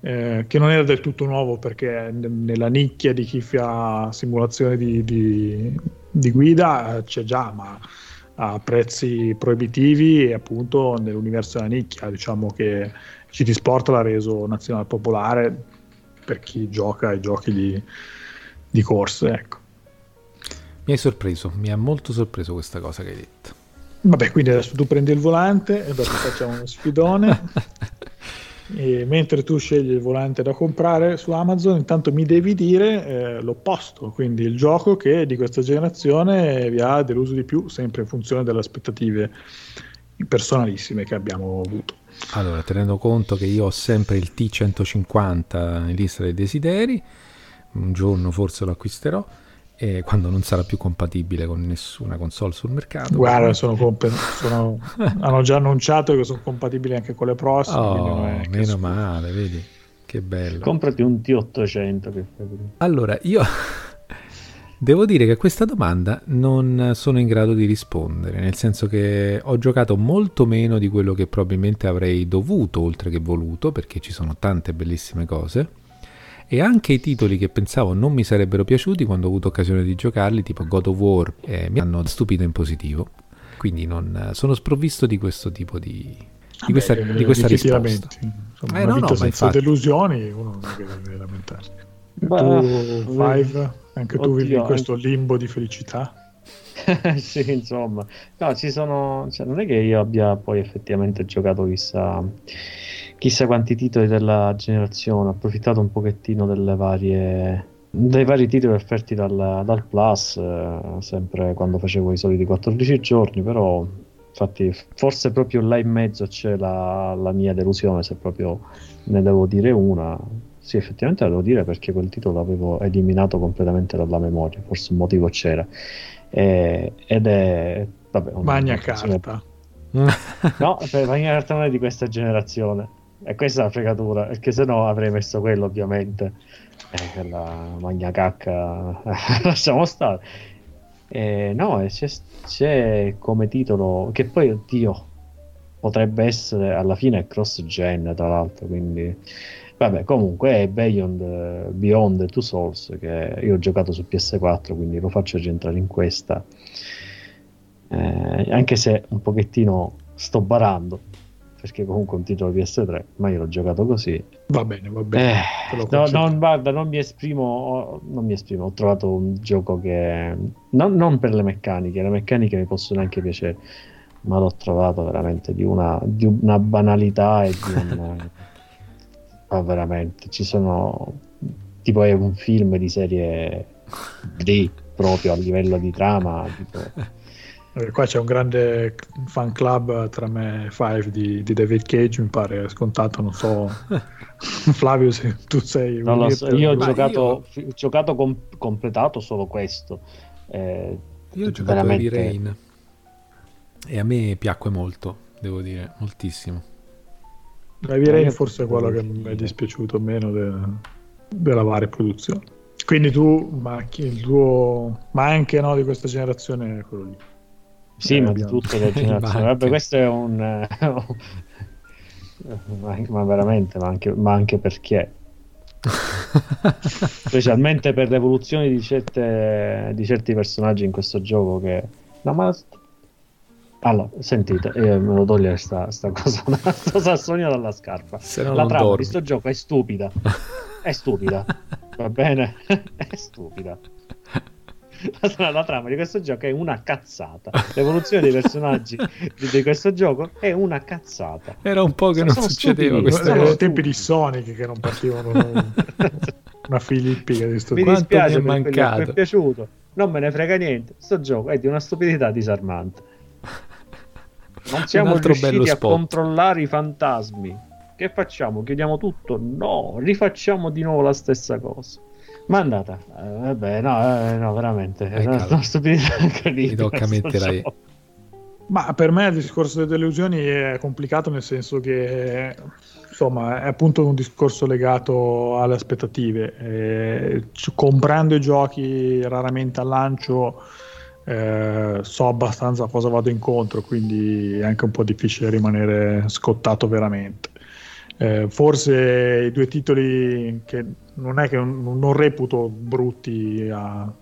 S3: eh, che non era del tutto nuovo perché nella nicchia di chi fa simulazione di, di, di guida eh, c'è già ma a prezzi proibitivi e appunto nell'universo della nicchia diciamo che GT Sport l'ha reso nazionale popolare per chi gioca ai giochi di, di corse ecco
S2: mi hai sorpreso, mi ha molto sorpreso questa cosa che hai detto.
S3: Vabbè, quindi adesso tu prendi il volante e dopo facciamo uno sfidone. e mentre tu scegli il volante da comprare su Amazon, intanto mi devi dire eh, l'opposto, quindi il gioco che di questa generazione vi ha deluso di più, sempre in funzione delle aspettative personalissime che abbiamo avuto.
S2: Allora, tenendo conto che io ho sempre il T150 in lista dei desideri, un giorno forse lo acquisterò e quando non sarà più compatibile con nessuna console sul mercato.
S3: Guarda, sono comp- sono, hanno già annunciato che sono compatibili anche con le prossime.
S2: Oh, meno scusa. male, vedi che bello.
S4: Comprati un T800. Che
S2: allora, io devo dire che a questa domanda non sono in grado di rispondere, nel senso che ho giocato molto meno di quello che probabilmente avrei dovuto, oltre che voluto, perché ci sono tante bellissime cose e anche i titoli che pensavo non mi sarebbero piaciuti quando ho avuto occasione di giocarli, tipo God of War, eh, mi hanno stupito in positivo. Quindi non, sono sprovvisto di questo tipo di, di questa, Beh, di questa risposta.
S3: Insomma, eh, no, no, senza infatti... delusioni uno non deve lamentarsi. tu, Five, anche tu vivi in questo limbo di felicità?
S4: sì, insomma, no, ci sono. Cioè, non è che io abbia poi effettivamente giocato chissà chissà quanti titoli della generazione, ho approfittato un pochettino delle varie, dei vari titoli offerti dal, dal Plus, eh, sempre quando facevo i soliti 14 giorni, però infatti forse proprio là in mezzo c'è la, la mia delusione, se proprio ne devo dire una. Sì, effettivamente la devo dire perché quel titolo l'avevo eliminato completamente dalla memoria, forse un motivo c'era. E, ed è... Vabbè,
S3: Magna carta.
S4: no, per Magna carta non è di questa generazione e questa è la fregatura, perché se no avrei messo quello ovviamente. Eh, quella magna cacca, lasciamo stare. Eh, no, c'è, c'è, come titolo, che poi, oddio, potrebbe essere alla fine cross-gen, tra l'altro, quindi... Vabbè, comunque è Beyond, Beyond Two Souls, che io ho giocato su PS4, quindi lo faccio rientrare in questa. Eh, anche se un pochettino sto barando, perché comunque è un titolo PS3, ma io l'ho giocato così.
S3: Va bene, va bene.
S4: Eh, no, non, guarda, non mi esprimo, non mi esprimo, ho trovato un gioco che... Non, non, per le meccaniche, le meccaniche mi possono anche piacere, ma l'ho trovato veramente di una, di una banalità e di un... oh, veramente, ci sono... Tipo è un film di serie D proprio a livello di trama, tipo
S3: qua c'è un grande fan club tra me e Five di, di David Cage, mi pare scontato, non so. Flavio se tu sei
S4: non lo so, io ho giocato, io... giocato com- completato solo questo.
S2: Eh, io ho giocato veramente... Heavy Rain. E a me piacque molto devo dire, moltissimo.
S3: Heavy Rain forse è quello che mi è dispiaciuto meno de... della varia produzione quindi tu ma il tuo ma anche no, di questa generazione è quello lì
S4: sì, eh, ma di tutte le generazioni. Vabbè, questo è un... ma veramente, ma anche, ma anche perché... Specialmente per l'evoluzione di, certe, di certi personaggi in questo gioco che... No, ma... Allora, sentite, eh, me lo togliere sta, sta cosa, sto sassonia dalla scarpa. La trama di questo gioco è stupida. È stupida. Va bene? è stupida. la, la, trama di questo gioco è una cazzata. L'evoluzione dei personaggi di, di, questo gioco è una cazzata.
S2: Era un po' che sono, non sono succedeva questo.
S3: Erano i tempi di Sonic che non partivano una filippica di sto
S4: Mi dispiace, mi è mancato. Mi è piaciuto. Non me ne frega niente. Sto gioco è di una stupidità disarmante. Non siamo riusciti a controllare i fantasmi. che facciamo? Chiudiamo tutto? No, rifacciamo di nuovo la stessa cosa. Ma è andata, eh, vabbè, no, eh, no, veramente, è una, una stupidità incredibile.
S2: Mi tocca mettere
S3: Ma per me il discorso delle delusioni è complicato nel senso che insomma è appunto un discorso legato alle aspettative. Eh, comprando i giochi raramente al lancio eh, so abbastanza a cosa vado incontro, quindi è anche un po' difficile rimanere scottato veramente. Eh, forse i due titoli che non è che non, non reputo brutti a,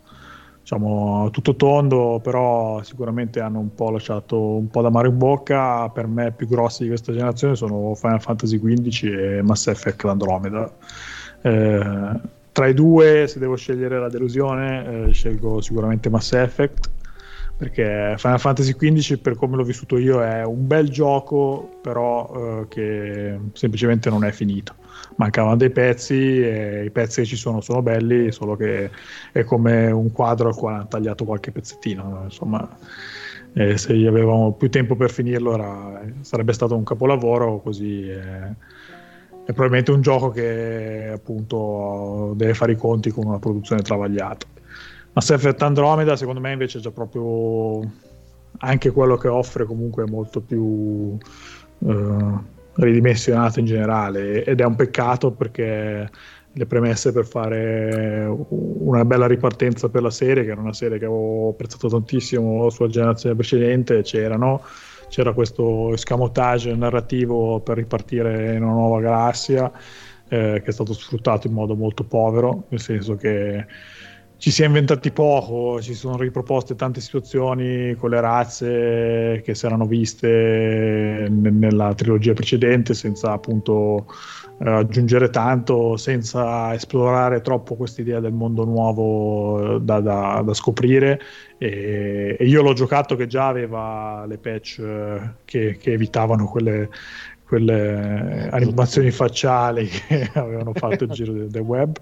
S3: diciamo, tutto tondo, però sicuramente hanno un po' lasciato un po' d'amaro in bocca. Per me, più grossi di questa generazione sono Final Fantasy XV e Mass Effect Andromeda. Eh, tra i due, se devo scegliere la delusione, eh, scelgo sicuramente Mass Effect perché Final Fantasy XV per come l'ho vissuto io è un bel gioco però eh, che semplicemente non è finito. Mancavano dei pezzi e i pezzi che ci sono sono belli solo che è come un quadro al quale hanno tagliato qualche pezzettino insomma eh, se avevamo più tempo per finirlo era, sarebbe stato un capolavoro così eh, è probabilmente un gioco che appunto deve fare i conti con una produzione travagliata Mass Effect Andromeda secondo me invece è già proprio anche quello che offre comunque è molto più eh, ridimensionato in generale ed è un peccato perché le premesse per fare una bella ripartenza per la serie, che era una serie che avevo apprezzato tantissimo sulla generazione precedente, c'erano. C'era questo escamotage narrativo per ripartire in una nuova galassia, eh, che è stato sfruttato in modo molto povero, nel senso che ci si è inventati poco, ci sono riproposte tante situazioni con le razze che si erano viste nella trilogia precedente senza appunto eh, aggiungere tanto, senza esplorare troppo quest'idea del mondo nuovo da, da, da scoprire e, e, io l'ho giocato che già aveva le patch eh, che, che evitavano quelle, quelle animazioni facciali che avevano fatto il giro del, del web.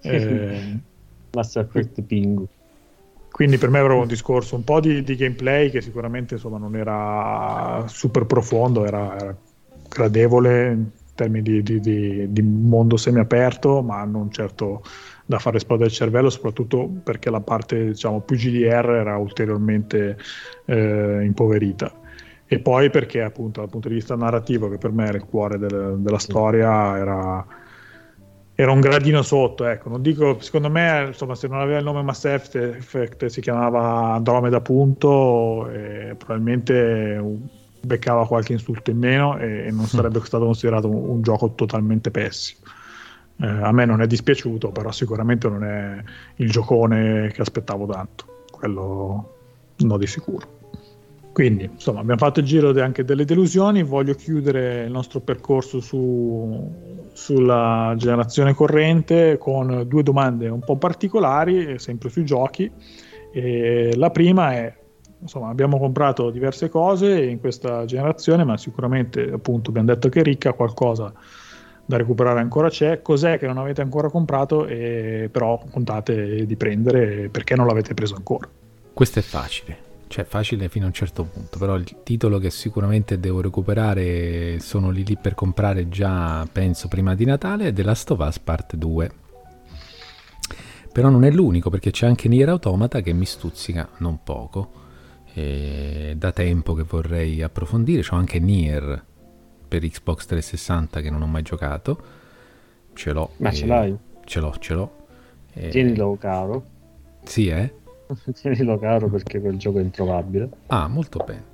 S3: Eh,
S4: Mass Effect Pingu.
S3: Quindi per me era un discorso un po' di, di gameplay che sicuramente insomma, non era super profondo, era, era gradevole in termini di, di, di, di mondo semiaperto, ma non certo da far esplodere il cervello, soprattutto perché la parte diciamo, più GDR era ulteriormente eh, impoverita. E poi perché appunto dal punto di vista narrativo, che per me era il cuore del, della storia, era era un gradino sotto, ecco, non dico, secondo me, insomma, se non aveva il nome Mass Effect si chiamava Andromeda punto e probabilmente beccava qualche insulto in meno e, non sarebbe stato considerato un, un gioco totalmente pessimo. Eh, a me non è dispiaciuto, però sicuramente non è il giocone che aspettavo tanto, quello no di sicuro. Quindi, insomma, abbiamo fatto il giro anche delle delusioni. Voglio chiudere il nostro percorso su, sulla generazione corrente con due domande un po' particolari, sempre sui giochi. E la prima è: insomma, abbiamo comprato diverse cose in questa generazione, ma sicuramente, appunto, abbiamo detto che è ricca, qualcosa da recuperare ancora c'è. Cos'è che non avete ancora comprato e però contate di prendere perché non l'avete preso ancora?
S2: Questo è facile cioè facile fino a un certo punto, però il titolo che sicuramente devo recuperare sono lì lì per comprare già, penso, prima di Natale è The Last of Us Part 2. Però non è l'unico perché c'è anche Nier Automata che mi stuzzica non poco. E da tempo che vorrei approfondire, c'ho anche Nier per Xbox 360 che non ho mai giocato. Ce l'ho.
S4: Ma ce l'hai?
S2: Ce l'ho, ce l'ho.
S4: Tienilo caro.
S2: Sì, eh?
S4: Tienilo caro perché quel gioco è introvabile.
S2: Ah, molto bene.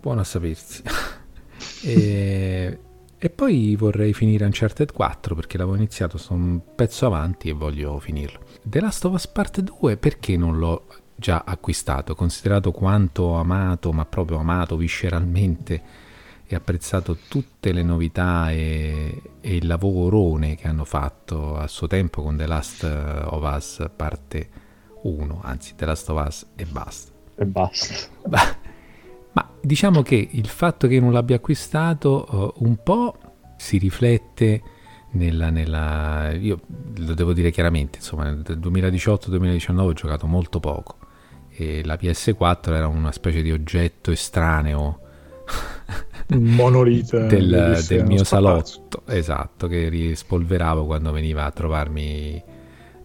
S2: Buono a sapersi. e, e, poi vorrei finire Uncharted 4 perché l'avevo iniziato, sono un pezzo avanti e voglio finirlo. The Last of Us Part 2 perché non l'ho già acquistato? Considerato quanto amato, ma proprio amato visceralmente e apprezzato tutte le novità e, e, il lavorone che hanno fatto a suo tempo con The Last of Us parte 2 1, anzi The Last of Us e basta.
S4: E basta.
S2: Ma diciamo che il fatto che non l'abbia acquistato uh, un po' si riflette nella, nella, io lo devo dire chiaramente, insomma nel 2018-2019 ho giocato molto poco e la PS4 era una specie di oggetto estraneo
S3: monolite
S2: del, del mio salotto, esatto, che rispolveravo quando veniva a trovarmi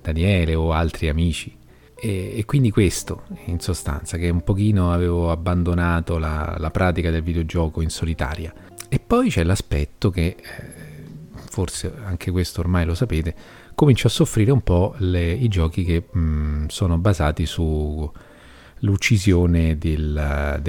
S2: Daniele o altri amici. E, e, quindi questo, in sostanza, che un pochino avevo abbandonato la, la pratica del videogioco in solitaria. E poi c'è l'aspetto che, eh, forse anche questo ormai lo sapete, comincio a soffrire un po' le, i giochi che mh, mm, sono basati sull'uccisione delle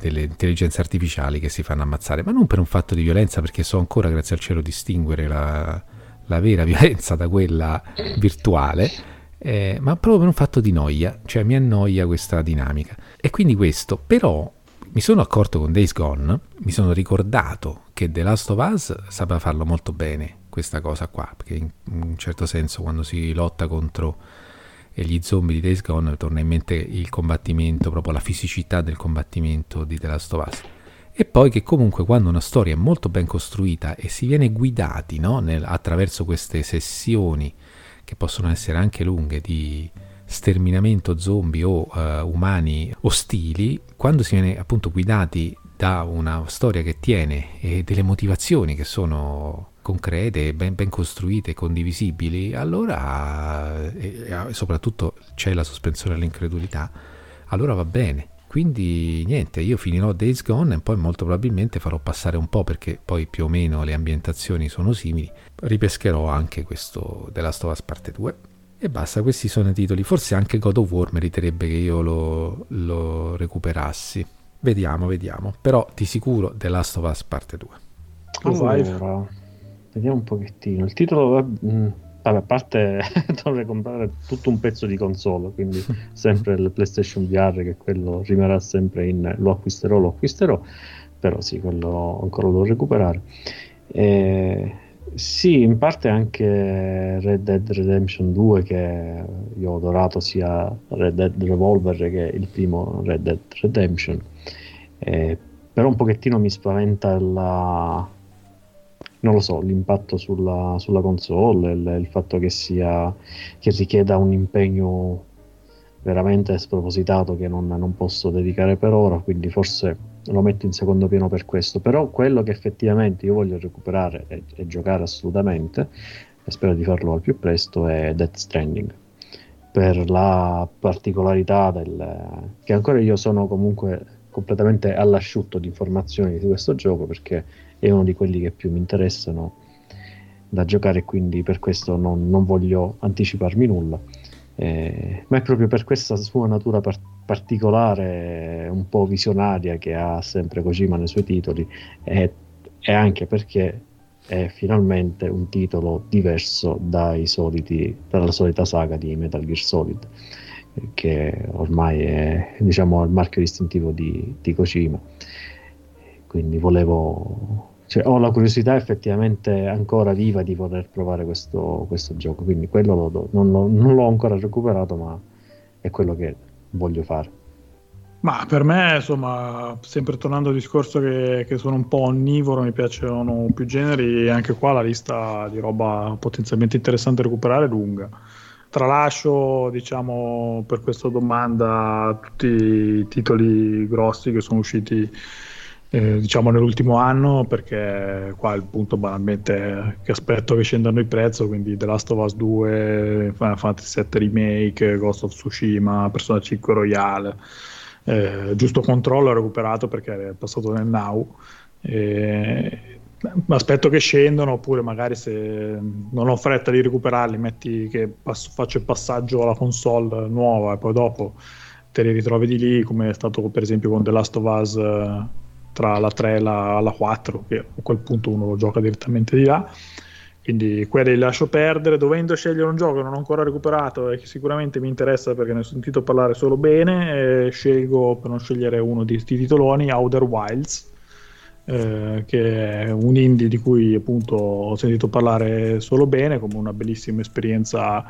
S2: intelligenze artificiali che si fanno ammazzare, ma non per un fatto di violenza, perché so ancora, grazie al cielo, distinguere la, la vera violenza da quella virtuale eh, ma proprio per un fatto di noia, cioè mi annoia questa dinamica. E quindi questo, però mi sono accorto con Days Gone, mi sono ricordato che The Last of Us sapeva farlo molto bene, questa cosa qua, perché in un certo senso quando si lotta contro gli zombie di Days Gone torna in mente il combattimento, proprio la fisicità del combattimento di The Last of Us. E poi che comunque quando una storia è molto ben costruita e si viene guidati no, nel, attraverso queste sessioni che possono essere anche lunghe, di sterminamento zombie o uh, umani ostili, quando si viene appunto guidati da una storia che tiene e delle motivazioni che sono concrete, ben, ben costruite, condivisibili, allora e, e soprattutto c'è la sospensione all'incredulità, allora va bene. Quindi niente, io finirò Days Gone e poi molto probabilmente farò passare un po' perché poi più o meno le ambientazioni sono simili. Ripescherò anche questo The Last of Us Parte 2. E basta, questi sono i titoli. Forse anche God of War meriterebbe che io lo, lo recuperassi. Vediamo, vediamo. Però di sicuro The Last of Us Parte 2.
S4: Allora, vediamo un pochettino. Il titolo... Mh mm, Vabbè, a parte dovrei comprare tutto un pezzo di console, quindi sempre il PlayStation VR che quello rimarrà sempre in lo acquisterò, lo acquisterò, però sì, quello ancora lo devo recuperare. E, sì, in parte anche Red Dead Redemption 2 che io ho adorato sia Red Dead Revolver che il primo Red Dead Redemption, e, però un pochettino mi spaventa la non lo so, l'impatto sulla, sulla console, il, il, fatto che, sia, che richieda un impegno veramente spropositato che non, non, posso dedicare per ora, quindi forse lo metto in secondo piano per questo. Però quello che effettivamente io voglio recuperare e, e giocare assolutamente, e spero di farlo al più presto, è Death Stranding. Per la particolarità del, che ancora io sono comunque completamente all'asciutto di informazioni di questo gioco perché è uno di quelli che più mi interessano da giocare quindi per questo non, non voglio anticiparmi nulla. Eh, ma è proprio per questa sua natura par- particolare un po' visionaria che ha sempre Kojima nei suoi titoli e, e anche perché è finalmente un titolo diverso soliti, dalla solita saga di Metal Gear Solid che ormai è diciamo il marchio distintivo di, di Kojima. Quindi volevo cioè, ho la curiosità effettivamente ancora viva di poter provare questo, questo gioco, quindi quello lo do, non, lo, non l'ho ancora recuperato, ma è quello che voglio fare.
S3: Ma per me, insomma, sempre tornando al discorso che, che, sono un po' onnivoro, mi piacciono più generi, anche qua la lista di roba potenzialmente interessante da recuperare è lunga. Tralascio, diciamo, per questa domanda tutti i titoli grossi che sono usciti eh, diciamo nell'ultimo anno perché qua il punto banalmente che aspetto che scendano i prezzi quindi The Last of Us 2 Final Fantasy VII Remake Ghost of Tsushima Persona 5 Royale. Eh, giusto controllo ho recuperato perché è passato nel now. Eh, aspetto che scendano oppure magari se non ho fretta di recuperarli metti che passo, faccio il passaggio alla console nuova e poi dopo te li ritrovi di lì come è stato per esempio con The Last of Us tra la 3 e la, la 4, che a quel punto uno lo gioca direttamente di là. Quindi quelli li lascio perdere. Dovendo scegliere un gioco che non ho ancora recuperato e che sicuramente mi interessa perché ne ho sentito parlare solo bene, eh, scelgo per non scegliere uno di questi titoloni Outer Wilds. Eh, che è un indie di cui appunto ho sentito parlare solo bene come una bellissima esperienza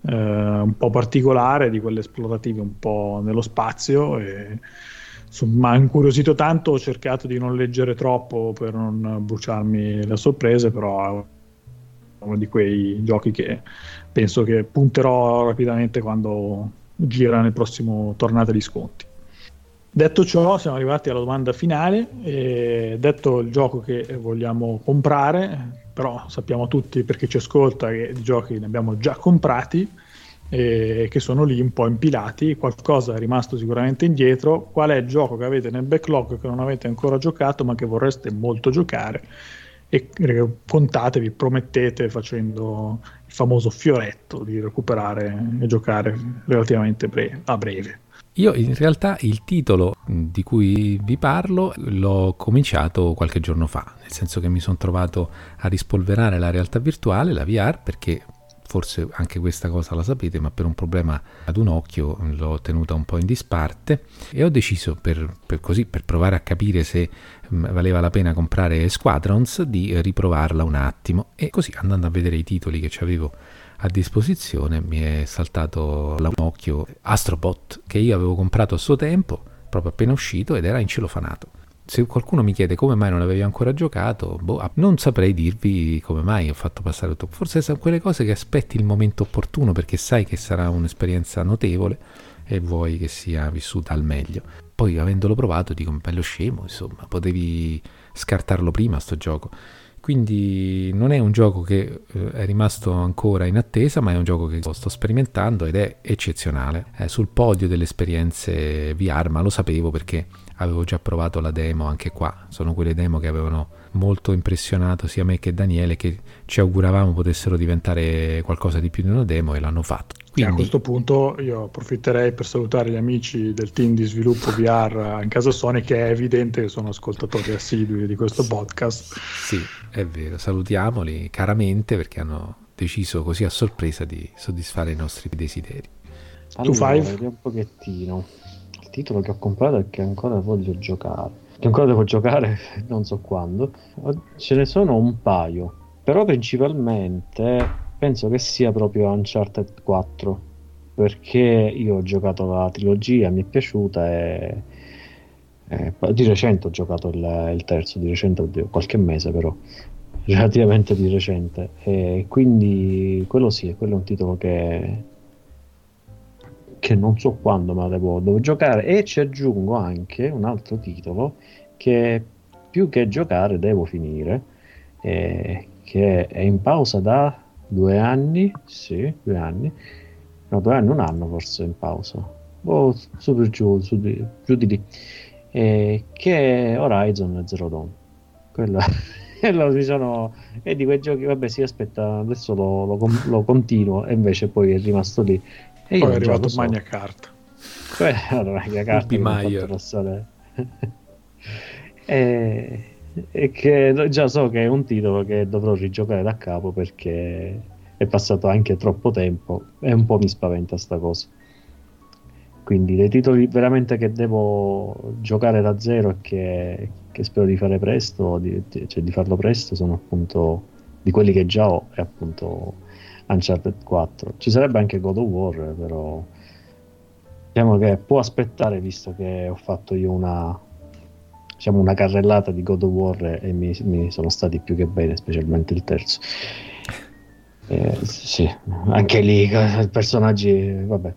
S3: eh, un po' particolare di quelle esplorative un po' nello spazio e ha incuriosito tanto, ho cercato di non leggere troppo per non bruciarmi le sorprese, però è uno di quei giochi che penso che punterò rapidamente quando gira nel prossimo tornata di sconti. Detto ciò, siamo arrivati alla domanda finale. E detto il gioco che vogliamo comprare, però sappiamo tutti perché ci ascolta che i giochi ne abbiamo già comprati e che sono lì un po' impilati. Qualcosa è rimasto sicuramente indietro. Qual è il gioco che avete nel backlog che non avete ancora giocato ma che vorreste molto giocare? E contatevi, promettete facendo il famoso fioretto di recuperare e giocare relativamente bre- a breve.
S2: Io in realtà il titolo di cui vi parlo l'ho cominciato qualche giorno fa, nel senso che mi sono trovato a rispolverare la realtà virtuale, la VR, perché forse anche questa cosa la sapete, ma per un problema ad un occhio l'ho tenuta un po' in disparte e ho deciso per, per, così, per provare a capire se mh, valeva la pena comprare Squadrons di riprovarla un attimo e così andando a vedere i titoli che avevo a disposizione mi è saltato un occhio Astrobot che io avevo comprato a suo tempo, proprio appena uscito ed era in celofanato. Se qualcuno mi chiede come mai non avevi ancora giocato, boh, non saprei dirvi come mai ho fatto passare tutto. Forse sono quelle cose che aspetti il momento opportuno perché sai che sarà un'esperienza notevole e vuoi che sia vissuta al meglio. Poi avendolo provato dico, bello scemo, insomma, potevi scartarlo prima sto gioco. Quindi non è un gioco che eh, è rimasto ancora in attesa, ma è un gioco che sto sperimentando ed è eccezionale. È sul podio delle esperienze VR, ma lo sapevo perché avevo già provato la demo anche qua. Sono quelle demo che avevano molto impressionato sia me che Daniele, che ci auguravamo potessero diventare qualcosa di più di una demo e l'hanno fatto.
S3: Quindi... a questo punto io approfitterei per salutare gli amici del team di sviluppo VR in casa Sony che è evidente che sono ascoltatori assidui di questo podcast.
S2: Sì, è vero, salutiamoli caramente perché hanno deciso così a sorpresa di soddisfare i nostri desideri.
S4: Allora, tu fai? un pochettino. Titolo che ho comprato è che ancora voglio giocare. Che ancora devo giocare non so quando. Ce ne sono un paio. Però principalmente penso che sia proprio Uncharted 4 perché io ho giocato la trilogia, mi è piaciuta e, e di recente ho giocato il, il terzo, di recente qualche mese però, relativamente di recente e quindi quello sì, quello è un titolo che, che non so quando ma devo, devo giocare e ci aggiungo anche un altro titolo che più che giocare devo finire eh, che è in pausa da due anni, sì, due anni, no, due anni, un anno forse in pausa, oh, su per giù, su di, giù di lì, eh, che è Horizon Zero Dawn. Quello, quello mi sono, e di quei giochi, vabbè, si aspetta, adesso lo, lo, lo continuo, e invece poi è rimasto lì.
S3: E poi è arrivato so. Magna Carta.
S4: Allora, Magna Carta ha passare. e e che già so che è un titolo che dovrò rigiocare da capo perché è passato anche troppo tempo e un po' mi spaventa sta cosa. Quindi dei titoli veramente che devo giocare da zero e che, che spero di fare presto, di, cioè di farlo presto, sono appunto di quelli che già ho, è appunto Uncharted 4. Ci sarebbe anche God of War, però diciamo che può aspettare visto che ho fatto io una, diciamo, una carrellata di God of War e mi, mi sono stati più che bene, specialmente il terzo. Eh, sì, anche lì personaggi, vabbè,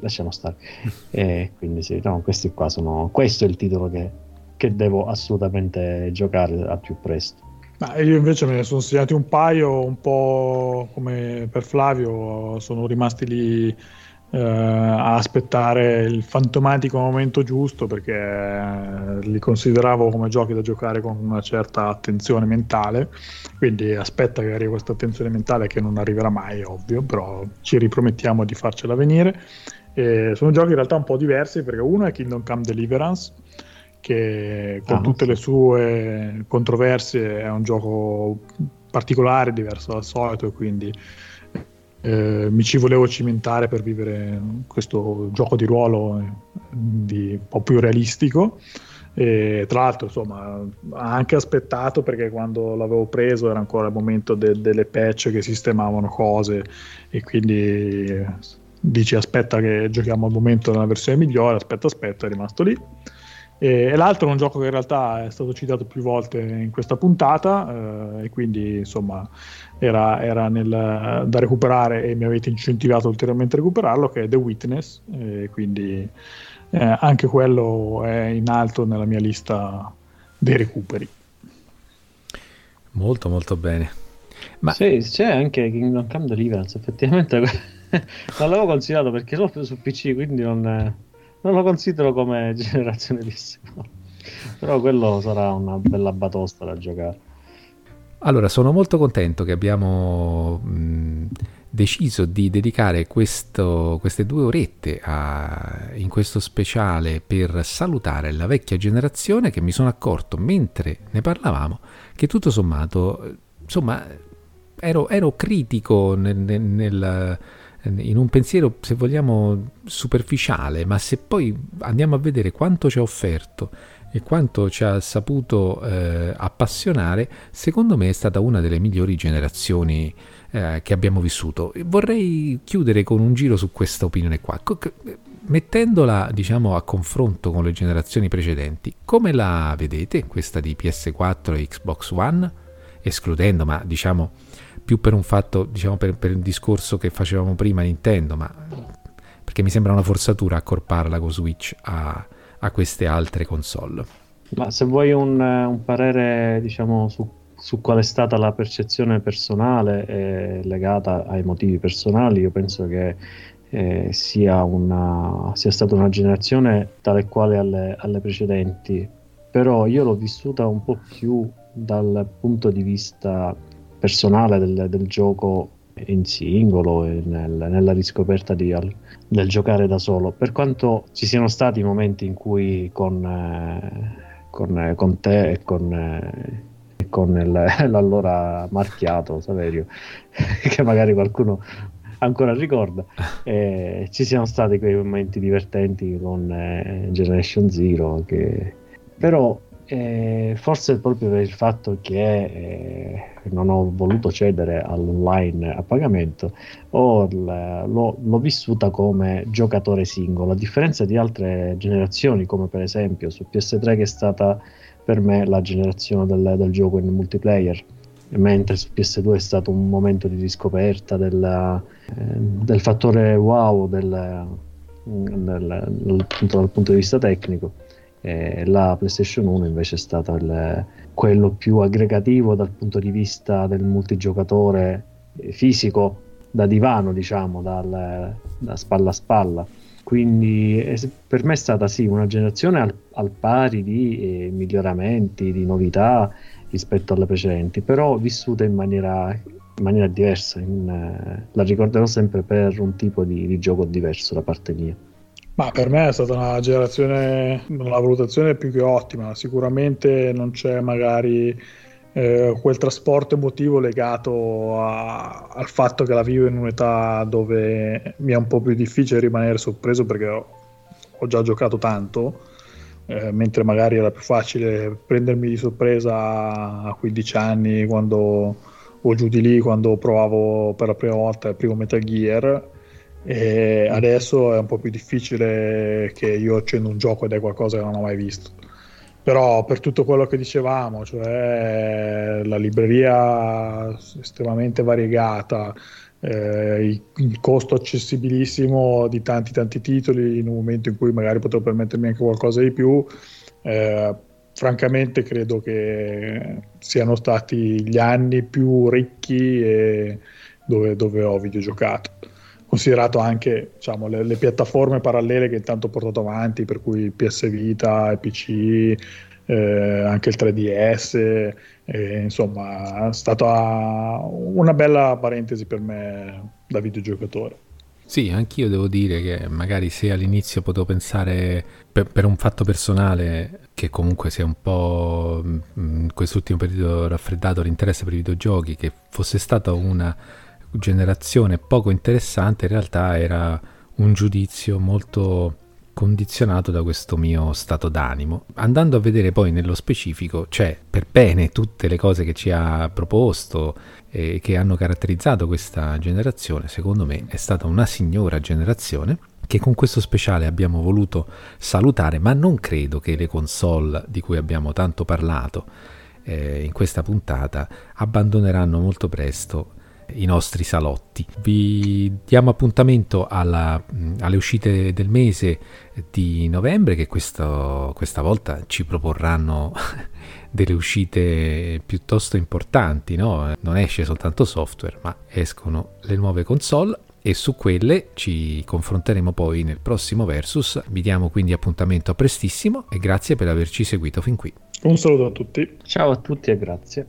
S4: lasciamo stare. E quindi sì, no, questi qua sono. Questo è il titolo che, che devo assolutamente giocare al più presto.
S3: Ma io invece me ne sono segnati un paio, un po' come per Flavio, sono rimasti lì eh, a aspettare il fantomatico momento giusto perché eh, li consideravo come giochi da giocare con una certa attenzione mentale. Quindi aspetta che arrivi questa attenzione mentale che non arriverà mai ovvio però ci ripromettiamo di farcela venire. E sono giochi in realtà un po' diversi perché uno è Kingdom Come Deliverance che con ah, tutte sì. le sue controversie è un gioco particolare diverso dal solito e quindi eh, mi ci volevo cimentare per vivere questo gioco di ruolo eh, di, un po' più realistico. E tra l'altro, insomma, ha anche aspettato perché quando l'avevo preso era ancora il momento de- delle patch che sistemavano cose e quindi dici aspetta che giochiamo al momento della versione migliore, aspetta, aspetta, è rimasto lì. E, l'altro è un gioco che in realtà è stato citato più volte in questa puntata eh, e quindi insomma era, era nel, da recuperare e mi avete incentivato ulteriormente a recuperarlo che è The Witness e quindi eh, anche quello è in alto nella mia lista dei recuperi.
S2: Molto molto bene.
S4: Ma... Sì, c'è anche Kingdom Come Deliverance, effettivamente non l'avevo considerato perché l'ho preso su PC, quindi non, non lo considero come generazione PS4. Però quello sarà una bella batosta da giocare.
S2: Allora, sono molto contento che abbiamo mh, deciso di dedicare questo, queste due orette a, in questo speciale per salutare la vecchia generazione che mi sono accorto mentre ne parlavamo che tutto sommato, insomma, ero, ero critico nel, nel, nel in un pensiero, se vogliamo, superficiale, ma se poi andiamo a vedere quanto ci ha offerto e quanto ci ha saputo eh, appassionare, secondo me è stata una delle migliori generazioni eh, che abbiamo vissuto. Vorrei chiudere con un giro su questa opinione qua, mettendola diciamo a confronto con le generazioni precedenti. Come la vedete questa di PS4 e Xbox One? Escludendo, ma diciamo più per un fatto, diciamo per, per il discorso che facevamo prima Nintendo, ma perché mi sembra una forzatura accorparla con Switch a, a queste altre console.
S4: Ma se vuoi un, un parere, diciamo, su su qual è stata la percezione personale eh, legata ai motivi personali, io penso che eh, sia, una, sia, stata una generazione tale quale alle, alle, precedenti, però io l'ho vissuta un po' più dal punto di vista personale del, del gioco in singolo e nel, nella riscoperta di, del giocare da solo, per quanto ci siano stati momenti in cui con, eh, con, con te e con eh, con il, l'allora marchiato Saverio, che magari qualcuno ancora ricorda. Eh, ci siano stati quei momenti divertenti con eh, Generation Zero, che... però eh, forse proprio per il fatto che eh, non ho voluto cedere all'online a pagamento, ho, l'ho, l'ho, vissuta come giocatore singolo, a differenza di altre generazioni, come per esempio su PS3 che è stata per me la generazione del, del gioco in multiplayer mentre su PS2 è stato un momento di riscoperta del, eh, del fattore wow del, dal punto di vista tecnico la PlayStation 1 invece è stata il, quello più aggregativo dal punto di vista del multigiocatore fisico da divano diciamo dal, da spalla a spalla quindi per me è stata sì una generazione al, al pari di eh, miglioramenti, di novità rispetto alle precedenti, però vissuta in maniera, in maniera diversa. In, eh, la ricorderò sempre per un tipo di, di gioco diverso da parte mia.
S3: Ma per me è stata una generazione, una valutazione più che ottima. Sicuramente non c'è magari eh, quel trasporto emotivo legato a, al fatto che la vivo in un'età dove mi è un po' più difficile rimanere sorpreso perché ho, ho già giocato tanto, eh, mentre magari era più facile prendermi di sorpresa a 15 anni quando o giù di lì quando provavo per la prima volta il primo Metal Gear e adesso è un po' più difficile che io accendo un gioco ed è qualcosa che non ho mai visto. Però per tutto quello che dicevamo, cioè la libreria estremamente variegata, eh, il costo accessibilissimo di tanti tanti titoli in un momento in cui magari potrò permettermi anche qualcosa di più, eh, francamente credo che siano stati gli anni più ricchi dove, dove ho videogiocato considerato anche diciamo, le, le, piattaforme parallele che intanto ho portato avanti, per cui PS Vita, PC, eh, anche il 3DS, eh, insomma è stata una bella parentesi per me da videogiocatore.
S2: Sì, anch'io devo dire che magari se all'inizio potevo pensare per, per un fatto personale che comunque sia un po' mm, in quest'ultimo periodo raffreddato l'interesse per i videogiochi, che fosse stata una generazione poco interessante in realtà era un giudizio molto condizionato da questo mio stato d'animo. Andando a vedere poi nello specifico, c'è per bene tutte le cose che ci ha proposto e che hanno caratterizzato questa generazione, secondo me è stata una signora generazione che con questo speciale abbiamo voluto salutare, ma non credo che le console di cui abbiamo tanto parlato eh, in questa puntata abbandoneranno molto presto i nostri salotti. Vi diamo appuntamento alla, alle uscite del mese di novembre che questo, questa volta ci proporranno delle uscite piuttosto importanti, no? non esce soltanto software ma escono le nuove console e su quelle ci confronteremo poi nel prossimo versus. Vi diamo quindi appuntamento a prestissimo e grazie per averci seguito fin qui.
S3: Un saluto a tutti.
S4: Ciao a tutti e grazie.